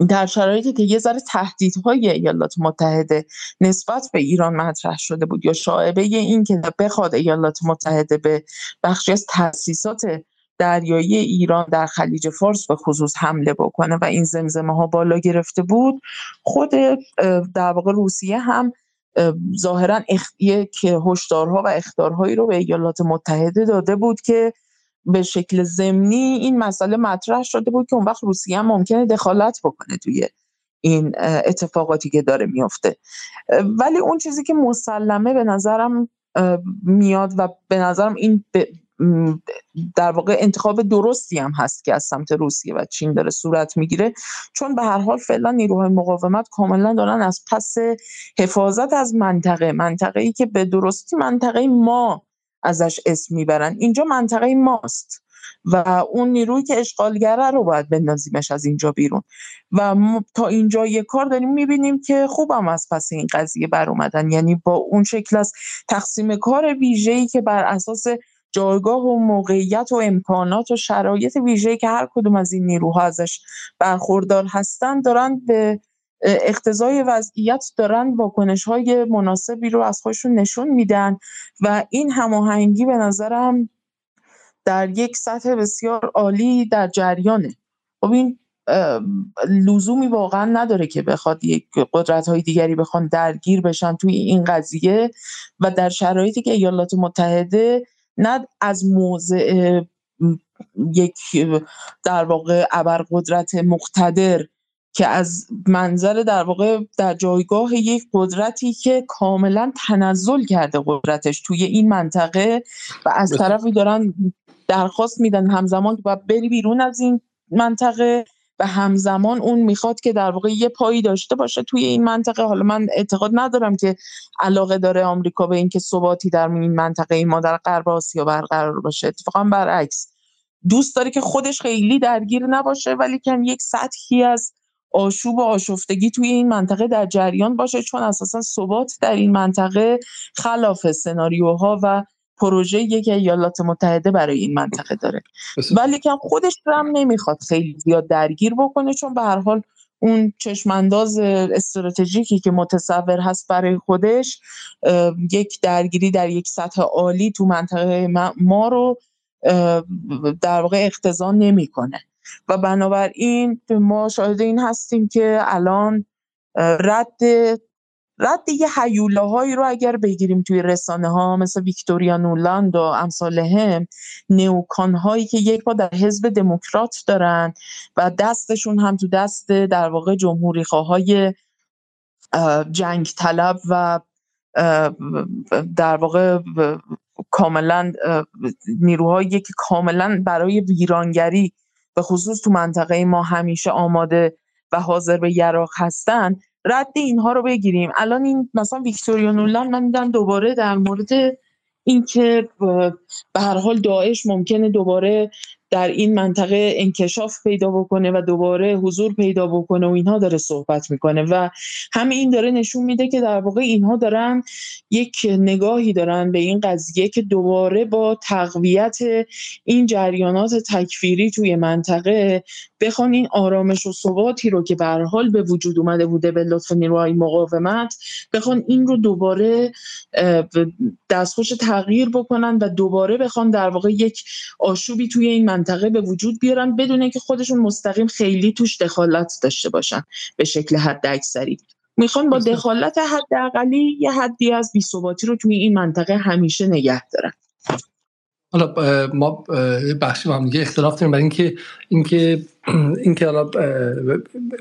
در شرایطی که یه ذره تهدیدهای ایالات متحده نسبت به ایران مطرح شده بود یا شاعبه این که بخواد ایالات متحده به بخشی از تاسیسات دریایی ایران در خلیج فارس به خصوص حمله بکنه و این زمزمه ها بالا گرفته بود خود در واقع روسیه هم ظاهرا یک هشدارها و اخطارهایی رو به ایالات متحده داده بود که به شکل ضمنی این مسئله مطرح شده بود که اون وقت روسیه هم ممکنه دخالت بکنه توی این اتفاقاتی که داره میفته. ولی اون چیزی که مسلمه به نظرم میاد و به نظرم این در واقع انتخاب درستی هم هست که از سمت روسیه و چین داره صورت می‌گیره. چون به هر حال فعلا نیروهای مقاومت کاملا دارن از پس حفاظت از منطقه منطقه ای که به درستی منطقه ما ازش اسم می‌برن. اینجا منطقه ماست و اون نیرویی که اشغالگره رو باید بندازیمش از اینجا بیرون. و تا اینجا یه کار داریم می‌بینیم که خوبم از پس این قضیه بر اومدن. یعنی با اون شکل از تقسیم کار ویژه‌ای که بر اساس جایگاه و موقعیت و امکانات و شرایط ویژه‌ای که هر کدوم از این نیروها ازش برخوردار هستن دارن به اقتضای وضعیت دارن واکنش های مناسبی رو از خودشون نشون میدن و این هماهنگی به نظرم در یک سطح بسیار عالی در جریانه. خب این لزومی واقعا نداره که بخواد یک قدرت های دیگری بخوان درگیر بشن توی این قضیه و در شرایطی که ایالات متحده نه از موضع یک در واقع ابرقدرت مقتدر که از منظر در واقع در جایگاه یک قدرتی که کاملا تنزل کرده قدرتش توی این منطقه و از طرفی دارن درخواست میدن همزمان که باید بری بیرون از این منطقه و همزمان اون می‌خواد که در واقع یه پایی داشته باشه توی این منطقه. حالا من اعتقاد ندارم که علاقه داره آمریکا به اینکه ثباتی در این منطقه این ما در غرب آسیا برقرار باشه. اتفاقا برعکس. دوست داره که خودش خیلی درگیر نباشه ولی کن یک سطحی از آشوب و آشفتگی توی این منطقه در جریان باشه چون اساسا ثبات در این منطقه خلاف سناریوها و پروژه یک ایالات متحده برای این منطقه داره. ولی که خودش هم نمی‌خواد خیلی زیاد درگیر بکنه چون به هر حال اون چشمانداز استراتژیکی که متصور هست برای خودش یک درگیری در یک سطح عالی تو منطقه ما رو در واقع اختزان نمی‌کنه. و بنابراین ما شاهد این هستیم که الان رد رد یه حیوله رو اگر بگیریم توی رسانه ها مثل ویکتوریا نولاند و امثال هم نیوکان هایی که یک با در حزب دموکرات دارن و دستشون هم تو دست در واقع جمهوری های جنگ طلب و در واقع کاملا نیروهایی که کاملا برای ویرانگری به خصوص تو منطقه ما همیشه آماده و حاضر به یراق هستن رد اینها رو بگیریم. الان این مثلا ویکتوریا نولان من دیدم دوباره در مورد اینکه به هر حال داعش ممکنه دوباره در این منطقه انکشاف پیدا بکنه و دوباره حضور پیدا بکنه و اینها داره صحبت می‌کنه و همه این داره نشون میده که در واقع اینها دارن یک نگاهی دارن به این قضیه که دوباره با تقویت این جریانات تکفیری توی منطقه بخوان این آرامش و ثباتی رو که به حال به وجود اومده بوده به لطف نیروهای مقاومت بخوان این رو دوباره دستخوش تغییر بکنن و دوباره بخوان در واقع یک آشوبی توی این منطقه به وجود بیارن بدون که خودشون مستقیم خیلی توش دخالت داشته باشن به شکل حد اکثری. می‌خوان با دخالت حداقلی یه حدی از بی‌ثباتی رو توی این منطقه همیشه نگه دارن. حالا ما بخشی با هم دیگه اختلاف داریم برای اینکه اینکه اینکه حالا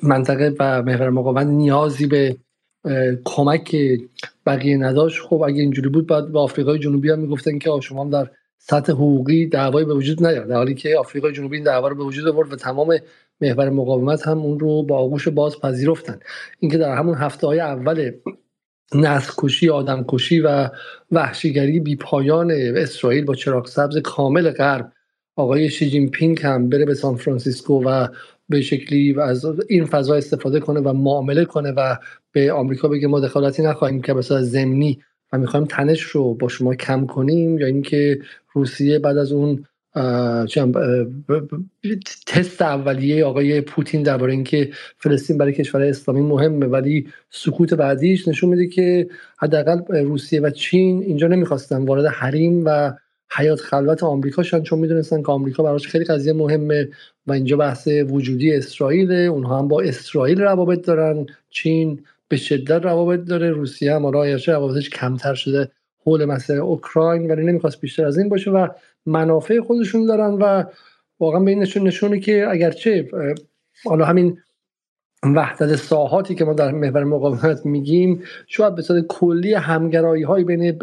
منطقه و محور مقاومت نیازی به کمک بقیه نداشت. خب اگه اینجوری بود بعد به آفریقای جنوبی هم می‌گفتن که شما هم در سطح حقوقی دعوایی به وجود نیاد در حالی که آفریقای جنوبی این دعوا رو به وجود آورد و تمام محور مقاومت هم اون رو با آغوش باز پذیرفتن اینکه در همون هفته های اول نسل کشی آدم کشی و وحشیگری بی پایان اسرائیل با چراغ سبز کامل غرب. آقای شی جین پینگ هم بره به سان فرانسیسکو و به شکلی و از این فضا استفاده کنه و معامله کنه و به آمریکا بگه ما دخالتی نخواهیم کرد بسیار زمینی. و می‌خوایم تنش رو با شما کم کنیم یا اینکه روسیه بعد از اون تست اولیه آقای پوتین درباره اینکه فلسطین برای کشور اسلامی مهمه ولی سکوت بعدیش نشون میده که حداقل روسیه و چین اینجا نمی‌خواستن وارد حریم و حیات خلوت آمریکا شدن چون می‌دونستن که آمریکا براش خیلی قضیه مهمه و اینجا بحث وجودی اسرائیل اونها هم با اسرائیل روابط دارن چین به شدت روابط داره روسیه هم آرایش روابطش کمتر شده. حول مسئله اوکراین ولی نمی‌خواست بیشتر از این باشه و منافع خودشون دارن و واقعا به این نشون نشونه که اگرچه حالا همین وحدت ساحاتی که ما در محور مقاومت میگیم شاید به صورت کلی همگرایی های بین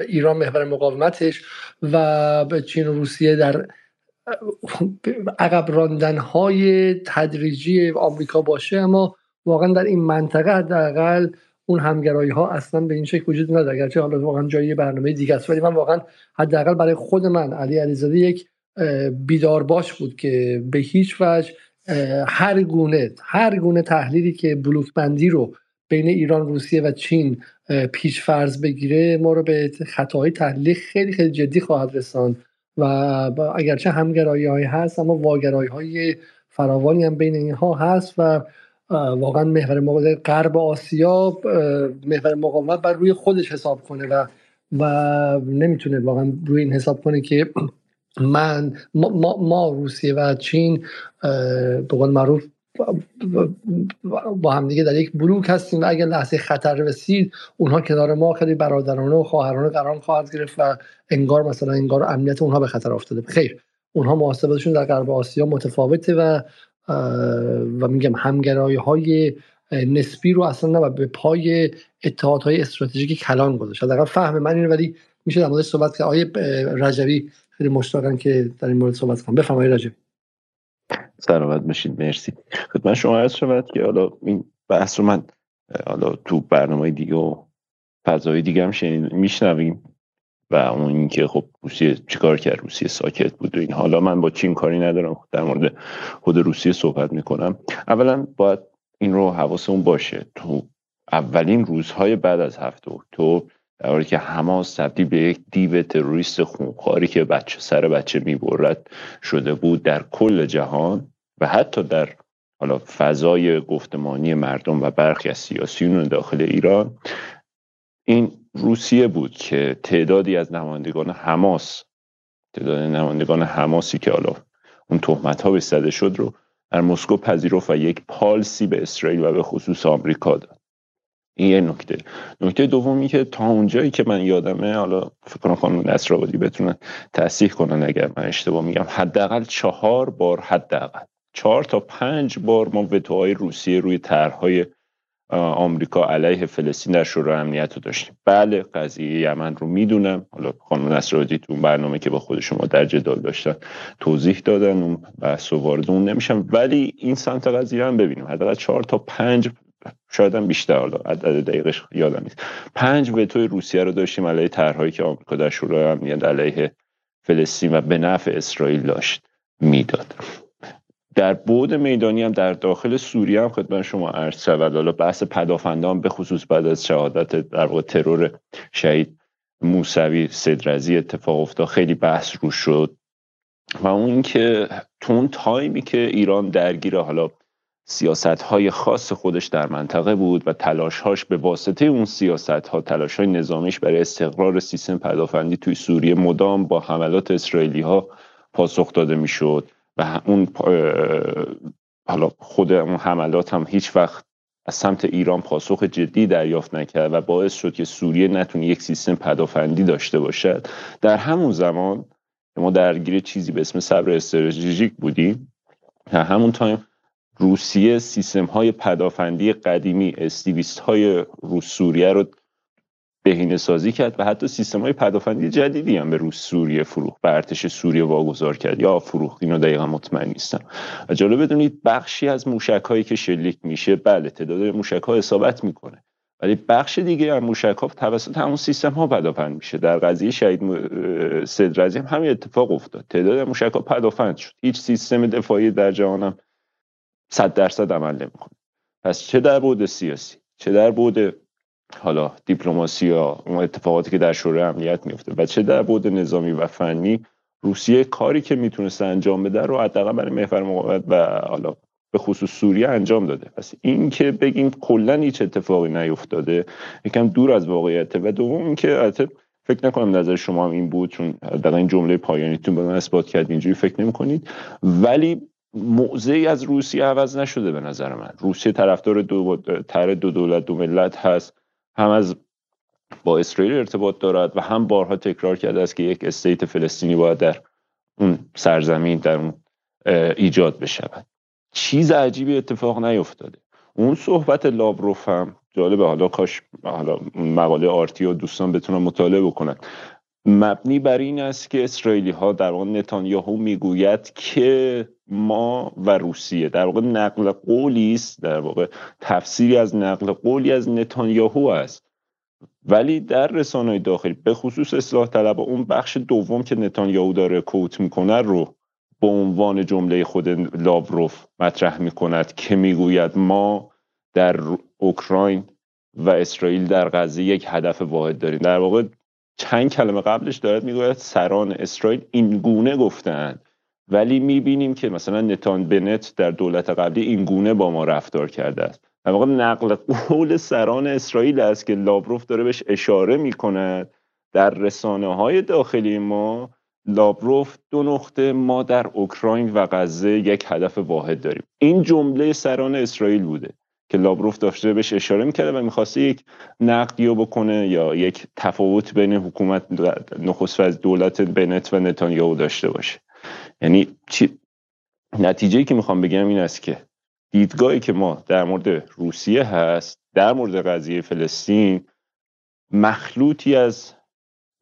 ایران محور مقاومتش و به چین و روسیه در عقب راندن های تدریجی آمریکا باشه اما واقعا در این منطقه حداقل اون همگرایی ها اصلا به این شکل وجود نداره. اگرچه حالا واقعا جایی برنامه دیگه است ولی من واقعا حداقل برای خود من علی علیزاده یک بیدار باش بود که به هیچ وجه هر گونه هر گونه تحلیلی که بلوک بندی رو بین ایران روسیه و چین پیش فرض بگیره ما رو به خطاهای تحلیلی خیلی خیلی جدی خواهد رساند. و اگرچه همگرایی های هست اما واگرایی های فراوانی هم بین اینها هست و واقعا محور مقاومت غرب آسیا محور مقاومت بر روی خودش حساب کنه و و نمی‌تونه واقعا روی این حساب کنه که من ما, ما روسیه و چین به قول معروف با همدیگه در یک بلوک هستیم و اگر لحظه خطر رسید اونها کنار ما خیلی برادرانه و خواهرانه قرار خواهد گرفت و انگار مثلا انگار امنیت اونها به خطر افتاده. خیر اونها محاسباتشون در غرب آسیا متفاوته و و میگم همگرایی های نسبی رو اصلا نباید به پای اتحادهای استراتژیک کلان گذاشت. حداقل فهم من اینه ولی میشه در مورد صحبت که آیه رجوی خیلی مشتاقن که در این مورد صحبت کنم. بفرمایید رجوی سلامت باشید. مرسی. خدمت شما عرض شود که حالا این بحث رو من حالا تو برنامه دیگه و فضای دیگه هم میشنویم. و اون اینکه خب روسیه چیکار کرد؟ روسیه ساکت بود و این. حالا من با چین کاری ندارم. در مورد خود روسیه صحبت می‌کنم. اولا باید این رو حواسمون باشه. تو اولین روزهای بعد از هفته اکتبر در حالی که حماس تبدیل به یک دیو تروریست خونخواری که بچه سر بچه می‌برد شده بود در کل جهان و حتی در حالا فضای گفتمانی مردم و برخی از سیاسیون داخل ایران این روسیه بود که تعدادی از نمایندگان حماس تعداد نمایندگان حماسی که حالا اون تهمت ها به شد رو در مسکو پذیرفت و یک پالسی به اسرائیل و به خصوص آمریکا داد. این یه نکته. نکته دومی که تا اونجایی که من یادمه حالا فکر کنم خانم نصرآبادی بتونن تصحیح کنن اگر من اشتباه میگم حداقل چهار بار حداقل چهار تا پنج بار ما وتوهای روسیه روی طرحهای آمریکا علیه فلسطین در شورای امنیت رو داشتیم. بله قضیه یمن رو می‌دونم. حالا خانم نصرآبادی تو برنامه که با خود شما در جدال داشتن توضیح دادن اون بحث و وارد اون نمیشم. ولی این سمت قضیه هم ببینیم. حداقل چهار تا پنج شاید هم بیشتر حالا عدد دقیقش یادم نیست. پنج وتوی روسیه رو داشتیم علیه طرحهایی که آمریکا در شورای امنیت علیه فلسطین و به نفع اسرائیل داشت می‌داد. در بود میدانی هم در داخل سوریه هم خدمت شما عرض شود. حالا بحث پدافندان به خصوص بعد از شهادت در واقع ترور شهید موسوی صدرزی اتفاق افتاد. خیلی بحث رو شد. و اون که تو تایمی که ایران درگیر حالا سیاست های خاص خودش در منطقه بود و تلاش هاش به واسطه اون سیاست ها تلاش های نظامیش برای استقرار سیستم پدافندی توی سوریه مدام با حملات اسرائیلی ها پاسخ داده می‌شد. و اون حالا خود اون حملات هم هیچ وقت از سمت ایران پاسخ جدی دریافت نکرد و باعث شد که سوریه نتونه یک سیستم پدافندی داشته باشد. در همون زمان ما درگیر چیزی به اسم صبر استراتژیک بودیم. همون تایم روسیه سیستم های پدافندی قدیمی اس دویست های روسی سوریه رو بهینه سازی کرد و حتی سیستم های پدافندی جدیدی هم به روس سوریه فروخت به ارتش سوریه واگذار کرد. یا فروخت اینو دقیقا مطمئن نیستم و جالب بدونید بخشی از موشک هایی که شلیک میشه بله تعداد موشک ها اصابت می‌کنه. ولی بخش دیگه از موشک ها توسط همون سیستم ها پدافند میشه. در قضیه شهید صدرزی هم همین اتفاق افتاد. تعداد موشک ها پدافند شد. هیچ سیستم دفاعی در جهانم صد درصد عمل نمی‌کنه. پس چه در بود سیاسی؟ چه در بود حالا دیپلماسی یا اون اتفاقاتی که در شورای امنیت میفته و چه در بود نظامی و فنی روسیه کاری که می‌تونسته انجام بده رو حداقل برای محور مقاومت و حالا به خصوص سوریه انجام داده. پس این که بگیم کلا هیچ اتفاقی نیفتاده یکم دور از واقعیته و دوم اینکه فکر نکنم نظر شما هم این بود چون در این جمله پایانیتون به من اثبات کرد اینجوری فکر نمی کنید ولی موضعی از روسیه عوض نشده به نظر من. روسیه طرفدار دو تر دو دولت دو ملت هست. هم از با اسرائیل ارتباط دارد و هم بارها تکرار کرده است که یک استیت فلسطینی باید در اون سرزمین در اون ایجاد بشود. چیز عجیبی اتفاق نیفتاده. اون صحبت لابروف هم جالبه. حالا کاش حالا مقاله آرتی و دوستان بتونن مطالعه بکنن. مبنی بر این است که اسرائیلی ها در واقع نتانیاهو می‌گوید که ما و روسیه در واقع نقل قولی است در واقع تفسیری از نقل قولی از نتانیاهو است. ولی در رسانه داخلی به خصوص اصلاح طلب اون بخش دوم که نتانیاهو داره کوت می‌کنه رو به عنوان جمله خود لاوروف مطرح می‌کند که می‌گوید ما در اوکراین و اسرائیل در غزه یک هدف واحد داریم. در واقع چند کلمه قبلش دارد می‌گوید سران اسرائیل این گونه گفتند ولی می‌بینیم که مثلا نتان بنت در دولت قبلی این گونه با ما رفتار کرده است. در واقع نقل قول سران اسرائیل است که لابروف داره بهش اشاره می‌کند. در رسانه های داخلی ما لابروف دو نقطه ما در اوکراین و غزه یک هدف واحد داریم. این جمله سران اسرائیل بوده. که لابروف داشته بهش اشاره می‌کرده و می‌خواسته یک نقدی بکنه یا یک تفاوت بین حکومت نخست از دولت بنت و نتانیاهو داشته باشه. یعنی چی؟ نتیجه که می‌خوام بگم این است که دیدگاهی که ما در مورد روسیه هست در مورد قضیه فلسطین مخلوطی از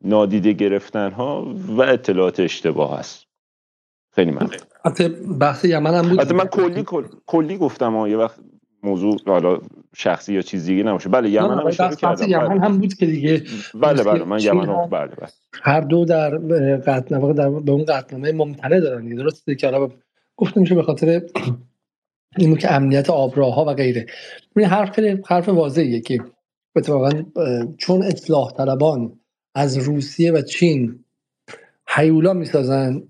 نادیده گرفتن ها و اطلاعات اشتباه هست خیلی ممنون. حتی بحث یمن هم بود. من کلی کلی گفتم ها یه وقت موضوع حالا شخصی یا چیز دیگه نباشه. بله یمن هم اشاره کردم. یمن بله. هم بود که دیگه بله بله من یمن هم بله بله. هر دو در قطعنامه در به اون قطعنامه ممتنع دارن دیگه. درسته که حالا گفته میشه به خاطر این که امنیت آبراها و غیره. این حرف خیلی حرف واضحیه که اتفاقا چون اصلاح طلبان از روسیه و چین حیولا می‌سازن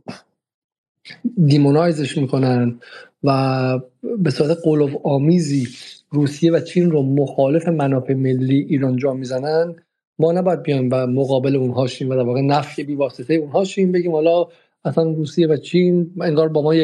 دیمونایزش می‌کنن و به صورت قلوب آمیزی روسیه و چین رو مخالف منافع ملی ایران جا می‌زنن. ما نباید بیایم و مقابل اونها شیم و در واقع نفی بی واسطه اونها شیم. بگیم حالا اصلا روسیه و چین انگار با ما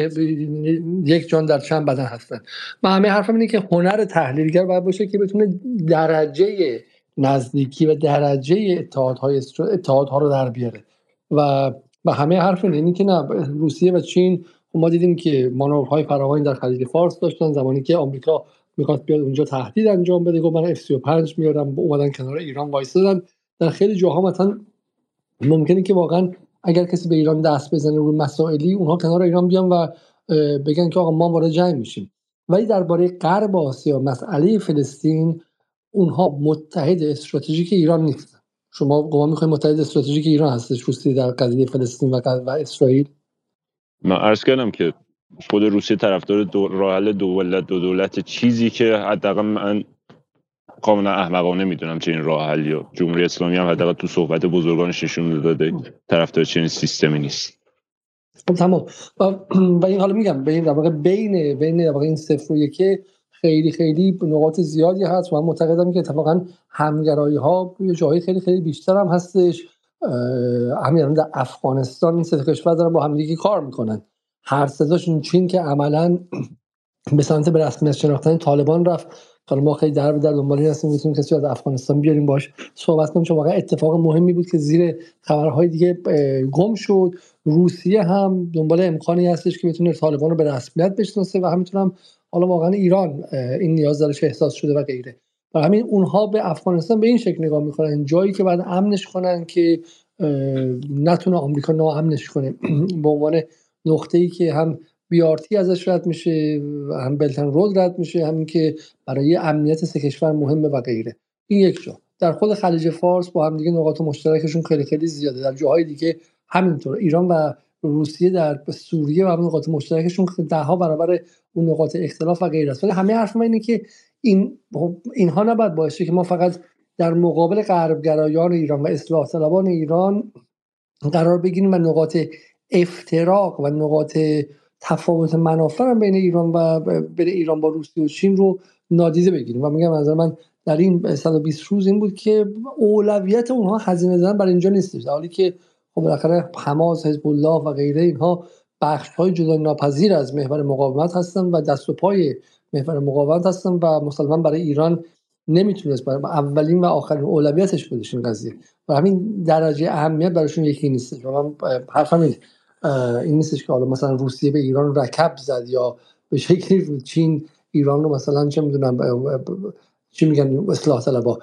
یک جان در چند بدن هستن. و همه حرفم اینه که هنر تحلیلگر باید باشه که بتونه درجه نزدیکی و درجه اتحادهای اتحادها رو در بیاره. و و همه حرف اینه. که نه روسیه و چین ما دیدیم که مانورهای فراوانی در خلیج فارس داشتن زمانی که آمریکا می‌خواست بیاد اونجا تهدید انجام بده گفت من F35 میارم اومدن کنار ایران وایسادن. در خیلی جاها مثلا ممکنه که واقعا اگر کسی به ایران دست بزنه روی مسائلی اونها کنار ایران بیان و بگن که آقا ما وارد جنگ میشیم. ولی درباره غرب آسیا مسئله فلسطین اونها متحد استراتژیک ایران نیستن. شما گمان می‌خواید متحد استراتژیک ایران هستش روسیه در قضیه فلسطین و, و اسرائیل؟ من عرض کردم که خود روسیه طرفدار دو راه حل دولت دو دولت چیزی که حداقل من کاملا احمقانه می‌دونم چه این راه حل یا جمهوری اسلامی هم حداقل تو صحبت بزرگانش نشون داده طرفدار چنین سیستمی نیست. خب تمام. و این حالا میگم بین در بین بین در این صفر و یکی خیلی خیلی نقاط زیادی هست. و من معتقدم که اتفاقا همگرایی ها جایی خیلی خیلی بیشتر هم هستش. همین در افغانستان این سه کشور دارن با همدیگه کار می‌کنن. هر صداشون چین که عملا به سمت به رسمیت شناختن طالبان رفت. حالا ما خیلی در در دنبال این هستیم می‌تونیم کسی از افغانستان بیاریم باش صحبت کنیم. چون واقعا اتفاق مهمی بود که زیر خبرهای دیگه گم شد. روسیه هم دنبال امکانی هستش که بتونه طالبان رو به رسمیت بشناسه و همینطور هم حالا واقعا ایران این نیاز دارش احساس شده و غیره. و همین اونها به افغانستان به این شکل نگاه می‌کنن. جایی که بعد امنش کنن که نتونه آمریکا ناامنش کنه. به عنوان نقطه ای که هم بیارتی ازش رد میشه هم بلتن رود رد میشه همین که برای امنیت سه کشور مهمه و غیره. این یک جا. در خود خلیج فارس با هم دیگه نقاط مشترکشون خیلی خیلی زیاده. در جاهای دیگه همینطور. ایران و روسیه در سوریه و هم نقاط مشترکشون ده ها برابر اون نقاط اختلاف و غیره ولی همه حرف اینه که این خب اینها نباید باشه که ما فقط در مقابل غربگرایان ایران و اصلاح طلبان ایران قرار بگیریم و نقاط افتراق و نقاط تفاوت منافع بین ایران و بین ایران با روسیه و چین رو نادیده بگیریم. و میگم نظر من در این 120 روز این بود که اولویت اونها هزینه دادن برای اینجا نیستش. در حالی که خب بالاخره حماس حزب الله و غیره اینها بخش های جدا ناپذیر از محور مقاومت هستن و دست و پای محور مقاومت هستن و مسلمان برای ایران نمی‌تونست برای اولین و آخرین اولویتش بودش این قضیه. و همین درجه اهمیت براشون یکی نیست و من حرفم این نیستش که حالا مثلا روسیه به ایران رکب زد یا به شکلی چین ایران رو مثلا چه می‌دونم چی میگن؟ اصلاح طلبا.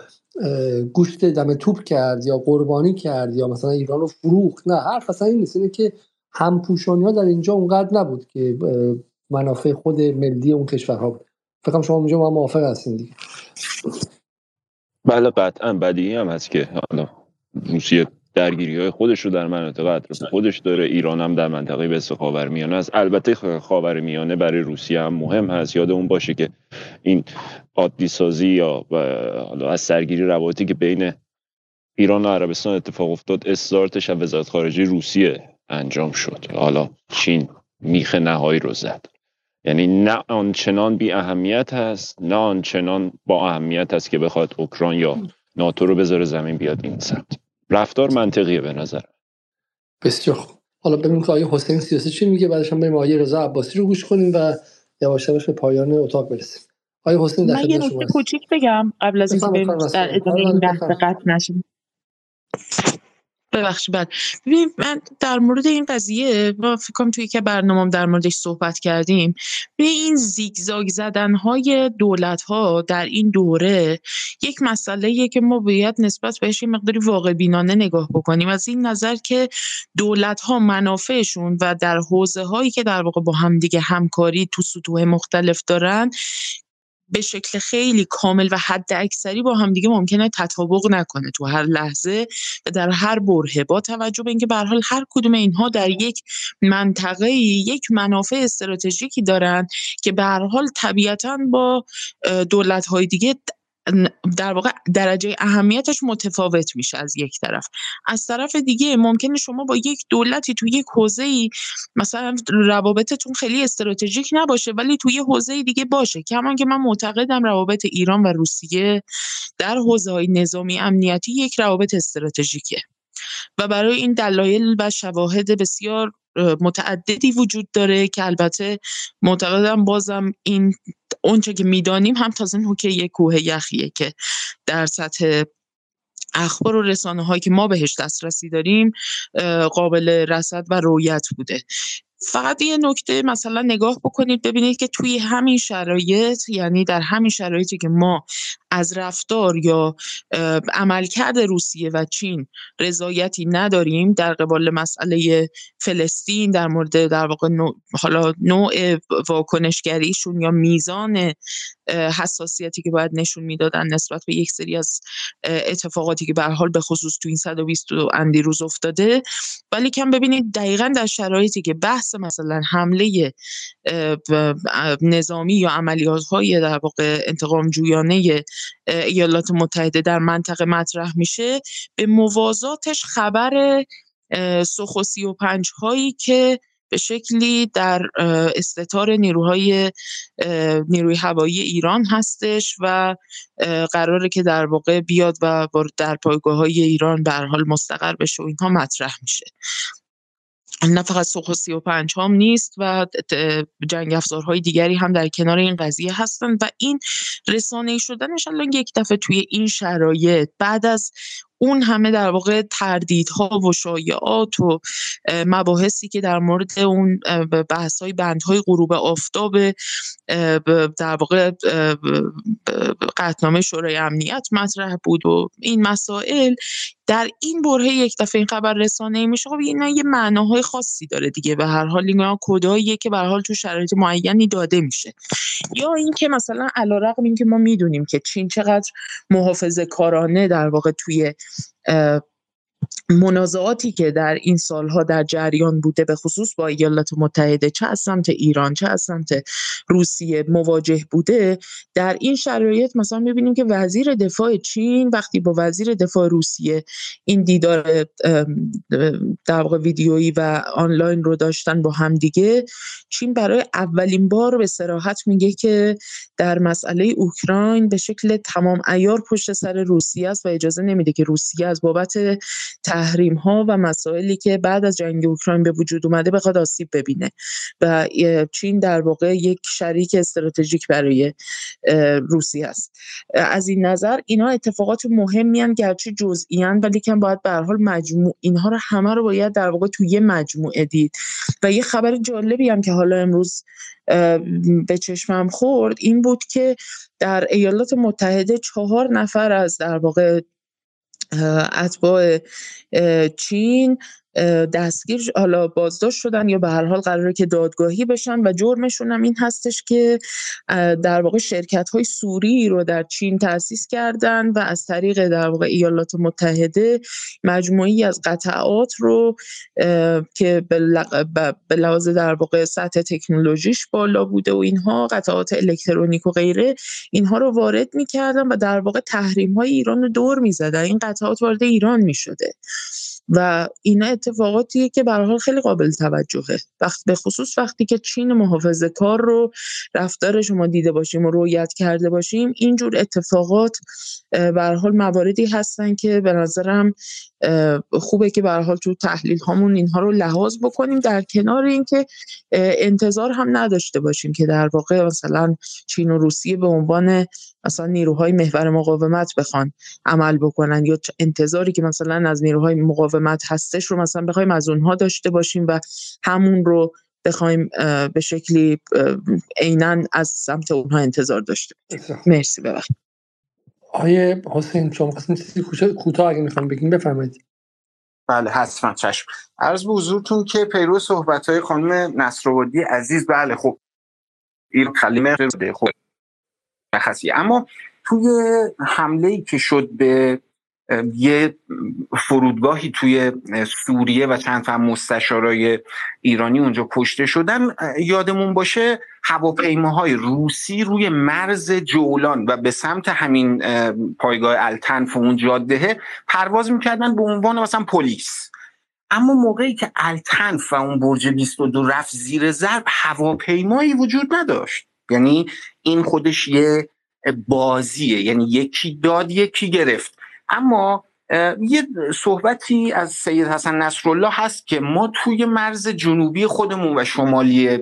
گوشت دم توپ کرد یا قربانی کرد یا مثلا ایران رو فروخت. نه حرف اصلا این نیست. اینه که همپوشانی ها در اینجا اونقدر نبود که منافع خود ملی اون کشورها بود. فکرم شما اونجا ما موافق هستین دیگه. بله قطعا بدیهی هم هست که حالا روسیه درگیری های خودش رو در مناطق اطراف خودش داره ایران هم در منطقه به خاور میانه است. البته خاور میانه برای روسیه هم مهم هست. یاد اون باشه که این عادی سازی یا حالا از سرگیری روابطی که بین ایران و عربستان اتفاق افتاد استارتش از وزارت خارجه روسیه انجام شد. حالا چین میخ نهایی رو زد. یعنی نه آنچنان بی اهمیت هست نه آنچنان با اهمیت هست که بخواد اوکراین یا ناتو رو بذاره زمین بیاد این سمت. رفتار منطقیه به نظر. بسیار خوب. حالا ببینیم که آیه حسین سیاسی چی میگه بعدش هم بریم آیه رضا عباسی رو گوش کنیم و یواش یواش به پایان اتاق برسیم. آیه حسین در من یه نکته کوچیک بگم قبل از اینکه بریم در ادامه این بحث قطع نشیم. ببخشید بله. ببین من در مورد این قضیه ما فکر کنم توی که برنامه در موردش صحبت کردیم. به این زیگزاگ زدن های دولت ها در این دوره یک مسئله که ما باید نسبت بهش یه مقداری واقع بینانه نگاه بکنیم. از این نظر که دولت ها منافعشون و در حوزه هایی که در واقع با همدیگه همکاری تو سطوح مختلف دارن به شکل خیلی کامل و حد اکثری با همدیگه ممکنه تطابق نکنه تو هر لحظه و در هر برهه. با توجه به اینکه به هر کدوم اینها در یک منطقه یک منافع استراتژیکی دارن که به هر حال طبیعتا با دولت های دیگه در واقع درجه اهمیتش متفاوت میشه از یک طرف. از طرف دیگه ممکنه شما با یک دولتی توی یک حوزه ای مثلا روابطتون خیلی استراتژیک نباشه ولی توی حوزه دیگه باشه. کمان که من معتقدم روابط ایران و روسیه در حوزه های نظامی امنیتی یک روابط استراتژیکه. و برای این دلایل و شواهد بسیار متعددی وجود داره که البته معتقدم بازم این اونچه که می‌دانیم هم تازه نوکه یک کوه یخیه که در سطح اخبار و رسانه هایی که ما بهش دسترسی داریم قابل رصد و رویت بوده. فقط یه نکته مثلا نگاه بکنید ببینید که توی همین شرایط یعنی در همین شرایطی که ما از رفتار یا عملکرد روسیه و چین رضایتی نداریم در قبال مسئله فلسطین در مورد در واقع حالا نوع واکنشگریشون یا میزان حساسیتی که باید نشون می‌دادن نسبت به یک سری از اتفاقاتی که به حال به خصوص تو این 120 اندی روز افتاده. ولی کم ببینید دقیقا در شرایطی که بحث مثلا حمله نظامی یا عملیات های در واقع انتقام جویانه ایالات متحده در منطقه مطرح میشه به موازاتش خبر سخو و پنج هایی که به شکلی در استتار نیروهای نیروی هوایی ایران هستش و قراره که در واقع بیاد و در پایگاه های ایران به حال مستقر بشه و اینها مطرح میشه. نه فقط سوخ و پنج هم نیست و جنگ افزارهای دیگری هم در کنار این قضیه هستند و این رسانه شدنش الان یک دفعه توی این شرایط. بعد از اون همه در واقع تردیدها و شایعات و مباحثی که در مورد اون بحث های بندهای غروب آفتاب در واقع قطنامه شورای امنیت مطرح بود و این مسائل در این بره یک دفعه این خبر رسانه میشه. خب اینا یه معناهای خاصی داره دیگه. به هر حال اینا کداییه که به حال تو شرایط معینی داده میشه. یا اینکه مثلا علیرغم اینکه ما می‌دونیم که چین چقدر محافظه کارانه در واقع توی uh, منازعاتی که در این سالها در جریان بوده به خصوص با ایالات متحده چه از سمت ایران چه از سمت روسیه مواجه بوده در این شرایط مثلا می‌بینیم که وزیر دفاع چین وقتی با وزیر دفاع روسیه این دیدار در واقع ویدیویی و آنلاین رو داشتن با همدیگه چین برای اولین بار به سراحت میگه که در مسئله اوکراین به شکل تمام ایار پشت سر روسیه است و اجازه نمیده که روسیه از بابت تحریم ها و مسائلی که بعد از جنگ اوکراین به وجود اومده بخواد آسیب ببینه. و چین در واقع یک شریک استراتژیک برای روسیه است. از این نظر اینا اتفاقات مهمی هن گرچه جزئی ولی که باید به حال مجموع اینها رو همه رو باید در واقع توی یه مجموعه دید. و یه خبر جالبی هم که حالا امروز به چشمم خورد این بود که در ایالات متحده چهار نفر از در واقع اتباع چین. دستگیر حالا بازداشت شدن یا به هر حال قراره که دادگاهی بشن و جرمشون هم این هستش که در واقع شرکت های سوری رو در چین تأسیس کردن و از طریق در واقع ایالات متحده مجموعی از قطعات رو که به لحاظ در واقع سطح تکنولوژیش بالا بوده و اینها قطعات الکترونیک و غیره اینها رو وارد می‌کردن و در واقع تحریم های ایران رو دور می‌زدن. این قطعات وارد ایران می‌شده. و اینا اتفاقاتیه که به حال خیلی قابل توجهه. وقت به خصوص وقتی که چین محافظه کار رو رفتار شما دیده باشیم و رویت کرده باشیم اینجور اتفاقات به حال مواردی هستن که به نظرم خوبه که به حال تو تحلیل هامون اینها رو لحاظ بکنیم در کنار اینکه انتظار هم نداشته باشیم که در واقع مثلا چین و روسیه به عنوان مثلا نیروهای محور مقاومت بخوان عمل بکنن یا انتظاری که مثلا از نیروهای مقاومت هستش رو مثلا بخوایم از اونها داشته باشیم و همون رو بخوایم به شکلی عینا از سمت اونها انتظار داشته مرسی ببخشید. آیه حسین شما خواستین چیزی کوتاه اگه می‌خوام بگیم بفرمایید. بله حتما چشم. عرض به حضورتون که پیرو صحبت های خانم نصرآبادی عزیز بله خب. این کلمه خب. اما توی حمله که شد به یه فرودگاهی توی سوریه و چند تا مستشارای ایرانی اونجا کشته شدن. یادمون باشه هواپیماهای روسی روی مرز جولان و به سمت همین پایگاه التنف و اون جاده پرواز می‌کردن به عنوان مثلا پلیس. اما موقعی که التنف و اون برج 22 رفت زیر ضرب هواپیمایی وجود نداشت. یعنی این خودش یه بازیه. یعنی یکی داد یکی گرفت. اما یه صحبتی از سید حسن نصرالله هست که ما توی مرز جنوبی خودمون و شمالی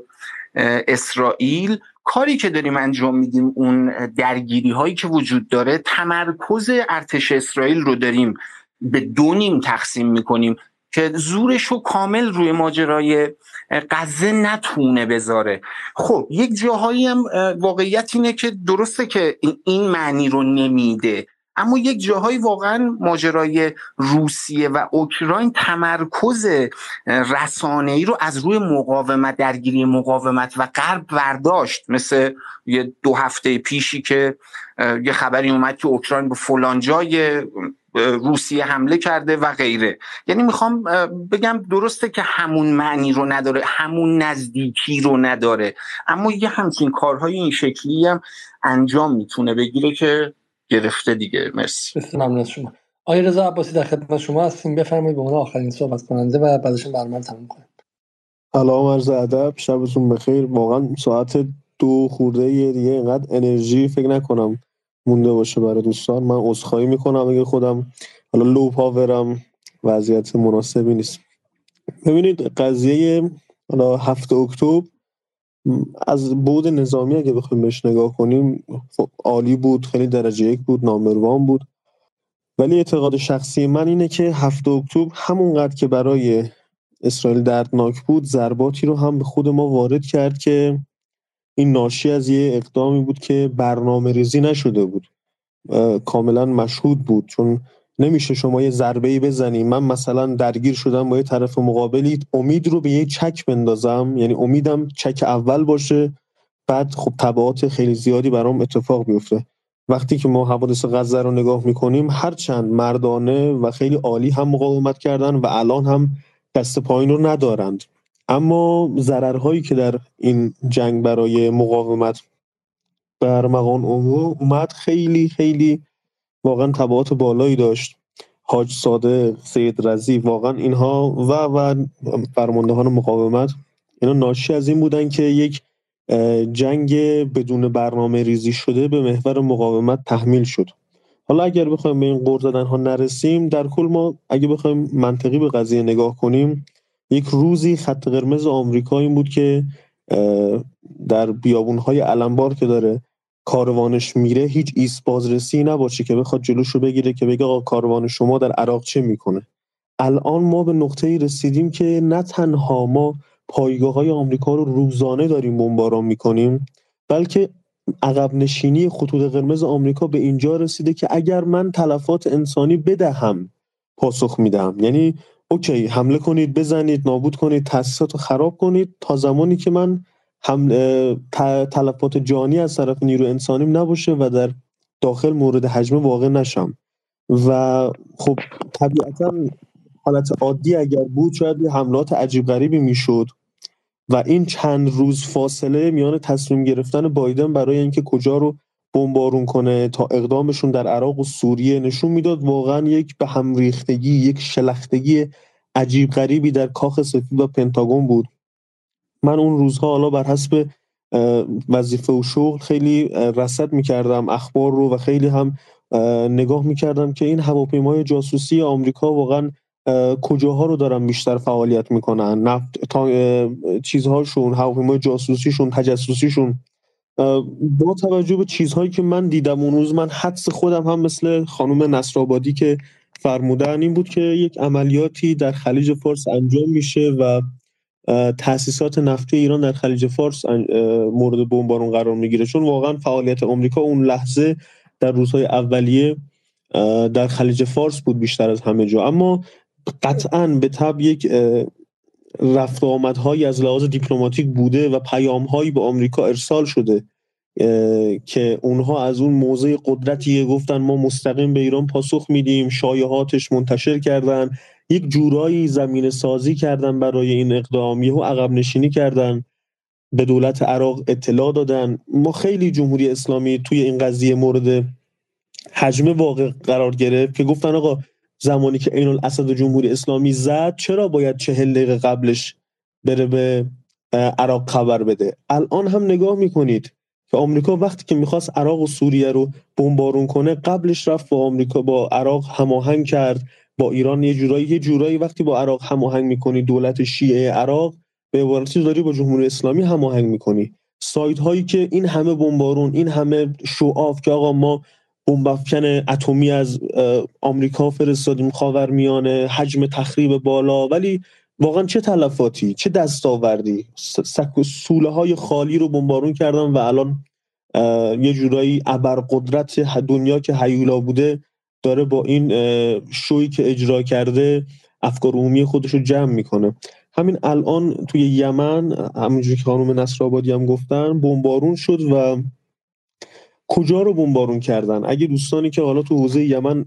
اسرائیل کاری که داریم انجام میدیم اون درگیری هایی که وجود داره تمرکز ارتش اسرائیل رو داریم به دو نیم تقسیم می‌کنیم که زورش رو کامل روی ماجرای غزه نتونه بذاره. خب یک جاهایی هم واقعیت اینه که درسته که این معنی رو نمیده. اما یک جاهایی واقعا ماجرای روسیه و اوکراین تمرکز رسانه ای رو از روی مقاومت درگیری مقاومت و غرب برداشت. مثل یه دو هفته پیشی که یه خبری اومد که اوکراین به فلان جای روسیه حمله کرده و غیره. یعنی می‌خوام بگم درسته که همون معنی رو نداره همون نزدیکی رو نداره اما یه همچین کارهای این شکلی هم انجام می‌تونه بگیره که گرفته دیگه. مرسی. بسیار ممنون از شما. آقای رضا عباسی در خدمت شما هستیم. بفرمایید به عنوان آخرین صحبت کننده و بعدش برنامه تموم کنیم. سلام عرض ادب. شبتون بخیر. واقعا ساعت دو خورده یه دیگه اینقدر انرژی فکر نکنم مونده باشه برای دوستان. من عذرخواهی می‌کنم اگه خودم حالا لو پاورم وضعیت مناسبی نیست. ببینید قضیه حالا هفته اکتبر از بود نظامی اگه بخوایم بهش نگاه کنیم خب عالی بود خیلی درجه یک بود نامروان بود. ولی اعتقاد شخصی من اینه که هفته اکتبر همونقدر که برای اسرائیل دردناک بود ضرباتی رو هم به خود ما وارد کرد که این ناشی از یه اقدامی بود که برنامه ریزی نشده بود کاملا مشهود بود. چون نمیشه شما یه ضربه ای بزنی. من مثلا درگیر شدم با یه طرف مقابلی امید رو به یه چک بندازم. یعنی امیدم چک اول باشه. بعد خب تبعات خیلی زیادی برام اتفاق بیفته. وقتی که ما حوادث غزه رو نگاه می‌کنیم هرچند مردانه و خیلی عالی هم مقاومت کردن و الان هم دست پایین رو ندارند. اما ضررهایی که در این جنگ برای مقاومت برمغان اومد خیلی خیلی واقعا تبعات بالایی داشت. حاج ساده سید رزی واقعا اینها و و فرماندهان مقاومت اینا ناشی از این بودن که یک جنگ بدون برنامه ریزی شده به محور مقاومت تحمیل شد. حالا اگر بخوایم به این قرض زدن ها نرسیم در کل ما اگه بخوایم منطقی به قضیه نگاه کنیم یک روزی خط قرمز آمریکا این بود که در بیابونهای علمبار که داره کاروانش میره هیچ ایست بازرسی نباشه که بخواد جلوش رو بگیره که بگه آقا کاروان شما در عراق چه می‌کنه. الان ما به نقطه رسیدیم که نه تنها ما پایگاه های آمریکا رو روزانه داریم بمباران می‌کنیم بلکه عقب نشینی خطوط قرمز آمریکا به اینجا رسیده که اگر من تلفات انسانی بدهم پاسخ میدم یعنی اوکی حمله کنید بزنید نابود کنید تاسیسات رو خراب کنید تا زمانی که من هم تلفات جانی از طرف نیرو انسانیم نباشه و در داخل مورد حجم واقع نشم. و خب طبیعتا حالت عادی اگر بود شاید حملات عجیب غریبی می‌شد. و این چند روز فاصله میان تصمیم گرفتن بایدن برای اینکه کجا رو بمبارون کنه تا اقدامشون در عراق و سوریه نشون می‌داد واقعا یک به هم ریختگی یک شلختگی عجیب غریبی در کاخ سفید و پنتاگون بود. من اون روزها حالا بر حسب وظیفه و شغل خیلی رصد می‌کردم اخبار رو و خیلی هم نگاه می‌کردم که این هواپیمای جاسوسی آمریکا واقعا کجاها رو دارن بیشتر فعالیت می‌کنن؟ نفت تا چیزهاشون هواپیمای جاسوسیشون تجسسیشون. با توجه به چیزهایی که من دیدم اون روز من حدس خودم هم مثل خانم نصرآبادی که فرمودن این بود که یک عملیاتی در خلیج فارس انجام میشه و تاسیسات نفتی ایران در خلیج فارس مورد بمبارون قرار می‌گیره. چون واقعا فعالیت آمریکا اون لحظه در روزهای اولیه در خلیج فارس بود بیشتر از همه جا. اما قطعا به تب یک رفت آمدهایی از لحاظ دیپلماتیک بوده و پیامهایی به آمریکا ارسال شده که اونها از اون موضع قدرتی گفتن ما مستقیم به ایران پاسخ میدیم شایعاتش منتشر کردن. یک جورایی زمین سازی کردن برای این اقدام یهو عقب نشینی کردن به دولت عراق اطلاع دادن. ما خیلی جمهوری اسلامی توی این قضیه مورد حجم واقع قرار گرفت که گفتن آقا زمانی که عین الاسد جمهوری اسلامی زد چرا باید چهل دقیقه قبلش بره به عراق خبر بده؟ الان هم نگاه می‌کنید که آمریکا وقتی که می‌خواست عراق و سوریه رو بمبارون کنه قبلش رفت با آمریکا با عراق هماهنگ کرد. با ایران یه جورایی یه جورایی وقتی با عراق هماهنگ می‌کنی دولت شیعه عراق به عبارتی داری با جمهوری اسلامی هماهنگ می‌کنی. سایت هایی که این همه بمبارون این همه شعاف که آقا ما بمب اتمی از آمریکا فرستادیم خاورمیانه حجم تخریب بالا. ولی واقعا چه تلفاتی چه دستاوردی؟ سوله های خالی رو بمبارون کردن و الان یه جورایی ابرقدرت دنیا که هیولا بوده داره با این شوی که اجرا کرده افکار عمومی خودش رو جمع می‌کنه. همین الان توی یمن همونجوری که خانم نصر هم گفتن بمبارون شد و کجا رو بمبارون کردن؟ اگه دوستانی که حالا تو حوزه یمن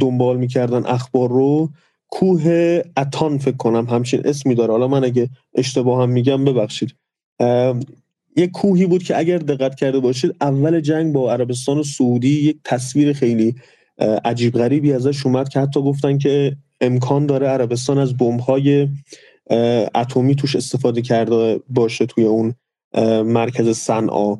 دنبال می‌کردن اخبار رو کوه اتان فکر کنم همچین اسمی داره. حالا من اگه اشتباه هم میگم ببخشید. یک کوهی بود که اگر دقت کرده باشید اول جنگ با عربستان و سعودی یک تصویر خیلی عجیب غریبی ازش اومد که حتی گفتن که امکان داره عربستان از های اتمی توش استفاده کرده باشه توی اون مرکز صنعا.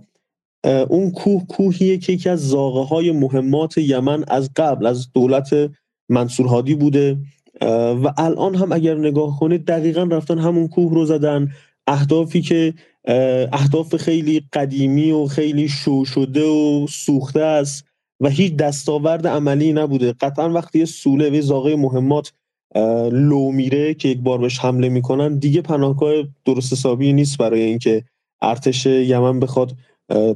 اون کوه کوهیه که یکی از زاغه های مهمات یمن از قبل از دولت منصور هادی بوده. و الان هم اگر نگاه کنید دقیقا رفتن همون کوه رو زدن. اهدافی که اهداف خیلی قدیمی و خیلی شو شده و سوخته است. و هیچ دستاورد عملی نبوده. قطعا وقتی سوله و زاغه مهمات لو میره که یک بار بهش حمله می‌کنن دیگه پناهگاه درست حسابی نیست برای اینکه ارتش یمن بخواد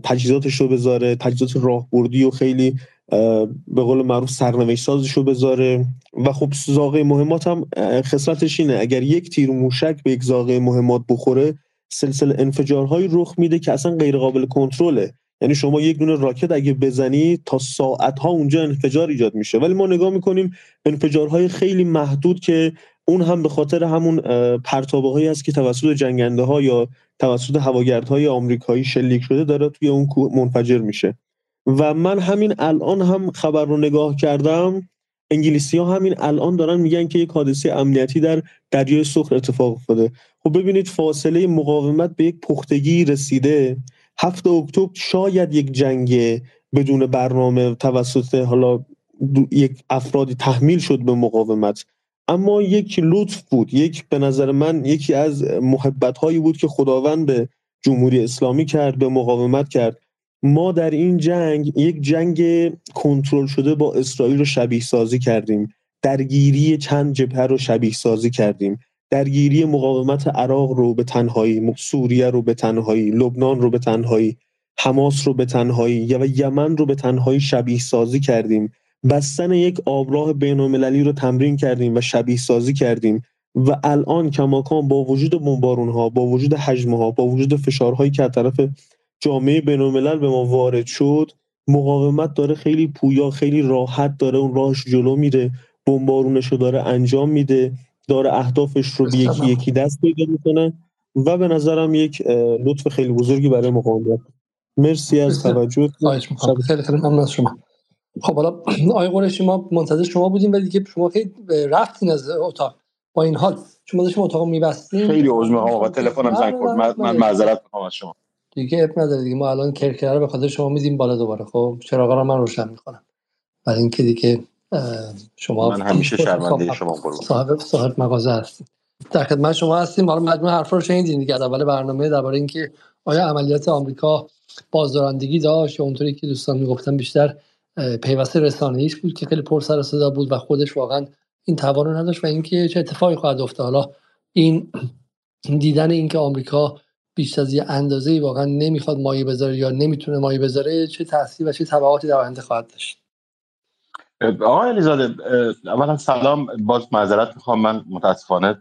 تجهیزاتش رو بذاره تجهیزات راهبردی و خیلی به قول معروف سرنوشت سازش رو بذاره. و خب زاغه مهمات هم خصلتش اینه اگر یک تیر موشک به یک زاغه مهمات بخوره سلسله انفجارهایی رخ میده که اصلا غیر قابل کنترله. یعنی شما یک دونه راکت اگه بزنی تا ساعت ها اونجا انفجار ایجاد میشه. ولی ما نگاه می‌کنیم انفجارهای خیلی محدود که اون هم به خاطر همون پرتابه هایی است که توسط جنگنده ها یا توسط هواگردهای آمریکایی شلیک شده داره توی اون منفجر میشه. و من همین الان هم خبر رو نگاه کردم. انگلیسی ها همین الان دارن میگن که یک حادثه امنیتی در دریای سرخ اتفاق افتاده. خب ببینید فاصله مقاومت به یک پختگی رسیده. هفته اکتبر شاید یک جنگ بدون برنامه توسط حالا یک افرادی تحمیل شد به مقاومت. اما یک لطف بود. یک به نظر من یکی از محبت هایی بود که خداوند به جمهوری اسلامی کرد به مقاومت کرد. ما در این جنگ یک جنگ کنترل شده با اسرائیل رو شبیه سازی کردیم. درگیری چند جبهه رو شبیه سازی کردیم. درگیری مقاومت عراق رو به تنهایی سوریه رو به تنهایی لبنان رو به تنهایی حماس رو به تنهایی و یمن رو به تنهایی شبیه سازی کردیم. بستن یک آبراه بین رو تمرین کردیم و شبیه سازی کردیم. و الان کماکان با وجود بمبارون ها با وجود حجم ها با وجود فشارهایی که از طرف جامعه بین به ما وارد شد مقاومت داره خیلی پویا خیلی راحت داره اون راهش جلو میره بمبارونش رو داره انجام میده. داره اهدافش رو به یکی یکی دست پیدا می‌کنه و به نظرم یک لطف خیلی بزرگی برای مقاومت. مرسی از توجه خیلی خیلی ممنون از شما. خب حالا آقای قرشی ما منتظر شما بودیم ولی دیگه شما خیلی رفتین از اتاق. با این حال شما داشتیم اتاق میبستیم خیلی عذر می‌خوام آقا تلفنم زنگ خورد. من, من معذرت می‌خوام از شما. دیگه اب نداره دیگه. ما الان کرکره رو به خاطر شما میدیم بالا دوباره. خب چراغا رو من روشن می‌کنم. برای اینکه دیگه شما من همیشه شرمنده شما صاحب صاحب مغازه هستیم در خدمت شما هستیم. حالا مجموعه حرفا رو شنیدین دیگه. اول برنامه درباره اینکه آیا عملیات آمریکا بازدارندگی داشت یا اونطوری که دوستان می‌گفتن بیشتر پیوسته رسانه‌ایش بود که خیلی پر سر صدا بود و خودش واقعا این توان رو نداشت و اینکه چه اتفاقی خواهد افتاد. حالا این دیدن اینکه آمریکا بیش از یه اندازه واقعا نمی‌خواد مایه بذاره یا نمی‌تونه مایه بذاره چه تاثیر و چه تبعاتی در آینده خواهد داشت؟ آقای علیزاده اولا سلام باز معذرت می‌خوام. من متاسفانه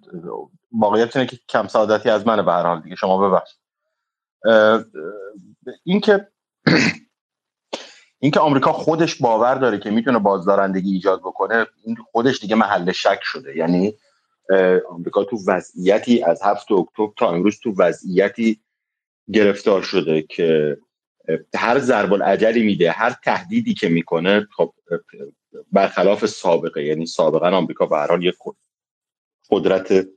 واقعیت اینه که کم سعادتی از منه به هر حال دیگه. شما ببخشید. اینکه اینکه آمریکا خودش باور داره که می‌تونه بازدارندگی ایجاد بکنه این خودش دیگه محل شک شده. یعنی آمریکا تو وضعیتی از هفت اکتبر تا امروز تو وضعیتی گرفتار شده که هر ضرب العجلی میده هر تهدیدی که می‌کنه خب برخلاف سابقه یعنی سابقا آمریکا به هر یک قدرت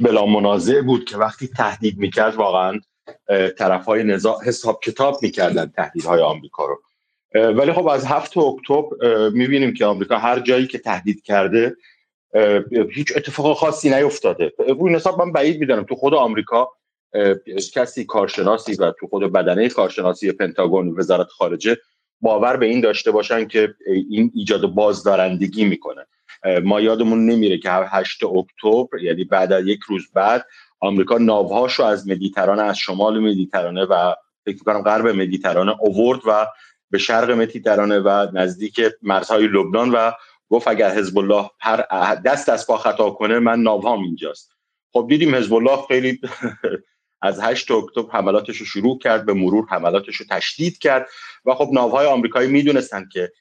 بلا منازع بود که وقتی تهدید می‌کرد واقعا طرف های نزاع حساب کتاب می‌کردن تهدیدهای آمریکا رو. ولی خب از هفت اکتبر می‌بینیم که آمریکا هر جایی که تهدید کرده هیچ اتفاق خاصی نیفتاده. روی حساب من بعید می‌دانم. تو خود آمریکا کسی کارشناسی و تو خود بدنه کارشناسی پنتاگون وزارت خارجه باور به این داشته باشن که این ایجاد بازدارندگی می‌کنه. ما یادمون نمیره که 8 اکتبر یعنی بعد از یک روز بعد آمریکا ناوهاشو از مدیترانه از شمال مدیترانه و فکر کنم غرب مدیترانه اوورد و به شرق مدیترانه و نزدیک مرزهای لبنان و گفت اگر حزب الله دست از پا خطا کنه من ناوهام اینجاست. خب دیدیم حزب الله خیلی از 8 اکتبر حملاتش رو شروع کرد به مرور حملاتش رو تشدید کرد و خب ناوهای آمریکایی می‌دونستن که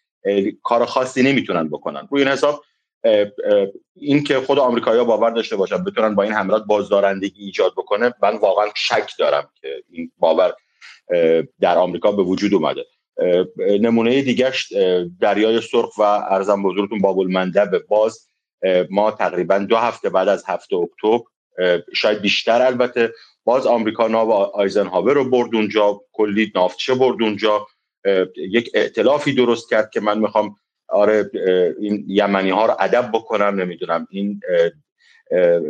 کار خاصی نمی‌تونن بکنن. روی این حساب این که خود آمریکایی‌ها باور داشته باشن بتونن با این حملات بازدارندگی ایجاد بکنه من واقعا شک دارم که این باور در آمریکا به وجود اومده. نمونه دیگهش دریای سرخ و ارزم بزرگتون باب المندب باز ما تقریبا دو هفته بعد از هفت اکتبر شاید بیشتر البته باز آمریکا ناو آیزنهاور رو برد اونجا کلی ناوچه برد اونجا. یک ائتلافی درست کرد که من می‌خوام آره این یمنی ها رو ادب بکنم نمی‌دونم این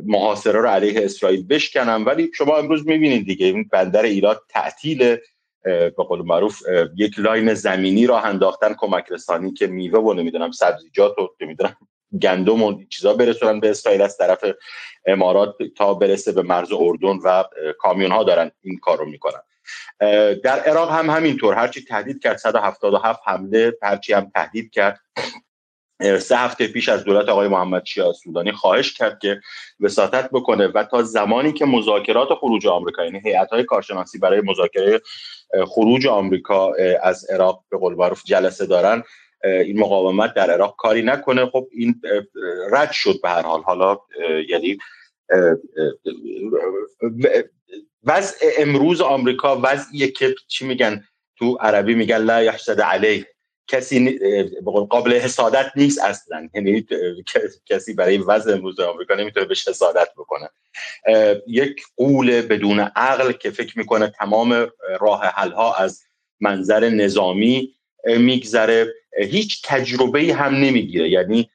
محاصره رو علیه اسرائیل بشکنم. ولی شما امروز می‌بینید دیگه این بندر ایلات تعطیل به قول معروف یک لاین زمینی راه انداختن کمک رسانی که میوه و نمی‌دونم سبزیجات و نمی‌دونم گندم و چیزا برسونن به اسرائیل از طرف امارات تا برسه به مرز اردن و کامیون ها دارن این کار رو می‌کنن در عراق هم همینطور. هرچی تهدید کرد 177 حمله هرچی هم تهدید کرد. سه هفته پیش از دولت آقای محمد شیعه سودانی خواهش کرد که وساطت بکنه و تا زمانی که مذاکرات خروج آمریکا یعنی هیئت های کارشناسی برای مذاکره خروج آمریکا از عراق به قول جلسه دارن این مقاومت در عراق کاری نکنه. خب این رد شد به هر حال. حالا یعنی وضع امروز آمریکا وضعیه که چی میگن تو عربی میگن لا یحسد علیه. کسی قابل حسادت نیست اصلا. یعنی کسی برای وضع امروز آمریکا نمی‌تونه بهش حسادت بکنه. یک قول بدون عقل که فکر می‌کنه تمام راه حل ها از منظر نظامی میگذره. هیچ تجربه هم نمی‌گیره. یعنی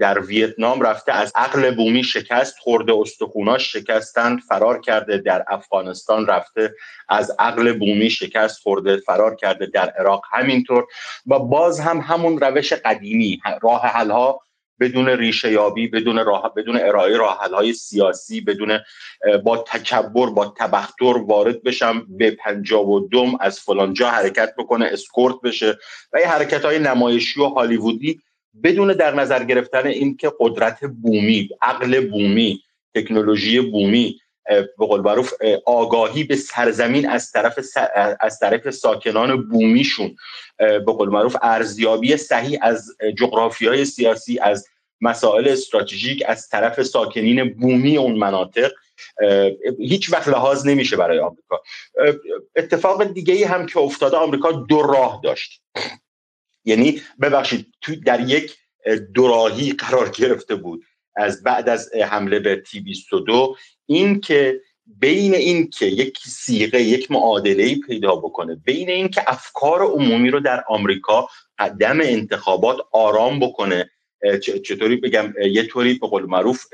در ویتنام رفته از عقل بومی شکست خورده استخوناش شکستن فرار کرده. در افغانستان رفته از عقل بومی شکست خورده فرار کرده. در عراق همینطور. و باز هم همون روش قدیمی راه حل ها بدون ریشه یابی بدون راه بدون ارائه راه های سیاسی بدون با تکبر با تبختر وارد بشم به پنجاب و دوم از فلان جا حرکت بکنه اسکورت بشه و یه حرکت های نمایشی و هالیوودی بدون در نظر گرفتن اینکه قدرت بومی عقل بومی تکنولوژی بومی به قول معروف آگاهی به سرزمین از طرف از طرف ساکنان بومیشون. به قول معروف ارزیابی صحیح از جغرافیای سیاسی از مسائل استراتژیک از طرف ساکنین بومی اون مناطق هیچ وقت لحاظ نمیشه برای آمریکا. اتفاق دیگه ای هم که افتاده آمریکا دو راه داشت. یعنی ببخشید تو در یک دوراهی قرار گرفته بود. از بعد از حمله به تی 22 این که بین این که یک سیغه یک معادله پیدا بکنه بین این که افکار عمومی رو در آمریکا قدم انتخابات آرام بکنه چطوری بگم یه طوری به قول معروف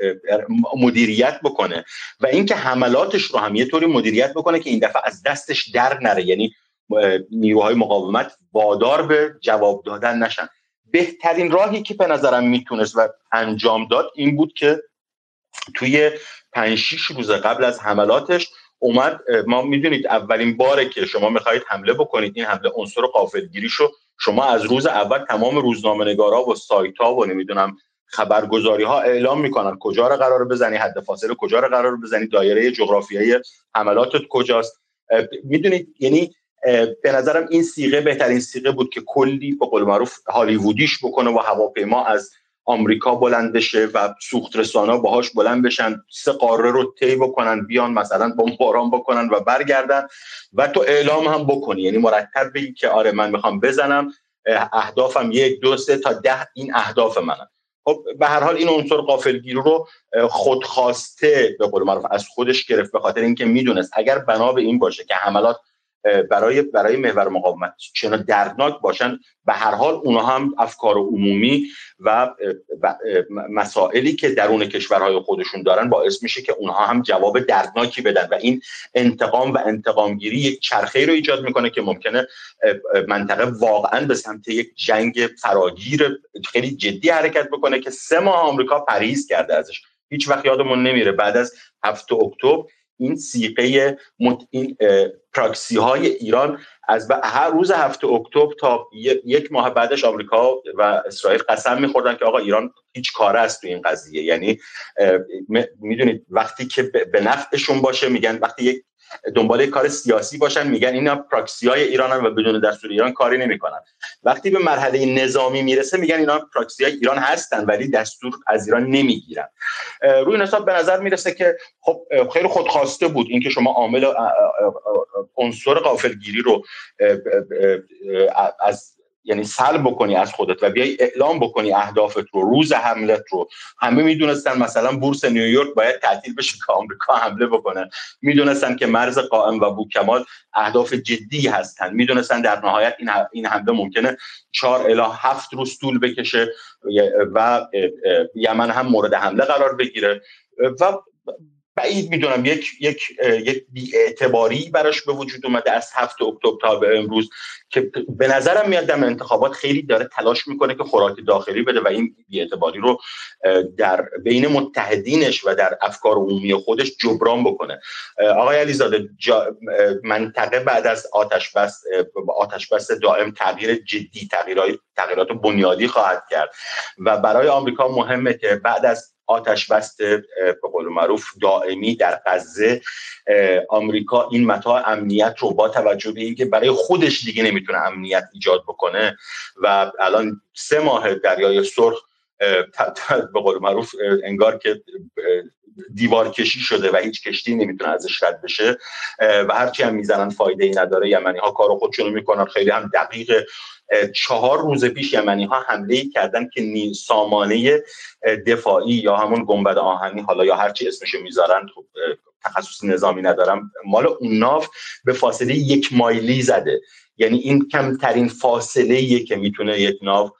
مدیریت بکنه و اینکه حملاتش رو هم یه طوری مدیریت بکنه که این دفعه از دستش در نره. یعنی نیروهای مقاومت وادار به جواب دادن نشن. بهترین راهی که به نظرم می‌تونست و انجام داد این بود که توی پنج شیش روز قبل از حملاتش اومد ما می‌دونید اولین باره که شما می‌خواهید حمله بکنید این حمله عنصر قافلگیریشو شما از روز اول تمام روزنامه نگارا و سایت ها و نمی‌دونم خبرگزاری ها اعلام می‌کنن کجا رو قرار بزنی حد فاصله کجا رو قرار بزنی دایره جغرافیایی حملاتت کجاست. می‌دونید یعنی به نظرم این سیغه بهترین سیغه بود که کلی به قول معروف هالیوودیش بکنه و هواپیما از آمریکا بلند بشه و سوخت رسانا باهاش بلند بشن سه قاره رو طی بکنن بیان مثلا بمباران بکنن و برگردن و تو اعلام هم بکنی. یعنی مرتب بگی که آره من می‌خوام بزنم اهدافم یک دو سه تا ده این اهداف منم خب به هر حال این عنصر قافلگیری رو خودخواسته به قول معروف از خودش گرفت به خاطر اینکه می‌دونست اگر بنا به این باشه که حملات برای برای محور مقاومت. چنان دردناک باشن. به هر حال اونها هم افکار عمومی و مسائلی که درون کشورهای خودشون دارن باعث میشه که اونها هم جواب دردناکی بدن. و این انتقام و انتقامگیری یک چرخه رو ایجاد می‌کنه که ممکنه منطقه واقعا به سمت یک جنگ فراگیر خیلی جدی حرکت بکنه که سه ماه آمریکا پریز کرده ازش. هیچ وقت یادمون نمیره. بعد از هفته اکتبر این سیقه مت... این پراکسی های ایران از هر روز هفته اکتبر تا یک ماه بعدش آمریکا و اسرائیل قسم میخوردن که آقا ایران هیچ کاره است تو این قضیه. یعنی می‌دونید وقتی که به نفعشون باشه میگن وقتی یک دنبال کار سیاسی باشن میگن اینا پراکسی های ایران و بدون دستور ایران کاری نمی‌کنن. وقتی به مرحله نظامی می‌رسه میگن اینا پراکسی های ایران هستن ولی دستور از ایران نمی‌گیرن. روی حساب به نظر می‌رسه که خب خیلی خودخواسته بود اینکه شما عامل عنصر غافلگیری رو از یعنی سلب بکنی از خودت و بیای اعلام بکنی اهدافت رو روز حملت رو. همه می‌دونستن مثلا بورس نیویورک باید تعطیل بشه که آمریکا حمله بکنه. می‌دونستن که مرز قائم و بوکمال اهداف جدی هستن. می‌دونستن در نهایت این این حمله ممکنه چهار الی هفت روز طول بکشه و یمن هم مورد حمله قرار بگیره. و بعید می‌دونم یک یک یک بی‌اعتباری براش به وجود اومده از هفت اکتبر تا به امروز که به نظرم میاد در انتخابات خیلی داره تلاش می‌کنه که خوراک داخلی بده و این بی‌اعتباری رو در بین متحدینش و در افکار عمومی خودش جبران بکنه. آقای علیزاده منطقه بعد از آتش بس آتش بس دائم تغییر جدی تغییرات تغییرات بنیادی خواهد کرد و برای آمریکا مهمه که بعد از آتش بست به قول معروف دائمی در غزه. آمریکا این متاع امنیت رو با توجه به اینکه برای خودش دیگه نمی‌تونه امنیت ایجاد بکنه و الان سه ماه دریای سرخ به قول معروف انگار که دیوار کشی شده و هیچ کشتی نمی‌تونه ازش رد بشه. و هرچی هم می‌زنن فایده ای نداره. یمنی ها کار خودشونو می‌کنن. خیلی هم دقیق چهار روز پیش یمنی ها حمله کردن که سامانه دفاعی یا همون گنبد آهنی حالا یا هرچی اسمشو می‌ذارن خب تخصص نظامی ندارم مال اون ناف به فاصله یک مایلی زده. یعنی این کمترین فاصله که می‌تونه یک ناو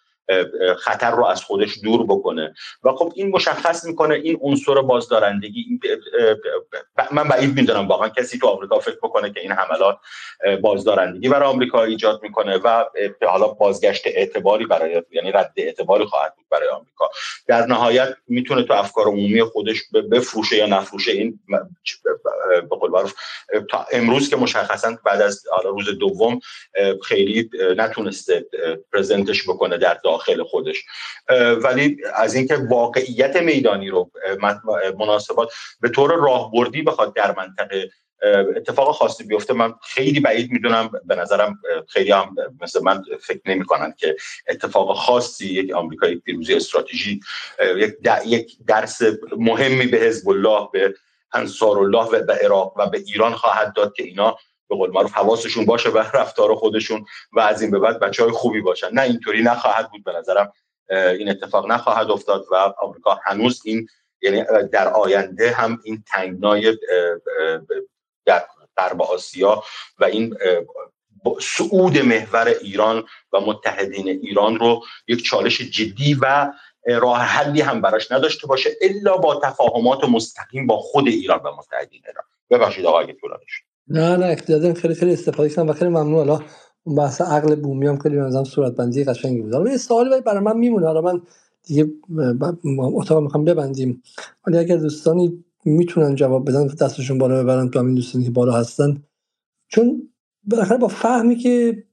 خطر رو از خودش دور بکنه. و خب این مشخص می‌کنه این عنصر بازدارندگی من بعید می‌دونم واقعا کسی تو آمریکا فکر بکنه که این حملات بازدارندگی برای آمریکا ایجاد می‌کنه و حالا بازگشت اعتباری برای یعنی رد اعتباری خواهد بود برای آمریکا. در نهایت می‌تونه تو افکار عمومی خودش بفروشه یا نفروشه این به قول تا امروز که مشخصا بعد از روز دوم خیلی نتونسته پرزنتش بکنه در داخل خودش. ولی از اینکه واقعیت میدانی رو مناسبات به طور راهبردی بخواد در منطقه اتفاق خاصی بیفته من خیلی بعید می‌دونم به نظرم خیلی هم مثل من فکر نمی کنن که اتفاق خاصی یک آمریکا یک پیروزی استراتژی یک, یک درس مهمی به حزب الله به انصار الله و به عراق و به ایران خواهد داد که اینا به قول معروف حواسشون باشه به رفتار خودشون و از این به بعد بچه های خوبی باشن. نه اینطوری نخواهد بود به نظرم این اتفاق نخواهد افتاد و آمریکا هنوز این یعنی در آینده هم این تنگنای در غرب آسیا و این سعود محور ایران و متحدین ایران رو یک چالش جدی و راه حلی هم براش نداشته باشه الا با تفاهمات مستقیم با خود ایران و متحدین ایران. ببخشید آقای طولانی نه نه اقتدار خیلی خیلی استفاده کردم و خیلی ممنون. حالا اون بحث عقل بومی هم خیلی بنظرم صورت بندی قشنگی بود. حالا یه سوالی برای من میمونه. حالا من دیگه اتاق می‌خوام ببندیم. ولی اگر دوستانی می‌تونن جواب بدن دستشون بالا ببرن تو همین دوستانی که بالا هستن. چون بالاخره با فهمی که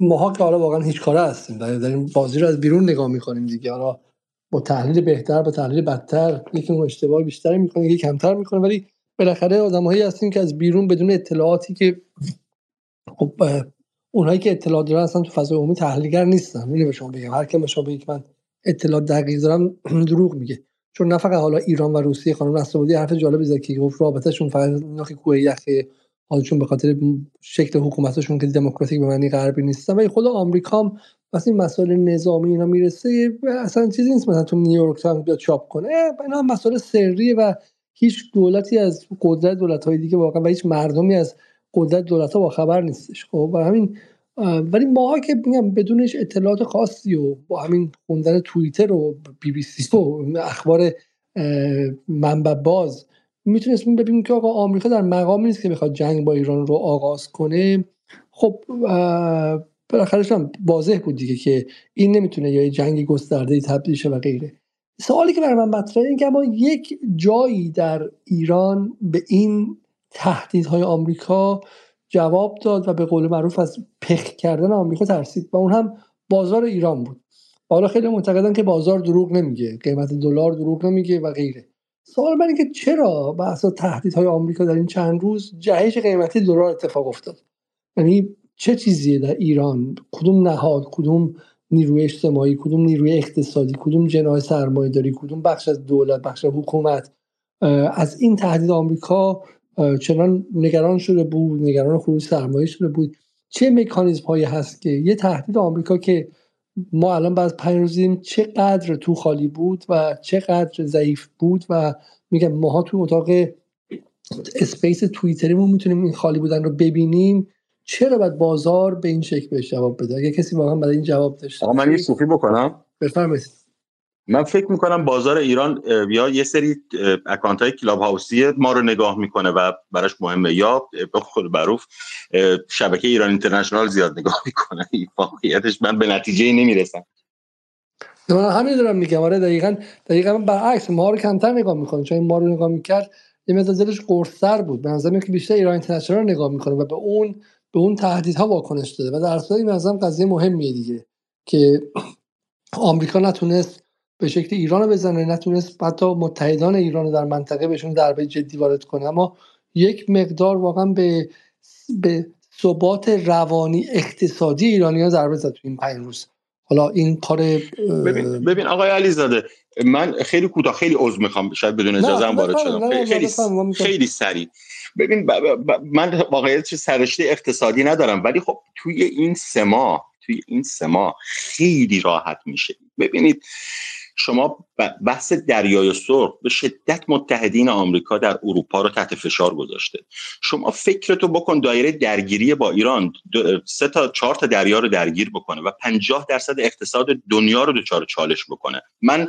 ماها که حالا واقعا هیچ کاره هستیم. این بازی رو از بیرون نگاه می‌کنیم دیگه. حالا با تحلیل بهتر با تحلیل بدتر یکی اون اشتباه بیشتری می‌کنه یکی کمتر می‌کنه ولی بالاخره آدمایی هستیم که از بیرون بدون اطلاعاتی که خب اونایی که اطلاع دارن اصلا تو فضای عمومی تحلیلگر نیستن. میگم به شما بگم. هر کی به شما بگه من اطلاع دقیق دارم دروغ میگه. چون نه فقط حالا ایران و روسیه خانم نصرآبادی حرف جالبی زد که گفت رابطهشون فقط ناخی کوه یخ حالشون به خاطر شکل حکومتشون که دموکراتیک به معنی غربی نیستن. ولی خود آمریکا هم وقتی مسائل نظامی اینا می‌رسه اصلا چیزی نیست مثلا تو نیویورک تایمز بیاد چاپ کنه. اینا مسائل سریه و هیچ دولتی از قدرت دولت های دیگه واقعا و هیچ مردمی از قدرت دولت ها با خبر نیستش. خب و همین ولی ماها که میگم بدون اطلاعات خاصی و با همین خوندن توییتر و بی بی سی و اخبار منبع باز می‌تونستیم ببینیم که آقا آمریکا در مقامی نیست که بخواد جنگ با ایران رو آغاز کنه. خب بالاخره هم واضح بود دیگه که این نمی‌تونه یا جنگ گسترده تبدیل شه و غیره. سوالی که برای من مطرحه این که ما یک جایی در ایران به این تهدیدهای آمریکا جواب داد و به قول معروف از پخ کردن آمریکا ترسید و اون هم بازار ایران بود. حالا خیلی معتقدن که بازار دروغ نمیگه قیمت دلار دروغ نمیگه و غیره. سوال من که چرا بحث تهدیدهای آمریکا در این چند روز جهش قیمتی دلار اتفاق افتاد؟ یعنی چه چیزیه در ایران؟ کدوم نهاد کدوم نیروی اجتماعی کدوم نیروی اقتصادی کدوم جناح سرمایه داری کدوم بخش از دولت بخش حکومت. از این تهدید آمریکا چنان نگران شده بود نگران خروج سرمایه شده بود. چه مکانیزم هایی هست که یه تهدید آمریکا که ما الان بعد پنج روزیم چقدر تو خالی بود و چقدر ضعیف بود و میگم ماها تو اتاق space توییتریمون می‌تونیم این خالی بودن رو ببینیم. چرا باید بازار به این شکل بهش جواب بده؟ اگه کسی واقعا برای این جواب داشته آقا من یه صحبتی بکنم. بفرمایید. من فکر می‌کنم بازار ایران یا یه سری اکانت های کلاب هاوسی ما رو نگاه می‌کنه و براش مهمه یا به قول معروف شبکه ایران اینترنشنال زیاد نگاه می‌کنه. واقعیتش من به نتیجه نمی‌رسم. من همین دارم میگم. آره دقیقا دقیقا برعکس ما رو کمتر نگاه می‌کنه. چون ما رو نگاه می‌کرد یه مقدار دلش قرصتر بود. به نظر که بیشتر ایران اینترنشنال نگاه می‌کنه و به اون به اون تهدیدها واکنش داده و در صورت این قضیه مهمیه دیگه که آمریکا نتونست به شکل ایران رو بزنه نتونست حتی متحدان ایران رو در منطقه بهشون ضربه جدی وارد کنه. اما یک مقدار واقعا به به ثبات روانی اقتصادی ایرانی ها ضربه زد تو این پنج روز. حالا این کار ببین ببین آقای علیزاده من خیلی کوتاه خیلی عذر می‌خوام شاید بدون اجازه هم وارد شدم. خیلی خیلی سریع. ببین ب... ب... من واقعیت سرشته اقتصادی ندارم ولی خب توی این سه ماه توی این سه ماه خیلی راحت میشه. ببینید شما بحث دریای سرخ به شدت متحدین آمریکا در اروپا رو تحت فشار گذاشته. شما فکرتو بکن دایره درگیری با ایران سه تا چهار تا دریا رو درگیر بکنه و 50 درصد اقتصاد دنیا رو دچار چالش بکنه. من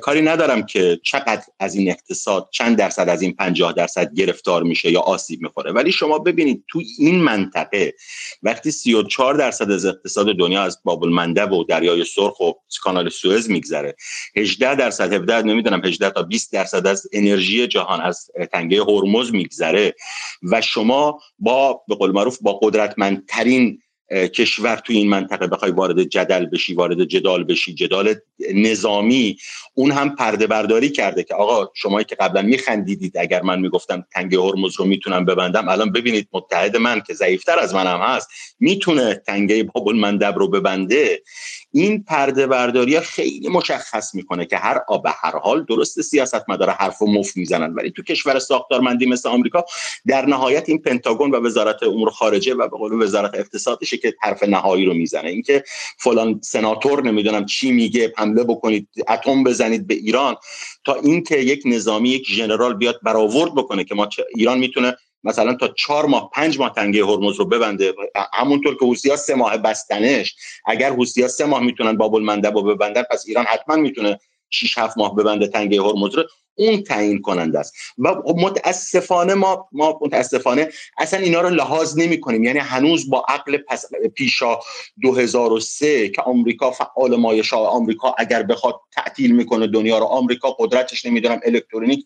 کاری ندارم که چقدر از این اقتصاد چند درصد از این 50 درصد گرفتار میشه یا آسیب می‌خوره. ولی شما ببینید تو این منطقه وقتی 34 درصد از اقتصاد دنیا از باب المندب و دریای سرخ و کانال سوئز میگذره 18 درصد 17 نمی‌دونم 18 تا 20 درصد از انرژی جهان از تنگه هرمز میگذره. و شما با به قول معروف با قدرتمندترین کشور توی این منطقه بخوای وارد جدل بشی وارد جدال بشی جدال نظامی اون هم پرده برداری کرده که آقا شما که قبلا میخندیدید اگر من می‌گفتم تنگه هرمز رو می‌تونم ببندم الان ببینید متحد من که ضعیفتر از منم هست می‌تونه تنگه باب المندب رو ببنده. این پرده برداری خیلی مشخص می‌کنه که هر آب هر حال درست سیاست مدار حرف و مف می‌زنن. ولی تو کشور ساختارمندی مثل آمریکا در نهایت این پنتاگون و وزارت امور خارجه و به قول وزارت اقتصادشه که حرف نهایی رو می‌زنه. اینکه فلان سناتور نمی‌دونم چی میگه حمله بکنید اتم بزنید به ایران تا اینکه یک نظامی یک ژنرال بیاد برآورد بکنه که ما ایران می‌تونه مثلا تا چهار ماه پنج ماه تنگه هرمز رو ببنده. همونطور که حوثی‌ها سه ماه بستنش اگر حوثی‌ها سه ماه می‌تونن باب المندب رو ببندن پس ایران حتما می‌تونه 6 7 ماه ببنده تنگه هرمز رو. اون تعیین کننده است. و متاسفانه ما ما متاسفانه اصلا اینا رو لحاظ نمی کنیم یعنی هنوز با عقل پس پیشا 2003 که آمریکا فعال مایشا آمریکا اگر بخواد تعطیل می‌کنه دنیا رو آمریکا قدرتش نمی‌دونم الکترونیک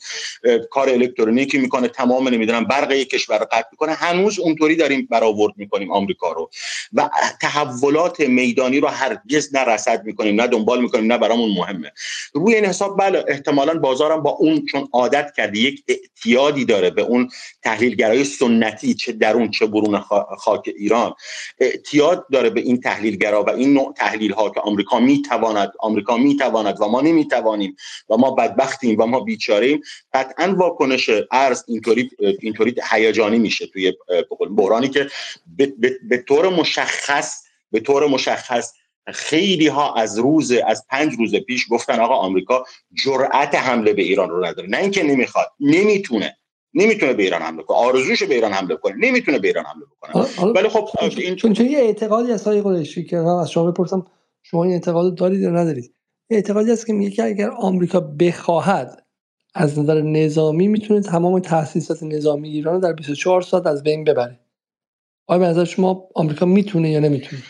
کار الکترونیکی می‌کنه تمام نمی‌دونم برق یک کشور رو قطع می‌کنه. هنوز اونطوری داریم برآورد می‌کنیم آمریکا رو. و تحولات میدانی رو هرگز نه رصد می‌کنیم نه دنبال می‌کنیم نه برامون مهمه. روی این حساب بله احتمالا بازارم با اون چون عادت کرده یک اعتیادی داره به اون تحلیلگرای سنتی چه درون چه برون خاک ایران. اعتیاد داره به این تحلیلگرا و این نوع تحلیل ها که آمریکا می‌تواند آمریکا می‌تواند و ما نمی‌توانیم و ما بدبختیم و ما بیچاریم قطعا واکنش ارز اینطوری اینطوری هیجانی میشه توی بحرانی که به طور مشخص به طور مشخص خیلی ها از روز از پنج روز پیش گفتن آقا آمریکا جرأت حمله به ایران رو نداره. نه اینکه نمی‌خواد نمی‌تونه. نمی‌تونه به ایران حمله کنه. آرزوش به ایران حمله کنه. نمی‌تونه به ایران حمله بکنه ولی خب این چون چون یه اعتقادی از های قریشی که از شما بپرسم شما این اعتقاد دارید یا ندارید؟ اعتقادی است که میگه که اگر آمریکا بخواهد از نظر نظامی می‌تونه تمام تاسیسات نظامی ایران رو در 24 ساعت از بین ببره. آیا به نظر شما آمریکا می‌تونه یا نمی‌تونه؟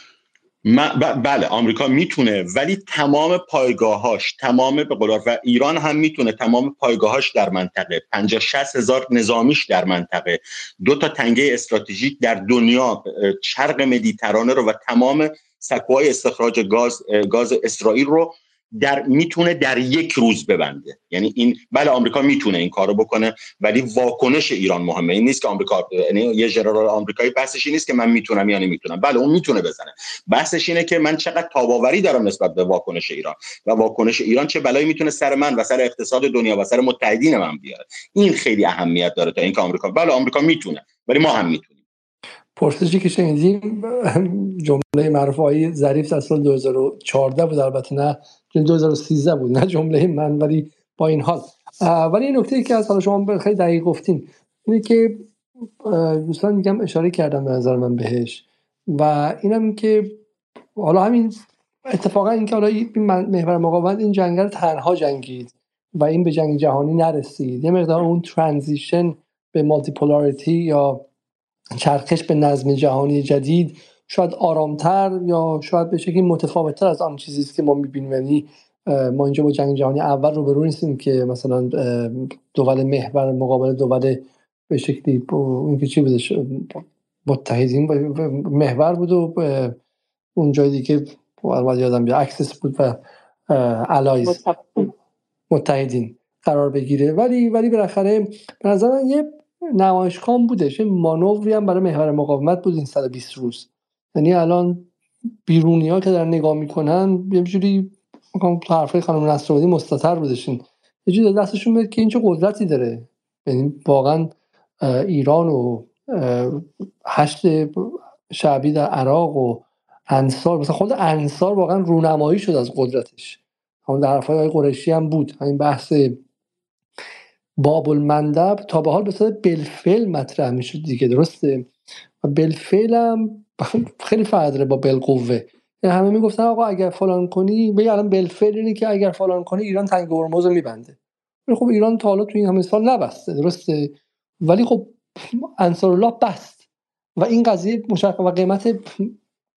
بله آمریکا می‌تونه ولی تمام پایگاهاش تمام به و ایران هم می‌تونه تمام پایگاهاش در منطقه. 50 60 هزار نظامیش در منطقه. دو تا تنگه استراتژیک در دنیا شرق مدیترانه رو و تمام سکوهای استخراج گاز گاز اسرائیل رو در می‌تونه در یک روز ببنده. یعنی این بله آمریکا می‌تونه این کارو بکنه ولی واکنش ایران مهمه. این نیست که آمریکا یعنی یه ژنرال آمریکایی بحثش نیست که من می‌تونم یا نمی‌تونم. بله اون می‌تونه بزنه. بحثش اینه که من چقدر تاباوری دارم نسبت به واکنش ایران و واکنش ایران چه بلایی می‌تونه سر من و سر اقتصاد دنیا و سر متحدین من بیاره. این خیلی اهمیت داره تا اینکه آمریکا بله آمریکا می‌تونه ولی ما هم می‌تونیم. پرسشی که شنیدیم جمله معروف های ظریف از سال 2014 بود البته نه 2013 بود نه جمله من ولی با این حال. ولی این نکته که از حالا شما خیلی دقیق گفتین اینه که دوستان میگم اشاره کردم به نظر من بهش و اینم که حالا همین اتفاقا اینکه حالا این محور مقاومت این جنگ رو تنها جنگید و این به جنگ جهانی نرسید. یه مقدار اون ترانزیشن به مالتیپولاریتی یا چرخش به نظم جهانی جدید شاید آرامتر یا شاید به شکلی متفاوتتر از آن چیزی است که ما می‌بینیم. یعنی ما اینجا با جنگ جهانی اول رو برو نیستیم که مثلا دول محور مقابل دول به شکلی این که چی بودش متحدین محور بود و اون جایی دیگه البته یادم بیا Axis بود و Allies متحدین قرار بگیره. ولی ولی بالاخره به نظر یه نمایشگاه بودش. مانوری هم برای محور مقاومت بود این 120 روز. یعنی الان بیرونی ها که در نگاه می‌کنن یه جوری حرفای خانم نصرآبادی مستطر بودشین یه جوری دستشون میاد که این چه قدرتی داره. یعنی واقعا ایران و هشت شعبی در عراق و انصار. مثلا خود انصار واقعا رونمایی شد از قدرتش. همون در حرفای قرشی هم بود. همین بحث باب المندب تا به حال به صورت بلفل مطرح می‌شد دیگه درسته؟ و بلفل هم خیلی فرق با بالقوه یعنی همه می‌گفتن آقا اگر فلان کنی به الان بالفعل اینه که اگر فلان کنی ایران تنگ هرمز رو میبنده. خب ایران تا حالا تو این همه سال نبسته درسته؟ ولی خب انصار الله بست و این قضیه مشخص و قیمت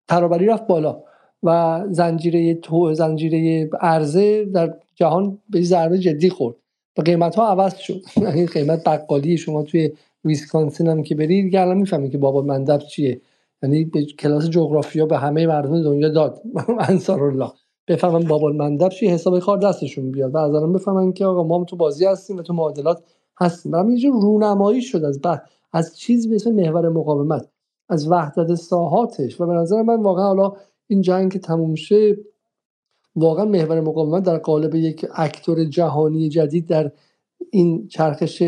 ترابری رفت بالا و زنجیره تو زنجیره عرضه در جهان به ضربه جدی خورد. و قیمت ها عوض شد. یعنی قیمت بقالی شما توی ویسکانسین هم که برید دیگه الان می‌فهمید که بابا مندب چیه. یعنی به کلاس جغرافیا به همه مردم دنیا داد. انصار الله بفهمن بابا مندب چی حساب کار دستشون بیاد. و از الان بفهمن که آقا ما تو بازی هستیم و تو معادلات هستیم. برام یه رونمایی شد از بعد. از چیز به اسم محور مقاومت. از وحدت ساحاتش. و به نظر من واقعا حالا این جنگ که تموم شه واقعا محور مقاومت در قالب یک اکتور جهانی جدید در این چرخش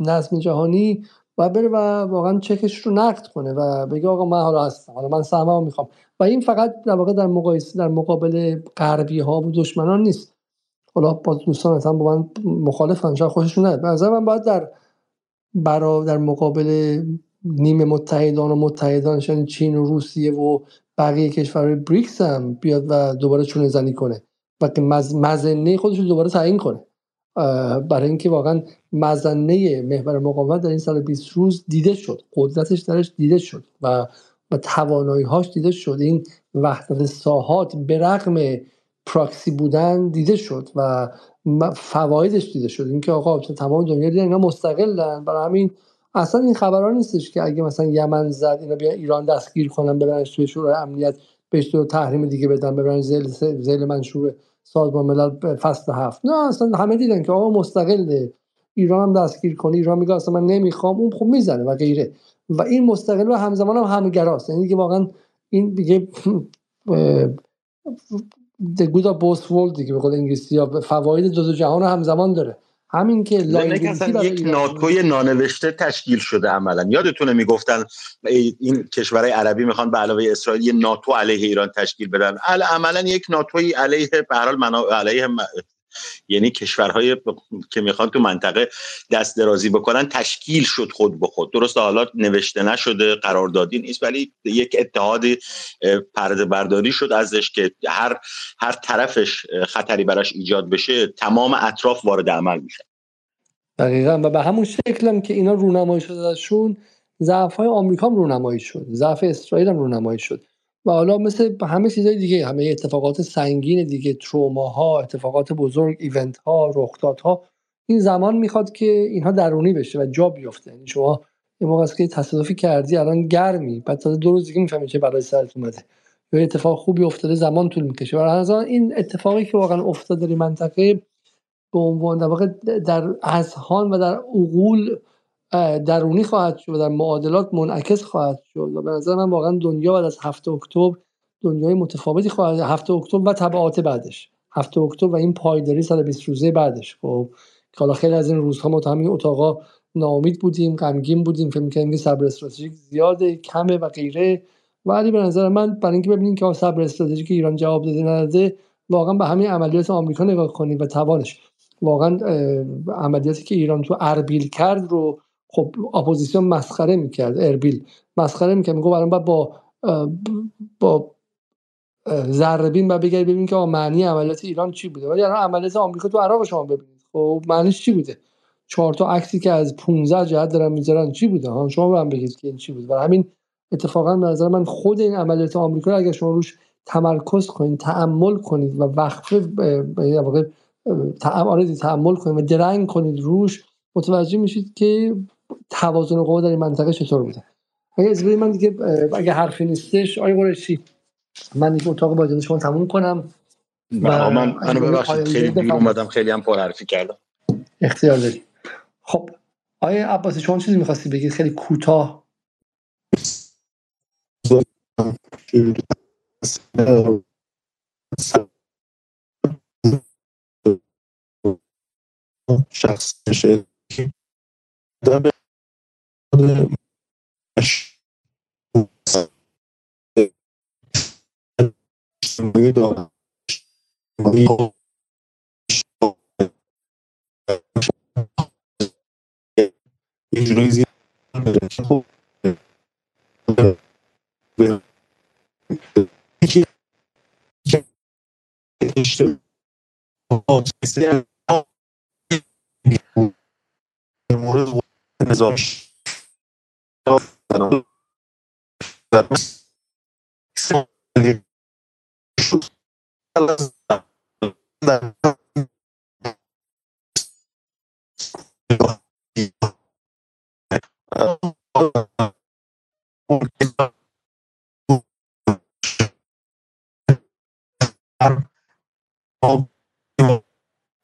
نظم جهانی و بره و واقعا چکش رو نقد کنه و بگه آقا من حالا هستم حالا من سهممو می‌خوام. و این فقط در واقع در مقایسه در مقابل غربی ها و دشمنان نیست. حالا با دوستان مثلا با من مخالفن شاید خوششون نیاد. به نظر من باید در برا در مقابل نیمه متحدان و متحدان یعنی چین و روسیه و بقیه کشورهای بریکس هم بیاد و دوباره چونه زنی کنه. و که مزنه خودش رو دوباره تعیین کنه. برای اینکه واقعا مزنه محور مقاومت در این سال 20 روز دیده شد. قدرتش درش دیده شد و و توانایی هاش دیده شد. این وحدت ساحات به رغم پراکسی بودن دیده شد و فوایدش دیده شد. اینکه آقا تمام دنیا دیدن اینا مستقلن. برای همین اصلا این خبرها نیستش که اگه مثلا یمن زد اینا بیان ایران دستگیر کنن ببرنش توی شورای امنیت بهش تو تحریم دیگه بدن ببرن زیل زیل منشور سازمان ملل فصل هفت. نه اصلا همه دیدن که آقا مستقله. ایران هم دستگیر کنی ایران میگه اصلا من نمی‌خوام اون خب می‌زنه و غیره. و این مستقل و همزمان هم همگراست. یعنی دیگه واقعا این دیگه the good of both دیگه به قول انگلیسی یا فواید دو, دو جهان همزمان داره. همین که اصلا یک ناتوی نانوشته تشکیل شده عملا. یادتونه می‌گفتن این کشورهای عربی می‌خوان به علاوه اسرائیل یه ناتو علیه ایران تشکیل بدن. عملا یک ناتوی علیه به علیه یعنی کشورهای که می‌خوان تو منطقه دست درازی بکنن تشکیل شد خود به خود. درست حالا نوشته نشده قراردادی نیست ولی یک اتحاد پرده برداری شد ازش که هر هر طرفش خطری براش ایجاد بشه تمام اطراف وارد عمل میشه. دقیقا. و به همون شکل هم که اینا رونمایی شد ازشون ضعف های آمریکا هم رونمایی شد ضعف اسرائیل هم رونمایی شد. و حالا مثل همه چیزهای دیگه همه اتفاقات سنگین دیگه تروماها اتفاقات بزرگ ایونت ها رخدادها این زمان می‌خواد که اینها درونی بشه و جا بیفته. یعنی شما یه موقع که تصادفی کردی الان گرمی. بعد تا دو روز دیگه می‌فهمی چه بلای سرت اومده. یا اتفاق خوبی افتاده زمان طول می‌کشه. و این اتفاقی که واقعا افتاده در منطقه به عنوان در واقع در اذهان و در عقول درونی خواهد شد و در معادلات منعکس خواهد شد و به نظر من واقعا دنیا بعد از هفته اکتبر دنیای متفاوتی خواهد هفته اکتبر و تبعات بعدش. هفته اکتبر و این پایداری 120 روزه بعدش. خب حالا خیلی از این روزها ما تو همین اتاقا ناامید بودیم غمگین بودیم فکر می‌کردیم که صبر استراتژیک زیاده کمه و غیره. ولی به نظر من برای اینکه ببینیم که صبر استراتژیک ایران جواب داده نداده واقعا به همین عملیات آمریکا نگاه کنیم و توانش. واقعا عملیاتی که ایران تو اربیل کرد رو خب اپوزیسیون مسخره می‌کرد اربیل مسخره می‌کرد. میگه الان با با ذره‌بین و بگید ببینید که معنی عملیات ایران چی بوده. ولی الان عملیات آمریکا تو عراق شما ببینید. خب معنیش چی بوده؟ چهار تا عکسی که از 15 جهت دارن می‌ذارن چی بوده؟ ها شما به من بگید که این چی بوده. و همین اتفاقا به نظر من خود این عملیات آمریکا اگر شما روش تمرکز کنید تعمل کنید و وقفه به واقع تعمل کنید و درنگ کنید روش متوجه میشید که توازن قوا در این منطقه چطور بوده؟ اگه از من دیگه اگه حرفی نیستش آقای قرشی من دیگه اتاق با شما تموم کنم و من منو ببخشید خیلی دیر اومدم خیلی هم پر حرفی کردم. اختیار داری خب آیا عباسی شما چیزی می‌خواستی بگید؟ خیلی کوتاه. شخص میشه به مورد نظام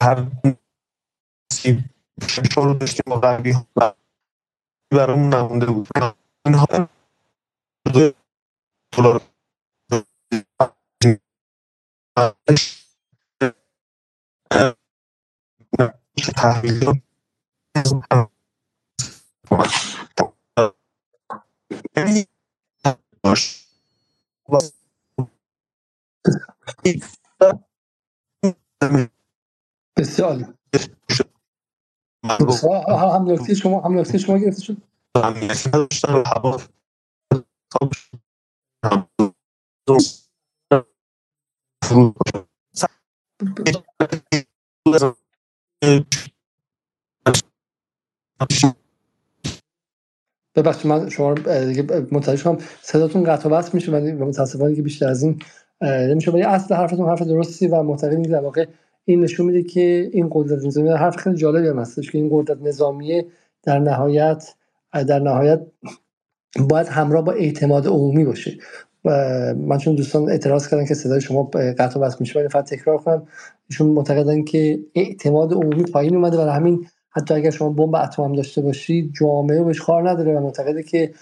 هر رو داشتیم با غربی برامون نمونده بود اینها دلار تحویل بسیار هم نکته شما هم نکته شما گرفته شد؟ نداشتن هوا ببخشید من شما دیگه متوجه شدم. صداتون قطع و وصل میشه ولی متاسفانه که بیشتر از این نمیشه. ولی اصل حرفتون حرف درستی و معتقدیم در واقع این نشون میده که این قدرت نظامی حرف خیلی جالبی هم هستش که این قدرت نظامی در نهایت در نهایت باید همراه با اعتماد عمومی باشه. من چون دوستان اعتراض کردن که صدای شما قطع وصل میشه ولی فقط تکرار کنم ایشون معتقدن که اعتماد عمومی پایین اومده برای همین حتی اگر شما بمب اتم داشته باشید جامعه بهش کار نداره و معتقده که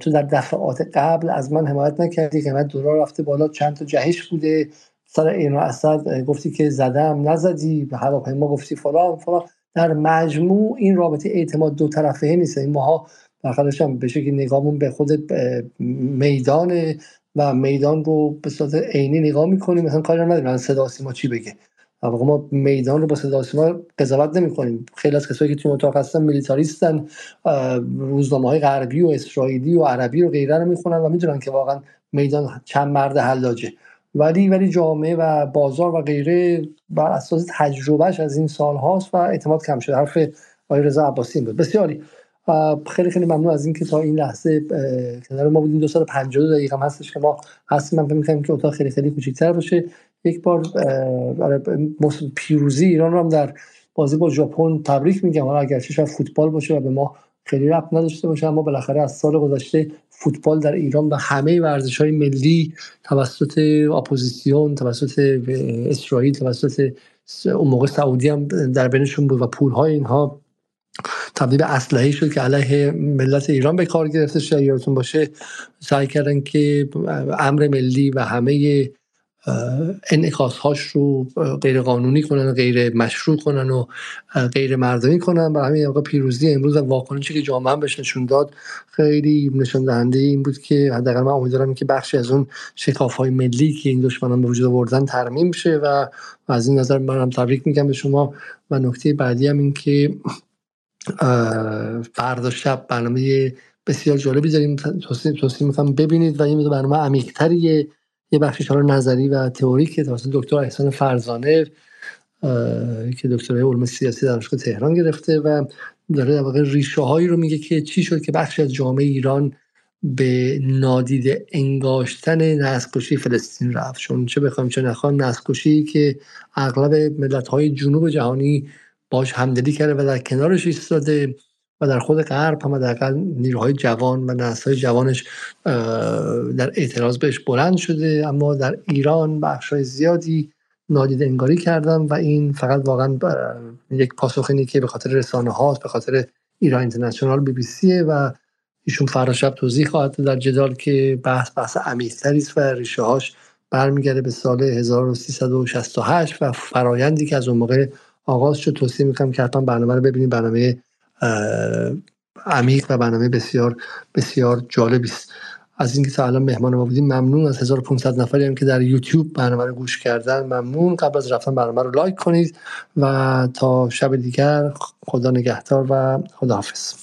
تو در دفعات قبل از من حمایت نکردی قیمت دلار رفته بالا چند تا جهش بوده سر این اسد گفتی که زدم نزدی به هواپیما گفتی فلان فلان. در مجموع این رابطه اعتماد دو طرفه نیست. این ماها بخاطرش هم به شکلی نگاهمون به خود میدان و میدان رو به صورت عینی نگاه می‌کنیم. مثلا کاری نداریم. صدا سیما چی بگه؟ ما میدان رو با صدا سیما قضاوت نمی‌کنیم. خیلی از کسایی که توی اتاق هستن میلیتاریستن. روزنامه های غربی و اسرائیلی و عربی رو غیره رو می‌خونن و می‌دونن که واقعا میدان چند مرد حلاجه. ولی ولی جامعه و بازار و غیره بر اساس تجربهش از این سال هاست و اعتماد کم شده. حرف آقای رضا عباسی بود. بسیاری. خیلی خیلی ممنون از اینکه تا این لحظه کنار ما بودیم. دو سال 52 دقیقه هم هستش که ما هستیم. من فکر که اتاق خیلی خیلی کوچیک‌تر باشه. یک بار پیروزی ایران رو هم در بازی با ژاپن تبریک میگم. حالا اگرچه شاید فوتبال باشه و به ما خیلی ربط نداشته باشه اما بالاخره از سال گذشته فوتبال در ایران و همه ورزش های ملی توسط اپوزیسیون توسط اسرائیل توسط اون موقع سعودی هم در بینشون بود و پول های اینها تبدیل به اسلحه شد که علیه ملت ایران به کار گرفته شد یادتون باشه سعی کردن که امر ملی و همه انعکاس هاش رو غیر قانونی کنن و غیر مشروع کنن و غیر مردمی کنن و همین آقا پیروزی امروز واکنشی که جامعه هم بهش نشون داد خیلی نشون دهنده این بود که حداقل من امیدوارم که بخشی از اون شکاف های ملی که این دشمنان به وجود آوردن ترمیم شه و از این نظر منم تبریک میگم به شما و نکته بعدی هم این که فردا شب برنامه بسیار جالبی داریم توصیه می‌کنم ببینید و این برنامه عمیق‌تریه یه بخشش حالا نظری و تئوری که توسط دکتر احسان فرزانه که دکترای علوم سیاسی دانشگاه تهران گرفته و داره در واقع ریشه هایی رو میگه که چی شد که بخشی از جامعه ایران به نادیده انگاشتن نسل فلسطین رفت. چون چه بخوایم چه نخوایم نسل که اغلب ملت های جنوب جهانی باش همدلی کرده و در کنارش ایستاده. و در خود غرب هم در نیروهای جوان و نسل‌های جوانش در اعتراض بهش بلند شده. اما در ایران بخشای زیادی نادید انگاری کردن و این فقط واقعا یک پاسخ که به خاطر رسانه هاست به خاطر ایران اینترنشنال بی بی سیه و ایشون فردا شب توضیح خواهد در جدال که بحث بحث عمیق‌تری است و ریشه هاش برمیگرده به سال 1368 و فرایندی که از اون موقع آغاز شد. توصیه می‌کنم که حتما برنامه رو ببینید برنامه عمیق و برنامه بسیار بسیار جالبی است. از اینکه تا الان مهمان ما بودیم ممنون از 1500 نفری هم که در یوتیوب برنامه رو گوش کردن. ممنون. قبل از رفتن برنامه رو لایک کنید و تا شب دیگر خدا نگهدار و خداحافظ.